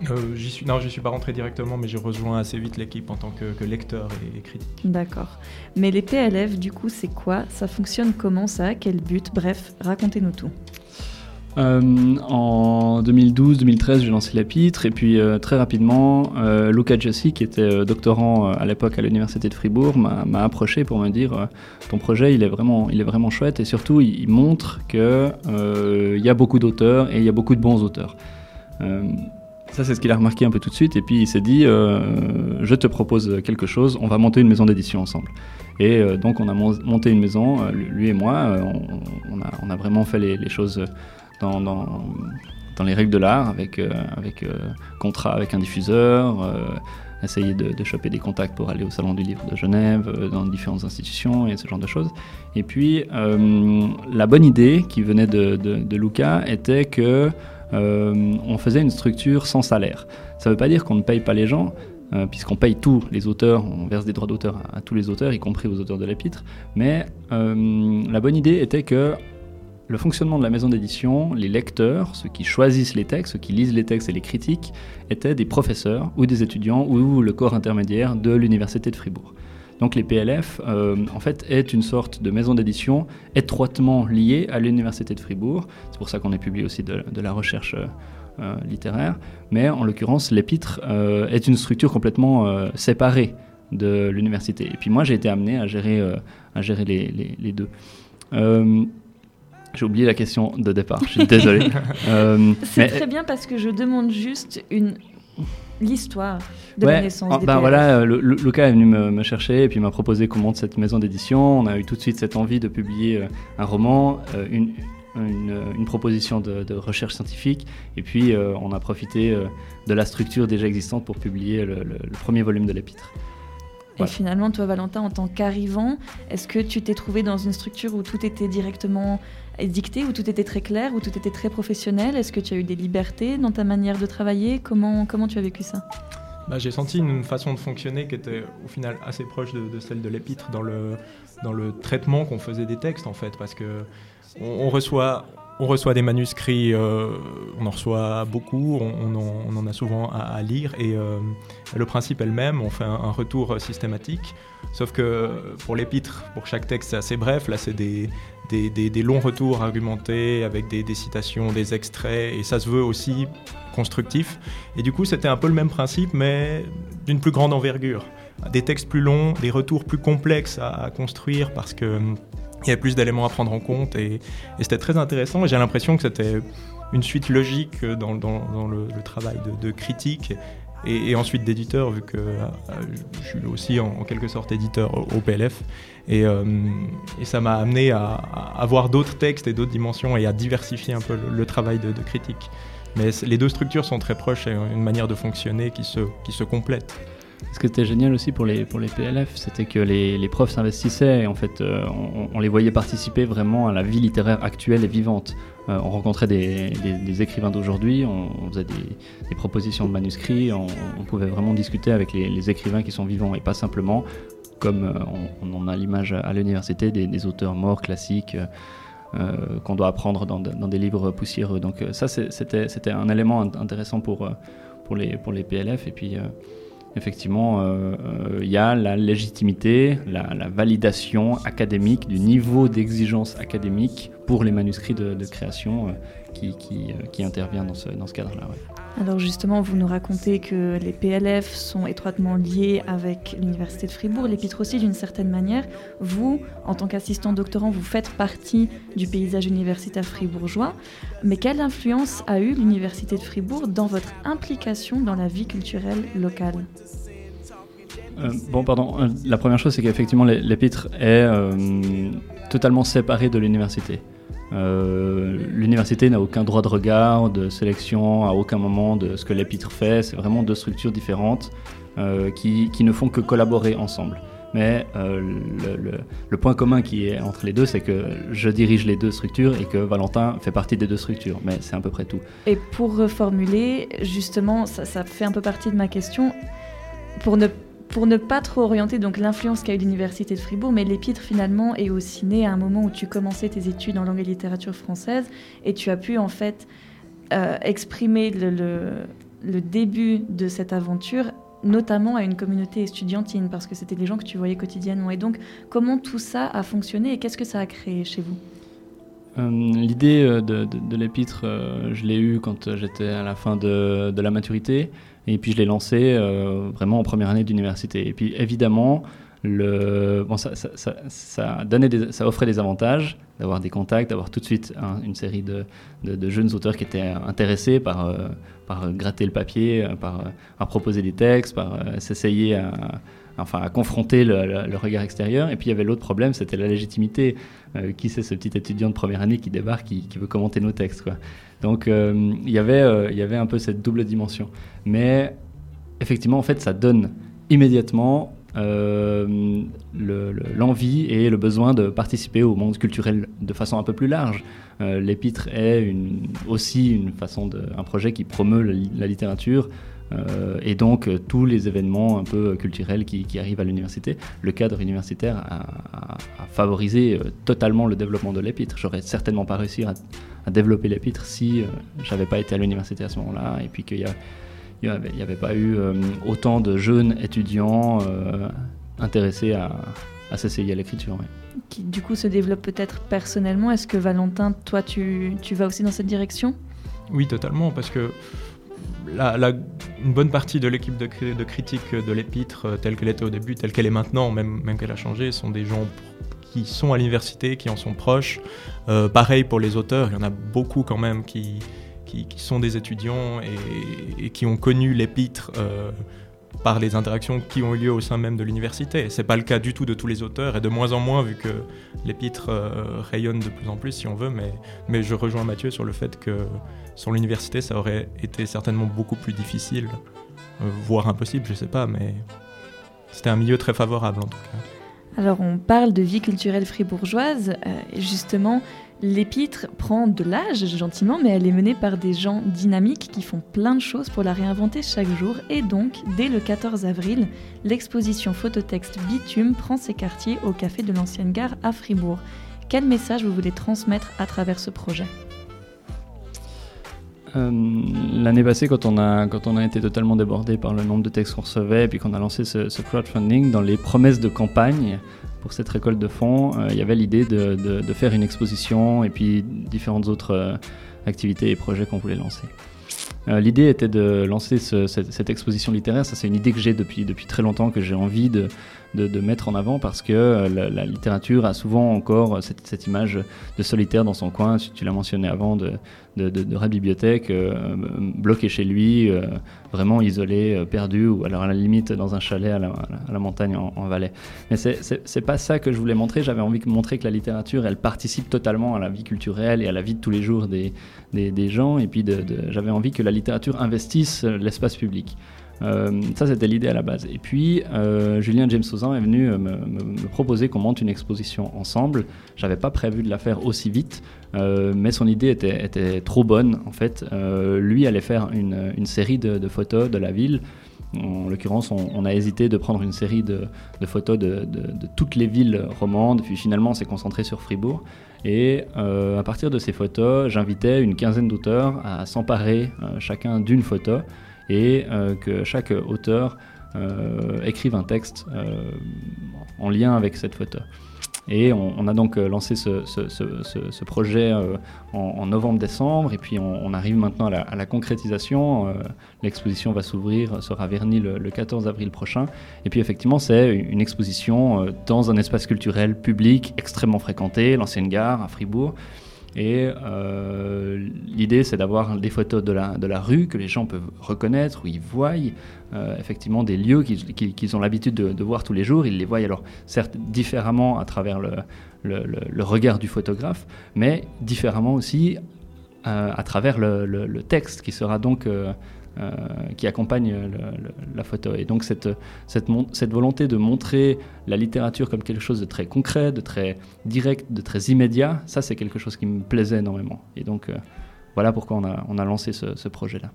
Euh, j'y suis, non, je suis pas rentré directement, mais j'ai rejoint assez vite l'équipe en tant que, que lecteur et, et critique. D'accord. Mais les PLF, du coup, c'est quoi? Ça fonctionne comment ça? Quel but? Bref, racontez-nous tout. Euh, en 2012-2013, j'ai lancé l'épître et puis euh, très rapidement, euh, Luca Giossi, qui était euh, doctorant à l'époque à l'université de Fribourg, m'a approché pour me dire ton projet, il est vraiment, il est vraiment chouette et surtout, il, montre que il y a beaucoup d'auteurs et il y a beaucoup de bons auteurs. Ça, c'est ce qu'il a remarqué un peu tout de suite. Et puis, il s'est dit Je te propose quelque chose, on va monter une maison d'édition ensemble. Et donc, on a mon- monté une maison, lui et moi. on, a, vraiment fait les choses dans, les règles de l'art, avec, euh, euh, contrat avec un diffuseur, euh, essayer de, choper des contacts pour aller au Salon du Livre de Genève, dans différentes institutions et ce genre de choses. Et puis, la bonne idée qui venait de, de, Luca était que on faisait une structure sans salaire. Ça ne veut pas dire qu'on ne paye pas les gens, puisqu'on paye tous les auteurs, on verse des droits d'auteur à, à tous les auteurs, y compris aux auteurs de l'épître. Mais la bonne idée était que le fonctionnement de la maison d'édition, les lecteurs, ceux qui choisissent les textes, ceux qui lisent les textes et les critiques, étaient des professeurs ou des étudiants ou le corps intermédiaire de l'université de Fribourg. Donc les PLF, euh, en fait, est une sorte de maison d'édition étroitement liée à l'université de Fribourg. C'est pour ça qu'on est publié aussi de, la recherche euh, euh, littéraire. Mais en l'occurrence, l'épître est une structure complètement séparée de l'université. Et puis moi, j'ai été amené à gérer, les deux. Euh, j'ai oublié la question de départ, je suis désolé. Euh, C'est mais- très bien parce que je demande juste une l'histoire de Ouais, la naissance ah, des ben PLF. voilà, le- le- Luca est venu me, me chercher et puis m'a proposé qu'on monte cette maison d'édition. On a eu tout de suite cette envie de publier euh, un roman, euh, une, une, euh, une proposition de, de recherche scientifique et puis euh, on a profité euh, de la structure déjà existante pour publier le, le- le premier volume de l'épître. Et finalement, toi, Valentin, en tant qu'arrivant, est-ce que tu t'es trouvé dans une structure où tout était directement dicté, où tout était très clair, où tout était très professionnel? Est-ce que tu as eu des libertés dans ta manière de travailler? Comment, comment tu as vécu ça? Bah, j'ai senti une façon de fonctionner qui était au final assez proche de, celle de l'épître dans le, dans le traitement qu'on faisait des textes en fait parce que on, reçoit on reçoit des manuscrits, euh, on en reçoit beaucoup, on, en, a souvent à, lire et euh, le principe est le même, on fait un, un retour systématique, sauf que pour l'épître, pour chaque texte c'est assez bref, là c'est des, des, longs retours argumentés avec des, citations, des extraits et ça se veut aussi constructif et du coup c'était un peu le même principe mais d'une plus grande envergure. Des textes plus longs, des retours plus complexes à, construire parce que hum, il y avait plus d'éléments à prendre en compte et, c'était très intéressant. Et j'ai l'impression que c'était une suite logique dans, le, travail de critique et, ensuite d'éditeur, vu que euh, je suis aussi en, quelque sorte éditeur au, PLF. Et, euh, et ça m'a amené à, à avoir d'autres textes et d'autres dimensions et à diversifier un peu le, travail de, critique. Mais les deux structures sont très proches et une manière de fonctionner qui se, qui se complètent. Ce qui était génial aussi pour les, pour les PLF, c'était que les, les profs s'investissaient et en fait, euh, on les voyait participer vraiment à la vie littéraire actuelle et vivante. Euh, on rencontrait des, écrivains d'aujourd'hui, on, faisait des, propositions de manuscrits, on, pouvait vraiment discuter avec les, écrivains qui sont vivants et pas simplement comme euh, on, on a l'image à l'université des, auteurs morts classiques. euh, qu'on doit apprendre dans, des livres poussiéreux. Donc ça, c'était un élément int- intéressant pour, les, pour les PLF. Et puis, effectivement, euh, euh, il y a la légitimité, la, validation académique du niveau d'exigence académique pour les manuscrits de, création euh, qui, intervient dans ce, cadre-là. Alors justement, vous nous racontez que les PLF sont étroitement liés avec l'Université de Fribourg, l'Épître aussi d'une certaine manière. Vous, en tant qu'assistant doctorant, vous faites partie du paysage universitaire fribourgeois. Mais quelle influence a eu l'Université de Fribourg dans votre implication dans la vie culturelle locale? Euh, bon, pardon. Euh, La première chose, c'est qu'effectivement, l'é- l'épître est euh, totalement séparé de l'université. Euh, l'université n'a aucun droit de regard, de sélection, à aucun moment de ce que l'épître fait. C'est vraiment deux structures différentes euh, qui, qui ne font que collaborer ensemble. Mais euh, le, point commun qui est entre les deux, c'est que je dirige les deux structures et que Valentin fait partie des deux structures. Mais c'est à peu près tout. Et pour reformuler, justement, ça, ça fait un peu partie de ma question, pour ne, pour ne pas trop orienter donc l'influence qu'a eu l'Université de Fribourg, mais l'Épître finalement est aussi né à un moment où tu commençais tes études en langue et littérature française et tu as pu en fait euh, exprimer le, début de cette aventure notamment à une communauté estudiantine, parce que c'était des gens que tu voyais quotidiennement. Et donc, comment tout ça a fonctionné et qu'est-ce que ça a créé chez vous? Euh, L'idée euh, de, l'épître, je l'ai eue quand j'étais à la fin de la maturité, et puis je l'ai lancée euh, vraiment en première année d'université. Et puis évidemment, ça, offrait des avantages d'avoir des contacts, d'avoir tout de suite un- une série de, jeunes auteurs qui étaient intéressés par, euh, gratter le papier, euh, par, proposer des textes, par s'essayer à, enfin, à confronter le, regard extérieur. Et puis il y avait l'autre problème, c'était la légitimité. Qui c'est ce petit étudiant de première année qui débarque, qui, qui veut commenter nos textes quoi. Donc euh, il y avait, euh, y avait un peu cette double dimension. Mais effectivement, en fait, ça donne immédiatement euh, le- le- l'envie et le besoin de participer au monde culturel de façon un peu plus large. L'épître est aussi une façon un projet qui promeut la, li- la littérature et donc tous les événements un peu culturels qui, arrivent à l'université. Le cadre universitaire a, a- favorisé totalement le développement de l'épître. J'aurais certainement pas réussi à, à développer l'épître si euh, j'avais pas été à l'université à ce moment-là et puis qu'il y a il n'y avait, il y avait pas eu euh, autant de jeunes étudiants euh, intéressés à, à s'essayer à l'écriture. ouais. Qui du coup se développe peut-être personnellement. Est-ce que Valentin, toi, tu, tu vas aussi dans cette direction? Oui, totalement, parce que la, la- une bonne partie de l'équipe de, cri- de critique de l'épître, euh, telle qu'elle était au début, telle qu'elle est maintenant, même, même qu'elle a changé, sont des gens qui sont à l'université, qui en sont proches. Euh, pareil pour les auteurs, il y en a beaucoup quand même qui, qui, sont des étudiants et, qui ont connu l'épître euh, par les interactions qui ont eu lieu au sein même de l'université. C'est pas le cas du tout de tous les auteurs et de moins en moins vu que l'épître euh, rayonne de plus en plus si on veut, mais, mais je rejoins Mathieu sur le fait que sur l'université ça aurait été certainement beaucoup plus difficile, voire impossible, je sais pas, mais c'était un milieu très favorable en tout cas. Alors on parle de vie culturelle fribourgeoise, euh, justement l'épître prend de l'âge gentiment, mais elle est menée par des gens dynamiques qui font plein de choses pour la réinventer chaque jour. Et donc, dès le 14 avril, l'exposition phototexte Bitume prend ses quartiers au café de l'ancienne gare à Fribourg. Quel message vous voulez transmettre à travers ce projet? Euh, L'année passée, quand on, a, quand on a été totalement débordé par le nombre de textes qu'on recevait, et puis qu'on a lancé ce, crowdfunding, dans les promesses de campagne pour cette récolte de fonds, euh, il y avait l'idée de, faire une exposition et puis différentes autres euh, activités et projets qu'on voulait lancer. L'idée était de lancer ce- cette, cette exposition littéraire. Ça, c'est une idée que j'ai depuis, depuis très longtemps, que j'ai envie de, de, mettre en avant parce que euh, la, littérature a souvent encore cette, cette image de solitaire dans son coin. Tu, tu l'as mentionné avant, de, de, de, bibliothèque, euh, bloqué chez lui, euh, vraiment isolé, euh, perdu, ou alors à la limite dans un chalet à la, montagne en, en Valais. Mais c'est- pas ça que je voulais montrer. J'avais envie de montrer que la littérature, elle participe totalement à la vie culturelle et à la vie de tous les jours des, des, gens. Et puis j'avais envie que la littérature investisse euh, l'espace public. Euh, ça, c'était l'idée à la base. Et puis, euh, Julien James Sauzan est venu me, me- proposer qu'on monte une exposition ensemble. J'avais pas prévu de la faire aussi vite, euh, mais son idée était, trop bonne, en fait. Euh, lui allait faire une, série de, photos de la ville. En l'occurrence, on, a hésité de prendre une série de, photos de, de- toutes les villes romandes, puis finalement, on s'est concentré sur Fribourg. Et euh, à partir de ces photos, j'invitais une quinzaine d'auteurs à s'emparer euh, chacun d'une photo et euh, que chaque auteur euh, écrive un texte euh, en lien avec cette photo. Et on, a donc lancé ce, projet en, novembre-décembre, et puis on, arrive maintenant à la, concrétisation. L'exposition va s'ouvrir, sera vernie le, le 14 avril prochain. Et puis effectivement, c'est une exposition dans un espace culturel public extrêmement fréquenté, l'ancienne gare à Fribourg. Et euh, l'idée, c'est d'avoir des photos de la, de la rue que les gens peuvent reconnaître, où ils voient euh, effectivement des lieux qu'ils qu'ils ont l'habitude de, voir tous les jours. Ils les voient alors certes différemment à travers le, le- regard du photographe, mais différemment aussi euh, à travers le, texte qui sera donc qui accompagne la photo. Et donc cette, cette, volonté de montrer la littérature comme quelque chose de très concret, de très direct, de très immédiat, ça c'est quelque chose qui me plaisait énormément. Et donc euh, voilà pourquoi on a, lancé ce projet-là.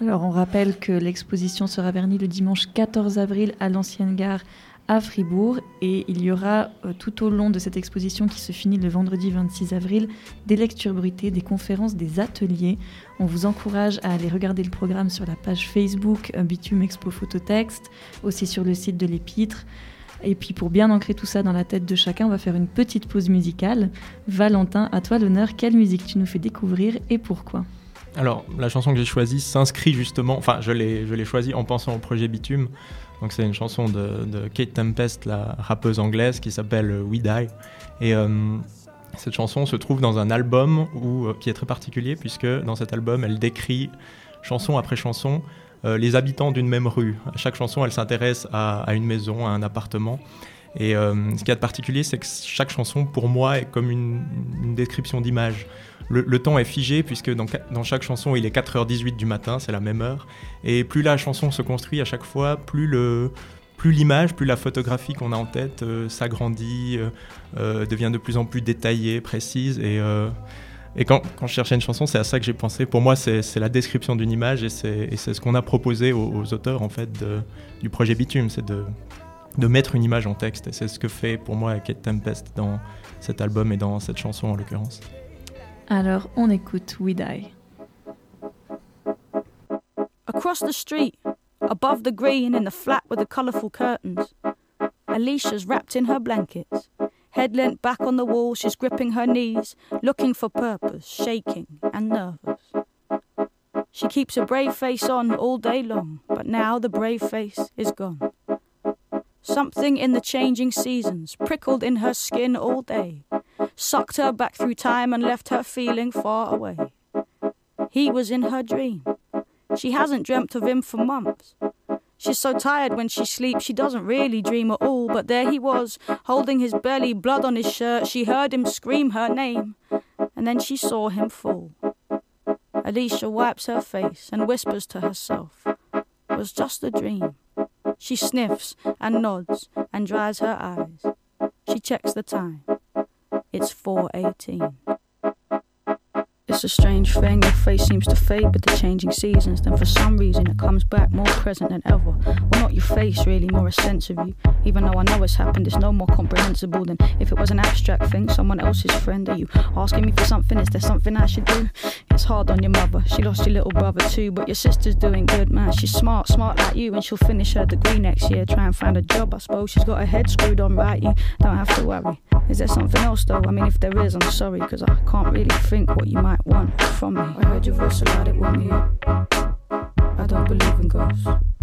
Alors, on rappelle que l'exposition sera vernie le dimanche 14 avril à l'ancienne gare à Fribourg et il y aura euh, tout au long de cette exposition qui se finit le vendredi 26 avril des lectures bruitées, des conférences, des ateliers. On vous encourage à aller regarder le programme sur la page Facebook euh, Bitume Expo Phototexte, aussi sur le site de l'Épître. Et puis pour bien ancrer tout ça dans la tête de chacun, on va faire une petite pause musicale. Valentin, à toi l'honneur, quelle musique tu nous fais découvrir et pourquoi? Alors, la chanson que j'ai choisie s'inscrit justement, enfin, je l'ai, choisie en pensant au projet Bitume. Donc, c'est une chanson de, Kate Tempest, la rappeuse anglaise, qui s'appelle We Die. Et euh, cette chanson se trouve dans un album euh, qui est très particulier, puisque dans cet album, elle décrit, chanson après chanson, euh, les habitants d'une même rue. À chaque chanson, elle s'intéresse à, une maison, à un appartement. Et ce qu'il y a de particulier, c'est que chaque chanson, pour moi, est comme une, une description d'image. Le, temps est figé puisque dans, chaque chanson, il est 4h18 du matin, c'est la même heure. Et plus la chanson se construit à chaque fois, plus le plus l'image, plus la photographie qu'on a en tête euh, s'agrandit, euh, euh, devient de plus en plus détaillée, précise. Et, quand, je cherchais une chanson, c'est à ça que j'ai pensé. Pour moi, c'est la description d'une image et c'est ce qu'on a proposé aux, auteurs en fait du projet Bitume, c'est de, de mettre une image en texte. Et c'est ce que fait pour moi Kate Tempest dans cet album et dans cette chanson en l'occurrence. Alors, on écoute We Die. Across the street, above the green in the flat with the colourful curtains, Alicia's wrapped in her blankets. Head leant back on the wall, she's gripping her knees, looking for purpose, shaking and nervous. She keeps a brave face on all day long, but now the brave face is gone. Something in the changing seasons prickled in her skin all day, sucked her back through time and left her feeling far away. He was in her dream. She hasn't dreamt of him for months. She's so tired when she sleeps, she doesn't really dream at all. But there he was, holding his belly, blood on his shirt. She heard him scream her name, and then she saw him fall. Alicia wipes her face and whispers to herself, It was just a dream. She sniffs and nods and dries her eyes. She checks the time. It's 4:18. It's a strange thing, your face seems to fade with the changing seasons. Then for some reason it comes back more present than ever. Well, not your face, really, more a sense of you. Even though I know it's happened, it's no more comprehensible than if it was an abstract thing, someone else's friend. Are you asking me for something? Is there something I should do? It's hard on your mother, she lost your little brother too. But your sister's doing good, man. She's smart, smart like you, and she'll finish her degree next year. Try and find a job, I suppose. She's got her head screwed on right, you don't have to worry. Is there something else though? I mean, if there is, I'm sorry, cause I can't really think what you might want from me. I heard your voice a lot, it woke me up. I don't believe in ghosts.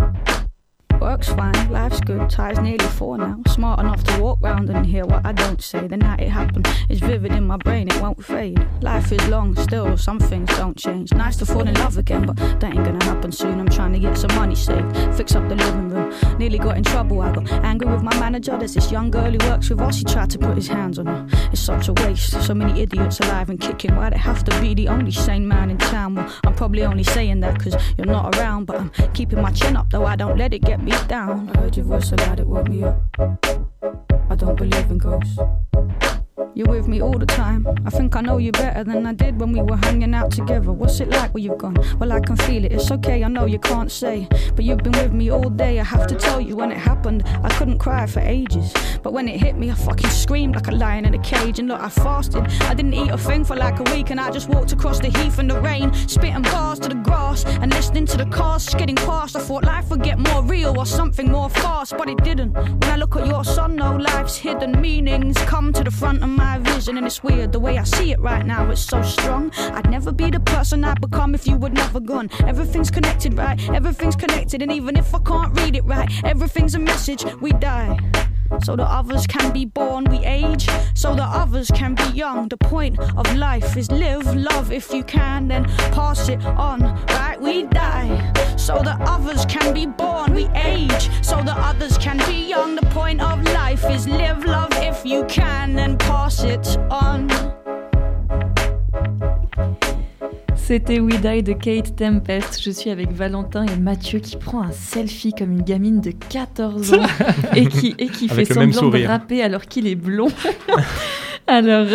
Work's fine, life's good, ties nearly four now. Smart enough to walk round and hear what I don't say. The night it happened is vivid in my brain, it won't fade. Life is long, still, some things don't change. Nice to fall in love again, but that ain't gonna happen soon. I'm trying to get some money saved, fix up the living room. Nearly got in trouble, I got angry with my manager. There's this young girl who works with us, he tried to put his hands on her. It's such a waste, so many idiots alive and kicking. Why'd it have to be the only sane man in town? Well, I'm probably only saying that cause you're not around, but I'm keeping my chin up though I don't let it get me down. I heard your voice so loud it woke me up. I don't believe in ghosts. You're with me all the time. I think I know you better than I did when we were hanging out together. What's it like where you've gone? Well, I can feel it. It's okay, I know you can't say. But you've been with me all day. I have to tell you, when it happened, I couldn't cry for ages. But when it hit me, I fucking screamed like a lion in a cage. And look, I fasted. I didn't eat a thing for like a week. And I just walked across the heath in the rain, spitting bars to the grass and listening to the cars skidding past. I thought life would get more real or something more fast, but it didn't. When I look at your son, no life's hidden meanings come to the front of my vision. And it's weird the way I see it right now, it's so strong. I'd never be the person I'd become if you would never gone. Everything's connected, right? Everything's connected, and even if I can't read it right, everything's a message. We die. So that others can be born, we age, so that others can be young. The point of life is live, love if you can, then pass it on, right? We die, so that others can be born, we age, so that others can be young. The point of life is live, love if you can, then pass it on. C'était We Die de Kate Tempest. Je suis avec Valentin et Mathieu qui prend un selfie comme une gamine de 14 ans et qui, et qui fait semblant de rapper alors qu'il est blond. alors,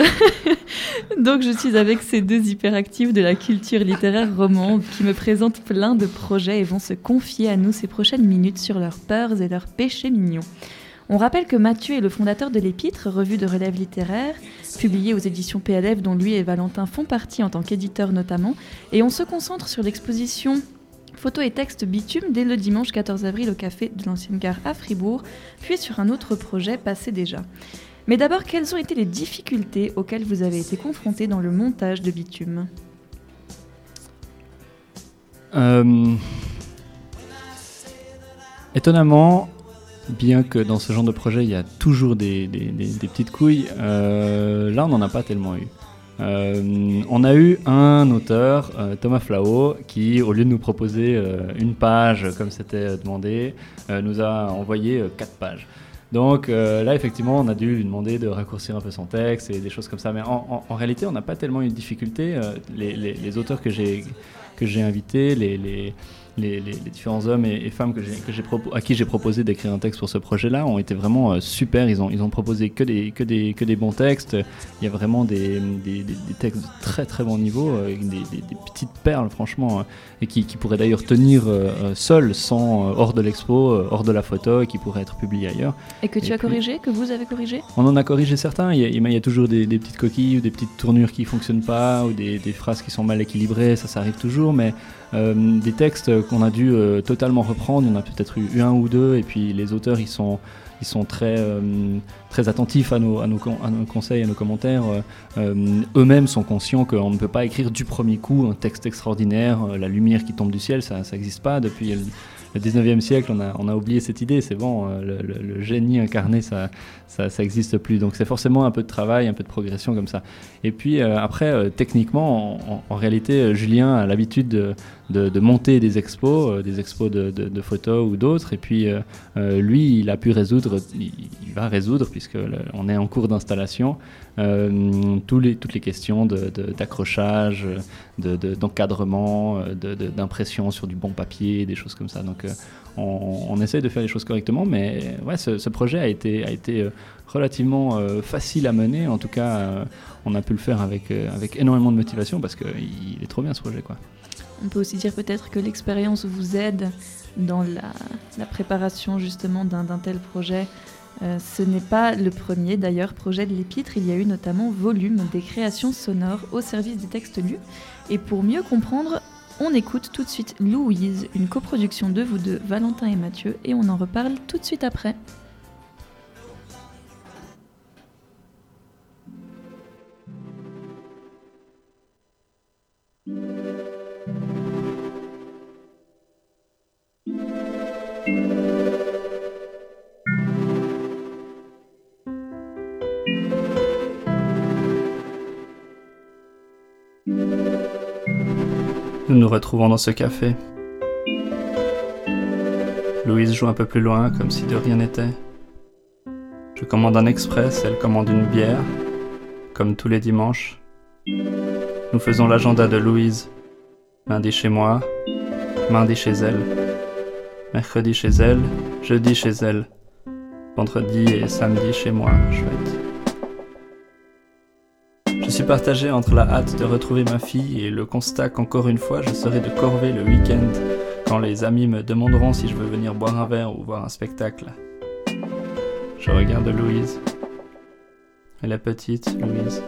donc je suis avec ces deux hyperactifs de la culture littéraire romande qui me présentent plein de projets et vont se confier à nous ces prochaines minutes sur leurs peurs et leurs péchés mignons. On rappelle que Mathieu est le fondateur de l'Épître, revue de relève littéraire, publiée aux éditions PLF dont lui et Valentin font partie en tant qu'éditeurs notamment, et on se concentre sur l'exposition Photos et textes bitume dès le dimanche 14 avril au café de l'ancienne gare à Fribourg, puis sur un autre projet passé déjà. Mais d'abord, quelles ont été les difficultés auxquelles vous avez été confrontés dans le montage de bitume Euh, étonnamment, bien que dans ce genre de projet, il y a toujours des, petites couilles, euh, là, on n'en a pas tellement eu. Euh, on a eu un auteur, euh, Thomas Flao, qui, au lieu de nous proposer une page comme c'était demandé, nous a envoyé quatre pages. Donc là, effectivement, on a dû lui demander de raccourcir un peu son texte et des choses comme ça. Mais en, réalité, on n'a pas tellement eu de difficulté. Euh, les, les- les auteurs que j'ai invités, les, les- les- les différents hommes et, et femmes que j'ai, que j'ai propo- à qui j'ai proposé d'écrire un texte pour ce projet-là ont été vraiment euh, super. Ils ont, ils ont proposé que des, que, des, que des bons textes. Il y a vraiment des, des, des- textes de très très bon niveau, euh, des, petites perles franchement, euh, et qui, qui pourraient d'ailleurs tenir seuls, sans, hors de l'expo, hors de la photo, et qui pourraient être publiés ailleurs. Et que tu as puis- corrigé, que vous avez corrigé? On en a corrigé certains. Il y a, il y a toujours des, petites coquilles ou des petites tournures qui fonctionnent pas ou des, des phrases qui sont mal équilibrées. Ça, ça arrive toujours. Mais des textes qu'on a dû euh, totalement reprendre, il y en a peut-être eu un ou deux. Et puis les auteurs, ils sont, ils sont très, euh, très attentifs à nos, à, nos, à nos conseils, à nos commentaires. Euh, euh, Eux-mêmes sont conscients qu'on ne peut pas écrire du premier coup un texte extraordinaire. Euh, la lumière qui tombe du ciel, ça n'existe pas depuis. Le- le 19e siècle, on a, on a oublié cette idée, c'est bon, euh, le, génie incarné, ça ça, ça existe plus. Donc c'est forcément un peu de travail, un peu de progression comme ça. Et puis euh, après, euh, techniquement, en, réalité, Julien a l'habitude de, de- monter des expos, des expos de, de- photos ou d'autres. Et puis lui, il a pu résoudre, il, va résoudre, puisque le- on est en cours d'installation, tous les, toutes les questions d'accrochage, de, de- d'encadrement, euh, d'impression sur du bon papier, des choses comme ça. Donc euh, on, on essaie de faire les choses correctement, mais ouais, ce, projet a été, a été euh, relativement euh, facile à mener. En tout cas, euh, on a pu le faire avec, euh, avec énormément de motivation parce qu'il est trop bien ce projet. Quoi. On peut aussi dire peut-être que l'expérience vous aide dans la, la préparation justement d'un tel projet. Euh, ce n'est pas le premier d'ailleurs projet de l'épître, il y a eu notamment Volume, des créations sonores au service des textes lus. Et pour mieux comprendre, on écoute tout de suite Louise, une coproduction de vous deux, Valentin et Mathieu, et on en reparle tout de suite après. Nous nous retrouvons dans ce café. Louise joue un peu plus loin, comme si de rien n'était. Je commande un express, elle commande une bière, comme tous les dimanches. Nous faisons l'agenda de Louise. Lundi chez moi, mardi chez elle, mercredi chez elle, jeudi chez elle, vendredi et samedi chez moi, chouette. Je suis partagé entre la hâte de retrouver ma fille et le constat qu'encore une fois je serai de corvée le week-end quand les amis me demanderont si je veux venir boire un verre ou voir un spectacle. Je regarde Louise. Elle est petite, Louise.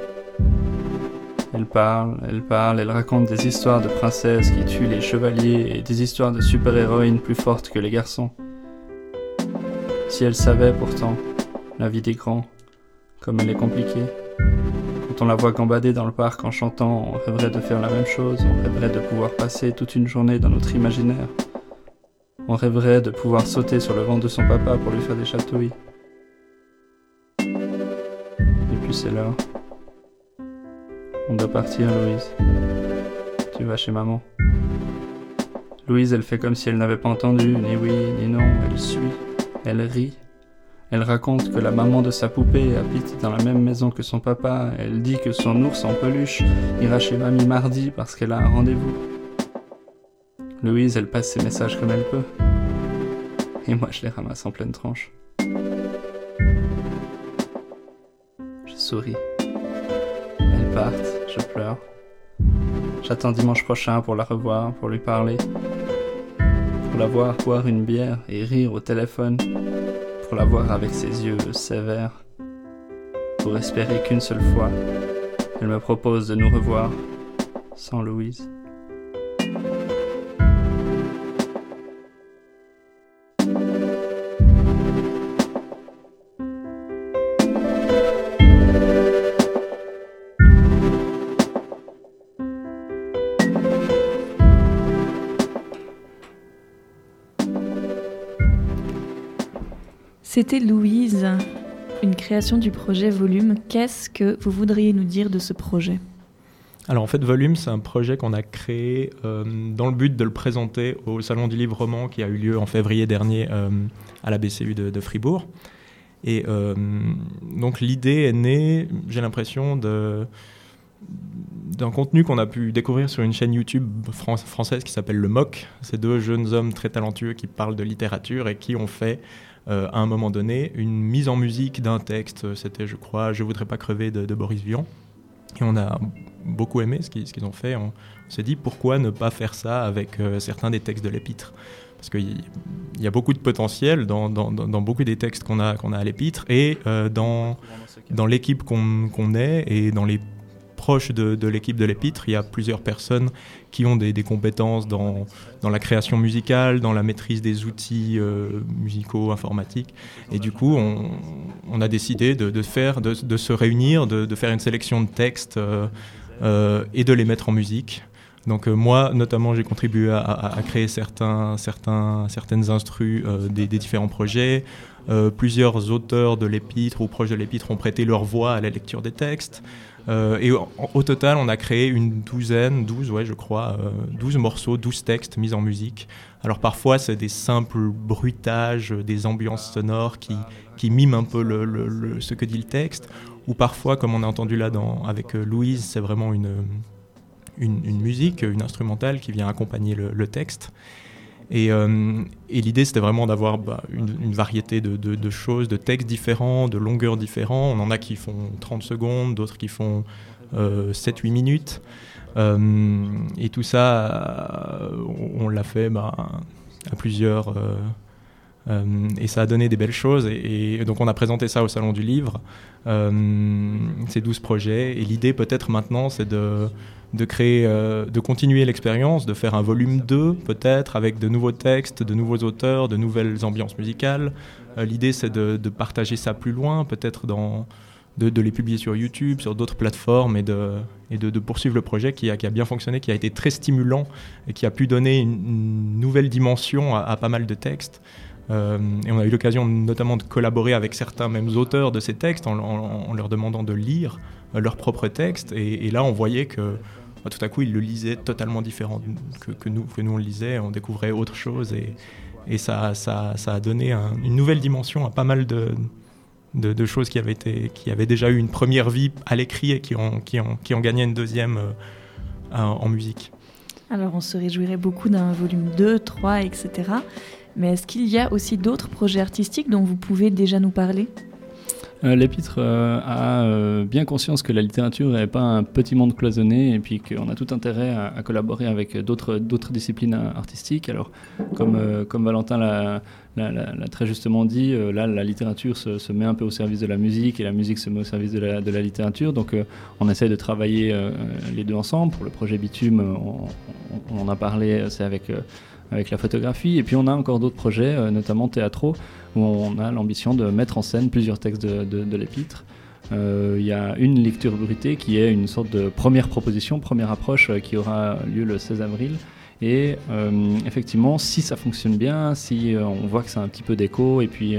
Elle parle, elle parle, elle raconte des histoires de princesses qui tuent les chevaliers et des histoires de super-héroïnes plus fortes que les garçons. Si elle savait pourtant la vie des grands, comme elle est compliquée. On la voit gambader dans le parc en chantant, on rêverait de faire la même chose, on rêverait de pouvoir passer toute une journée dans notre imaginaire. On rêverait de pouvoir sauter sur le ventre de son papa pour lui faire des chatouilles. Et puis c'est l'heure. On doit partir, Louise. Tu vas chez maman. Louise, elle fait comme si elle n'avait pas entendu, ni oui, ni non, elle suit, elle rit. Elle raconte que la maman de sa poupée habite dans la même maison que son papa. Elle dit que son ours en peluche ira chez mamie mardi parce qu'elle a un rendez-vous. Louise, elle passe ses messages comme elle peut. Et moi, je les ramasse en pleine tranche. Je souris. Elles partent, je pleure. J'attends dimanche prochain pour la revoir, pour lui parler. Pour la voir boire une bière et rire au téléphone. Pour la voir avec ses yeux sévères. Pour espérer qu'une seule fois, elle me propose de nous revoir sans Louise. C'était Louise, une création du projet Volume. Qu'est-ce que vous voudriez nous dire de ce projet? Alors en fait, Volume, c'est un projet qu'on a créé euh, dans le but de le présenter au Salon du Livre Roman qui a eu lieu en février dernier euh, à la BCU de, Fribourg. Et euh, donc l'idée est née, j'ai l'impression, d'un contenu qu'on a pu découvrir sur une chaîne YouTube fran- française qui s'appelle Le Moc. C'est deux jeunes hommes très talentueux qui parlent de littérature et qui ont fait euh, à un moment donné une mise en musique d'un texte. C'était, je crois, Je voudrais pas crever de, de Boris Vian. Et on a beaucoup aimé ce qu'ils ont fait. On, on s'est dit pourquoi ne pas faire ça avec euh, certains des textes de l'épître? Parce qu'il y a beaucoup de potentiel dans, dans, dans, dans beaucoup des textes qu'on a, qu'on a à l'épître et euh, dans, dans l'équipe qu'on qu'on est et dans les proches de, l'équipe de l'épître, il y a plusieurs personnes qui ont des, compétences dans, la création musicale, dans la maîtrise des outils euh, musicaux, informatiques. Et du coup, on, a décidé de, faire, de, se réunir, de, faire une sélection de textes euh, euh, et de les mettre en musique. Donc moi, notamment, j'ai contribué à, créer certains, certains, certaines instrus des, différents projets. Plusieurs auteurs de l'épître ou proches de l'épître ont prêté leur voix à la lecture des textes. Euh, et au, au, total, on a créé une douzaine, douze, ouais, je crois, euh, douze morceaux, douze textes mis en musique. Alors parfois, c'est des simples bruitages, des ambiances sonores qui, qui miment un peu le, le, le, ce que dit le texte. Ou parfois, comme on a entendu là dans, avec euh, Louise, c'est vraiment une, une, une, musique, une instrumentale qui vient accompagner le texte. Et, euh, et l'idée, c'était vraiment d'avoir bah, une, variété de, choses, de textes différents, de longueurs différents. On en a qui font 30 secondes, d'autres qui font euh, 7-8 minutes. Euh, et tout ça, on, on l'a fait bah, à plusieurs. Euh, et ça a donné des belles choses. Et, donc, on a présenté ça au Salon du Livre, euh, ces 12 projets. Et l'idée, peut-être maintenant, c'est de de créer, euh, de continuer l'expérience, de faire un volume 2 peut-être avec de nouveaux textes, de nouveaux auteurs, de nouvelles ambiances musicales. Euh, L'idée c'est de, de, partager ça plus loin, peut-être dans de, de, les publier sur YouTube, sur d'autres plateformes et, de, et de, de, poursuivre le projet qui a, qui a, bien fonctionné, qui a été très stimulant et qui a pu donner une, une nouvelle dimension à, à, pas mal de textes. Euh, et on a eu l'occasion notamment de collaborer avec certains mêmes auteurs de ces textes en, en, en leur demandant de lire leurs propres textes. Et, et, là, on voyait que bah, tout à coup, il le lisait totalement différent que, nous, on le lisait. On découvrait autre chose et, ça, a donné un- une nouvelle dimension à pas mal de, choses qui avaient, déjà eu une première vie à l'écrit et qui ont, gagné une deuxième euh, en musique. Alors on se réjouirait beaucoup d'un volume 2, 3, etc. Mais est-ce qu'il y a aussi d'autres projets artistiques dont vous pouvez déjà nous parler? Euh, L'épître euh, a euh, bien conscience que la littérature n'est pas un petit monde cloisonné et puis qu'on a tout intérêt à, collaborer avec d'autres disciplines artistiques. Alors, comme, Valentin l'a très justement dit, là, la littérature se, met un peu au service de la musique et la musique se met au service de la, littérature. Donc, on essaie de travailler les deux ensemble. Pour le projet Bitume, on- on en a parlé, c'est avec... avec la photographie. Et puis on a encore d'autres projets, euh, notamment théâtraux, où on a l'ambition de mettre en scène plusieurs textes de, de- l'épître. Euh, Il y a une lecture brutée qui est une sorte de première proposition, première approche euh, qui aura lieu le 16 avril. Et effectivement, si ça fonctionne bien, si on voit que c'est un petit peu d'écho, et puis,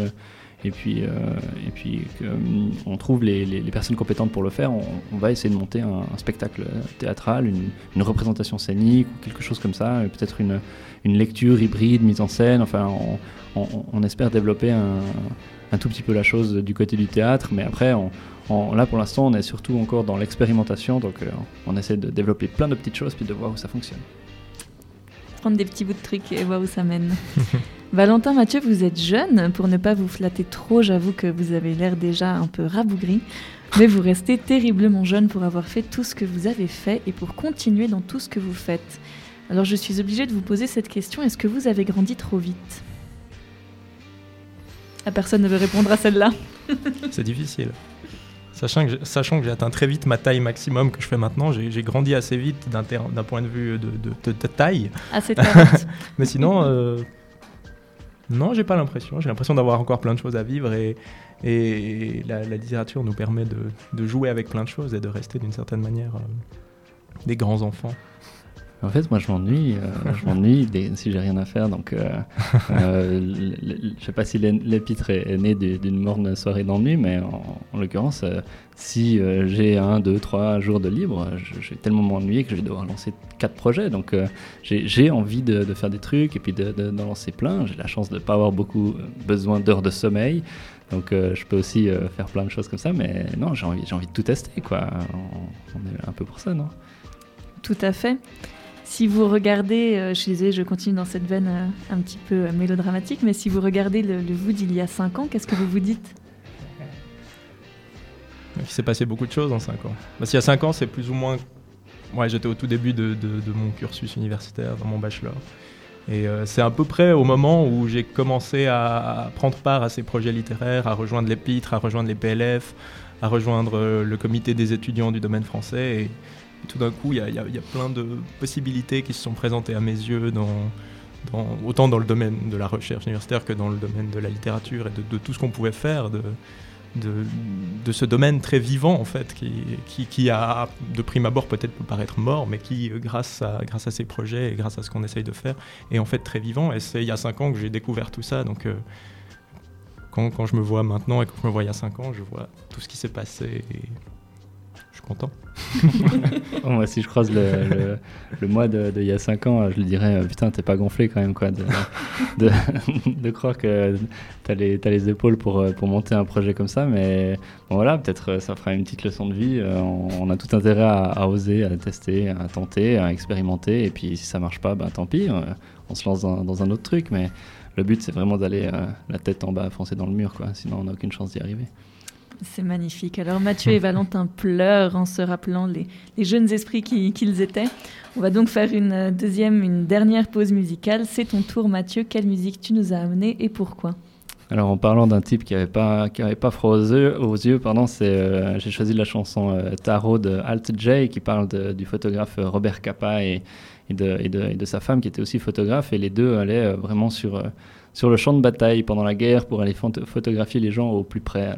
et puis, euh, et puis qu'on trouve les, personnes compétentes pour le faire, on, on va essayer de monter un, spectacle théâtral, une, représentation scénique ou quelque chose comme ça, peut-être une, lecture hybride, mise en scène. Enfin, on, on- on espère développer un, tout petit peu la chose du côté du théâtre, mais après, on- on- là pour l'instant, on est surtout encore dans l'expérimentation, donc euh, on essaie de développer plein de petites choses puis de voir où ça fonctionne. Prendre des petits bouts de trucs et voir où ça mène. Valentin, Mathieu, vous êtes jeune. Pour ne pas vous flatter trop, j'avoue que vous avez l'air déjà un peu rabougri. Mais vous restez terriblement jeune pour avoir fait tout ce que vous avez fait et pour continuer dans tout ce que vous faites. Alors je suis obligée de vous poser cette question. Est-ce que vous avez grandi trop vite? Ah, Personne ne veut répondre à celle-là. C'est difficile. Sachant que, j'ai- sachant que j'ai atteint très vite ma taille maximum que je fais maintenant, j'ai grandi assez vite d'un point de vue de, de- de- de taille. Assez. Mais sinon, euh, non, j'ai pas l'impression. J'ai l'impression d'avoir encore plein de choses à vivre et, et la, la littérature nous permet de, de jouer avec plein de choses et de rester d'une certaine manière euh, des grands enfants. En fait, moi, je m'ennuie. euh, je m'ennuie des- si j'ai rien à faire. Donc, euh, euh, je sais pas si l'é- l'épître est, est né du- d'une morne soirée d'ennui, mais en, en l'occurrence, euh, si euh, j'ai un, deux, trois jours de libre, vais tellement m'ennuyer que je vais devoir lancer quatre projets. Donc, euh, j'ai j'ai envie de, de faire des trucs et puis de- de- d'en lancer plein. J'ai la chance de ne pas avoir beaucoup besoin d'heures de sommeil. Donc, euh, je peux aussi euh, faire plein de choses comme ça. Mais non, j'ai envie, j'ai envie de tout tester. Quoi. On, on est un peu pour ça, non? Tout à fait. Si vous regardez, euh, je je continue dans cette veine euh, un petit peu euh, mélodramatique, mais si vous regardez le, le vous d'il y a 5 ans, qu'est-ce que vous vous dites? Il s'est passé beaucoup de choses en 5 ans. Parce qu'il y a 5 ans, c'est plus ou moins. Ouais, j'étais au tout début de, mon cursus universitaire, dans mon bachelor. Et c'est à peu près au moment où j'ai commencé à, prendre part à ces projets littéraires, à rejoindre l'épître, à rejoindre les PLF, à rejoindre le comité des étudiants du domaine français. Tout d'un coup, il y a, plein de possibilités qui se sont présentées à mes yeux, autant dans le domaine de la recherche universitaire que dans le domaine de la littérature et de, tout ce qu'on pouvait faire. De, ce domaine très vivant en fait qui, a de prime abord peut-être peut paraître mort mais qui grâce à, grâce à ces projets et grâce à ce qu'on essaye de faire est en fait très vivant et c'est il y a cinq ans que j'ai découvert tout ça donc euh, quand, je me vois maintenant et quand je me vois il y a cinq ans je vois tout ce qui s'est passé Oh, si je croise le, mois de, de il y a 5 ans, je lui dirais euh, Putain, t'es pas gonflé quand même, quoi, de, croire que t'as les, épaules pour, euh, pour monter un projet comme ça. Mais bon, voilà, peut-être euh, ça fera une petite leçon de vie. On, a tout intérêt à, oser, à tester, à tenter, à expérimenter. Et puis, si ça marche pas, ben tant pis, on se lance dans, un autre truc. Mais le but, c'est vraiment d'aller la tête en bas, foncer dans le mur, quoi. Sinon, on n'a aucune chance d'y arriver. C'est magnifique. Alors Mathieu et Valentin pleurent en se rappelant les, jeunes esprits qui- qu'ils étaient. On va donc faire une deuxième, une dernière pause musicale. C'est ton tour Mathieu. Quelle musique tu nous as amené et pourquoi? Alors en parlant d'un type qui avait pas qui avait pas froid aux yeux, pardon, euh, j'ai choisi la chanson euh, Tarot de Alt J qui parle du photographe euh, Robert Capa et, de, sa femme qui était aussi photographe et les deux allaient euh, vraiment sur sur le champ de bataille pendant la guerre pour aller phot- photographier les gens au plus près.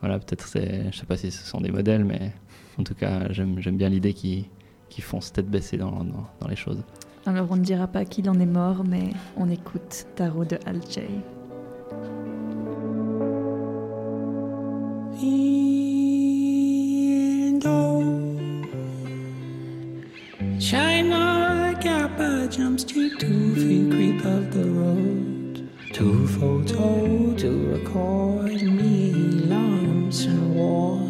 Voilà, peut-être c'est je sais pas si ce sont des modèles mais en tout cas j'aime j'aime bien l'idée qu'ils qu'ils foncent tête baissée dans, dans, dans les choses. Alors on ne dira pas qu'il en est mort, mais on écoute Tarot de Al Jay. And oh, China Kappa jumps to two feet creep of the road. Two photo to record me lumps in war.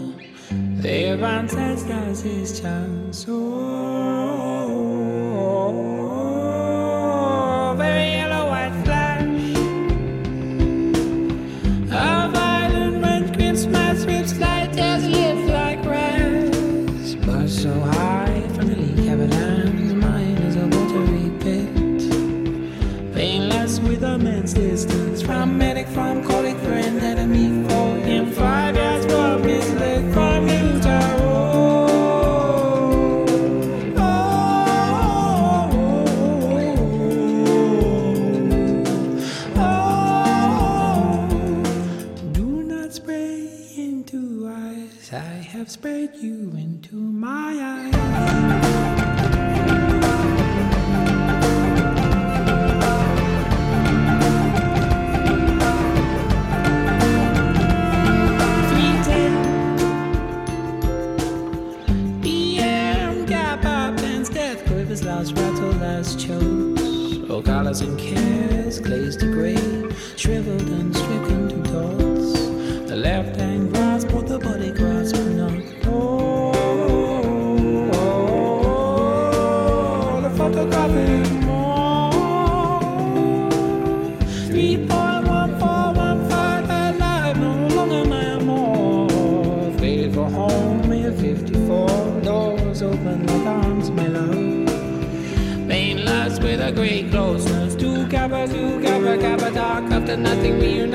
Their ancestors is chance so very All colors and cares glazed to gray, shriveled and nothing we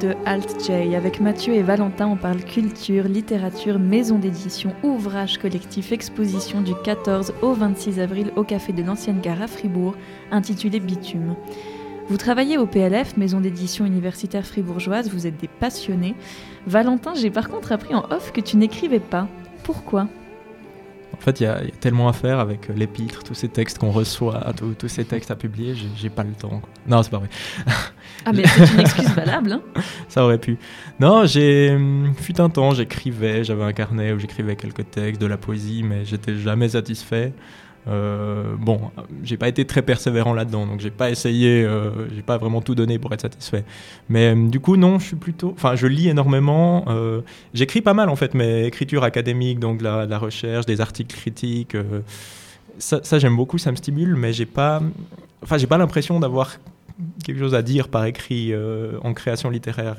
de Alt J. Avec Mathieu et Valentin, on parle culture, littérature, maison d'édition, ouvrage collectif, exposition du 14 au 26 avril au Café de l'Ancienne Gare à Fribourg, intitulé Bitume. Vous travaillez au PLF, maison d'édition universitaire fribourgeoise, vous êtes des passionnés. Valentin, j'ai par contre appris en off que tu n'écrivais pas. Pourquoi? En fait, il y, a il y a tellement à faire avec euh, l'épître, tous ces textes qu'on reçoit, tous, ces textes à publier, j'ai pas le temps. quoi. Non, c'est pas vrai. Ah, mais c'est une excuse valable, hein. Ça aurait pu. Non, j'ai. hum, Fut un temps, j'écrivais, j'avais un carnet où j'écrivais quelques textes, de la poésie, mais j'étais jamais satisfait. Euh, bon, j'ai pas été très persévérant là-dedans, donc j'ai pas essayé, euh, j'ai pas vraiment tout donné pour être satisfait. Mais euh, du coup, non, je suis plutôt. Enfin, je lis énormément. J'écris pas mal en fait, mes écritures académiques, donc la, la recherche, des articles critiques. ça, ça, j'aime beaucoup, ça me stimule, mais j'ai pas. Enfin, j'ai pas l'impression d'avoir quelque chose à dire par écrit euh, en création littéraire.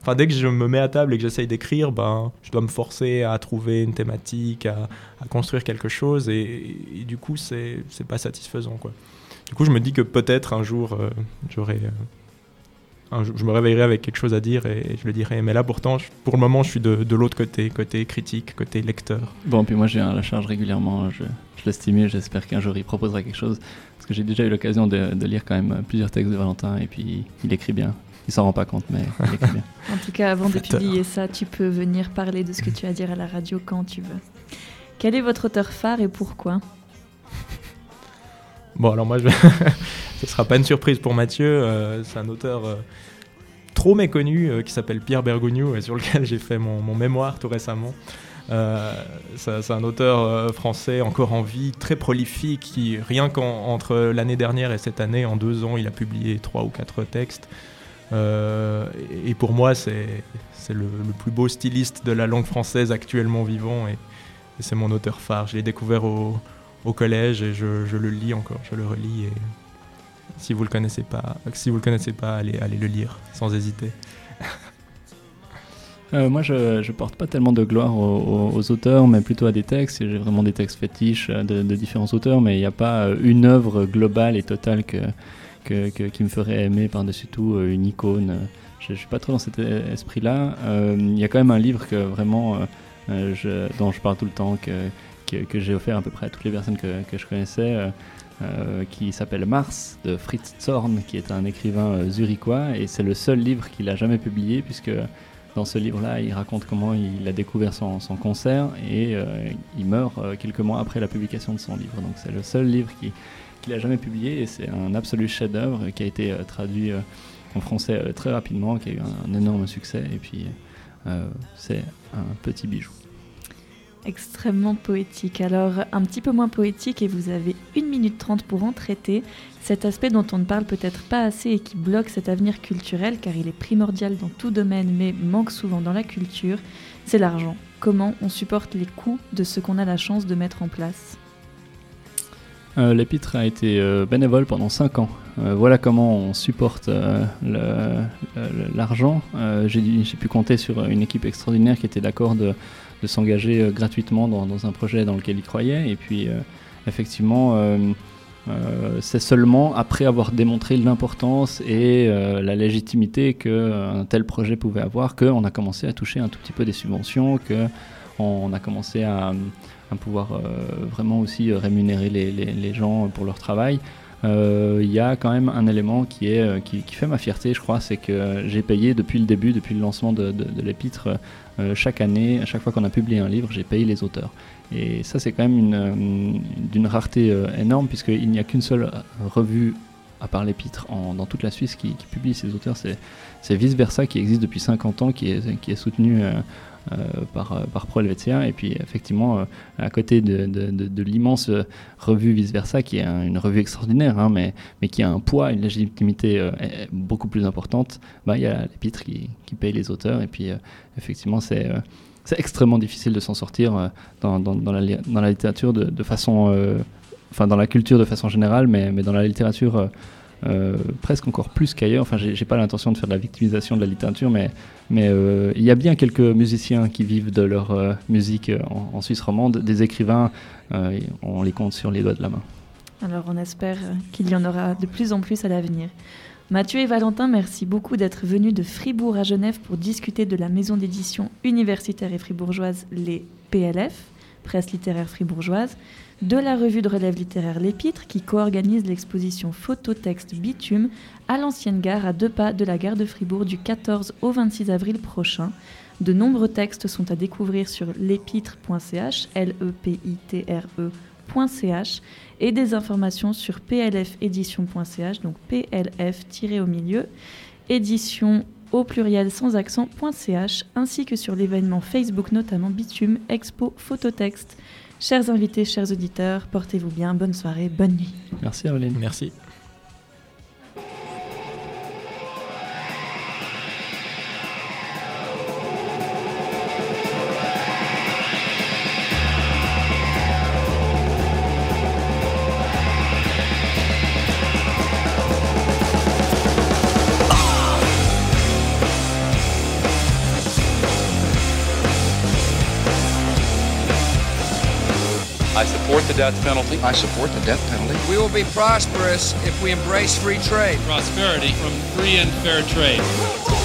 Enfin, dès que je me mets à table et que j'essaye d'écrire, ben, je dois me forcer à trouver une thématique, à, construire quelque chose, et, du coup, c'est c'est pas satisfaisant. Quoi. Du coup, je me dis que peut-être un jour, euh, j'aurai je me réveillerai avec quelque chose à dire et je le dirai. Mais là, pourtant, je- pour le moment, je suis de, de l'autre côté, côté critique, côté lecteur. Bon, puis moi j'ai la charge régulièrement, je, je le stimule, j'espère qu'un jour il proposera quelque chose. Parce que j'ai déjà eu l'occasion de, de lire quand même plusieurs textes de Valentin et puis il écrit bien. Il s'en rend pas compte, mais il écrit bien. En tout cas, avant de publier ça, tu peux venir parler de ce que tu as à dire à la radio quand tu veux. Quel est votre auteur phare et pourquoi? Bon, alors moi, je... ce sera pas une surprise pour Mathieu. euh, c'est un auteur euh, trop méconnu euh, qui s'appelle Pierre Bergogneau et sur lequel j'ai fait mon, mémoire tout récemment. C'est un auteur français encore en vie, très prolifique, qui rien qu'entre l'année dernière et cette année, en deux ans, il a publié trois ou quatre textes. Et pour moi, c'est le, plus beau styliste de la langue française actuellement vivant et, c'est mon auteur phare. Je l'ai découvert au, au collège et je, je le lis encore, je le relis et si vous le connaissez pas, si vous le connaissez pas, allez, allez le lire sans hésiter. Euh, moi, je, je porte pas tellement de gloire aux, auteurs, mais plutôt à des textes. J'ai vraiment des textes fétiches euh, de, différents auteurs, mais il n'y a pas euh, une œuvre globale et totale qui me ferait aimer par-dessus tout une icône. Je, je suis pas trop dans cet e- esprit-là. Il y a quand même un livre que vraiment, dont je parle tout le temps, que, que, j'ai offert à peu près à toutes les personnes que je connaissais. Euh, qui s'appelle Mars de Fritz Zorn, qui est un écrivain euh, zurichois, et c'est le seul livre qu'il a jamais publié, puisque dans ce livre-là, il raconte comment il a découvert son, son concert et euh, il meurt euh, quelques mois après la publication de son livre. Donc c'est le seul livre qui- qu'il a jamais publié et c'est un absolu chef-d'œuvre qui a été traduit en français très rapidement, qui a eu un, un énorme succès et puis c'est un petit bijou. Extrêmement poétique. Alors, un petit peu moins poétique, et vous avez 1 minute 30 pour en traiter. Cet aspect dont on ne parle peut-être pas assez et qui bloque cet avenir culturel, car il est primordial dans tout domaine, mais manque souvent dans la culture, c'est l'argent. Comment on supporte les coûts de ce qu'on a la chance de mettre en place? Euh, L'épître a été euh, bénévole pendant 5 ans. Euh, voilà comment on supporte l'argent. J'ai pu compter sur une équipe extraordinaire qui était d'accord de, de s'engager euh, gratuitement dans, dans un projet dans lequel il croyait. Et puis, euh, effectivement, euh, c'est seulement après avoir démontré l'importance et la légitimité qu'un tel projet pouvait avoir qu'on a commencé à toucher un tout petit peu des subventions, qu'on a commencé à, pouvoir vraiment aussi rémunérer les, gens pour leur travail. Il y a quand même un élément qui, est, qui, fait ma fierté, je crois, c'est que j'ai payé depuis le début, depuis le lancement de l'épître, euh, chaque année, à chaque fois qu'on a publié un livre, j'ai payé les auteurs. Et ça, c'est quand même euh, d'une rareté euh, énorme, puisqu'il n'y a qu'une seule revue, à part l'épître, dans toute la Suisse qui, publie ces auteurs. C'est, Vice Versa qui existe depuis 50 ans, qui est, qui est soutenu par, euh, par Pro Helvetia. Et puis, effectivement, euh, à côté de, de- l'immense euh, revue Vice Versa, qui est un- une revue extraordinaire, hein, mais, mais qui a un poids, une légitimité euh, beaucoup plus importante, bah, il y a l'épître qui, paye les auteurs. Et puis, euh, effectivement, c'est. euh, c'est extrêmement difficile de s'en sortir euh, dans, dans- la, dans la littérature de, façon, euh, enfin dans la culture de façon générale, mais, mais dans la littérature euh, presque encore plus qu'ailleurs. Enfin, j'ai pas l'intention de faire de la victimisation de la littérature, mais euh, il y a bien quelques musiciens qui vivent de leur euh, musique en, Suisse romande, des écrivains, on les compte sur les doigts de la main. Alors on espère qu'il y en aura de plus en plus à l'avenir. Mathieu et Valentin, merci beaucoup d'être venus de Fribourg à Genève pour discuter de la maison d'édition universitaire et fribourgeoise Les PLF, Presse littéraire fribourgeoise, de la revue de relève littéraire L'Épître qui co-organise l'exposition Phototexte Bitume à l'ancienne gare à deux pas de la gare de Fribourg du 14 au 26 avril prochain. De nombreux textes sont à découvrir sur l'épître.ch, L-E-P-I-T-R-E.ch, et des informations sur plfédition.ch, donc plf au milieu, édition au pluriel sans accent.ch, ainsi que sur l'événement Facebook notamment Bitume Expo Phototexte. Chers invités, chers auditeurs, portez-vous bien, bonne soirée, bonne nuit. Merci Aveline. Merci. Death penalty. I support the death penalty. We will be prosperous if we embrace free trade. Prosperity from free and fair trade.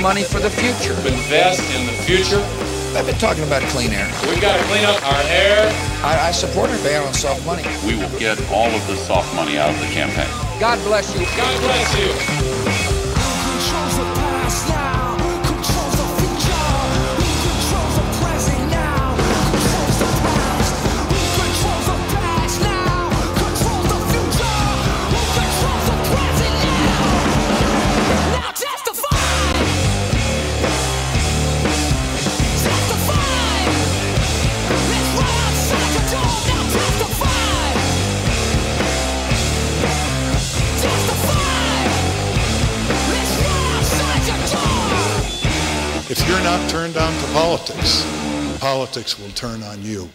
Money for the future. Invest in the future. I've been talking about clean air. We've got to clean up our air. I, I support a ban on soft money. We will get all of the soft money out of the campaign. God bless you. God bless you. Politics, politics will turn on you.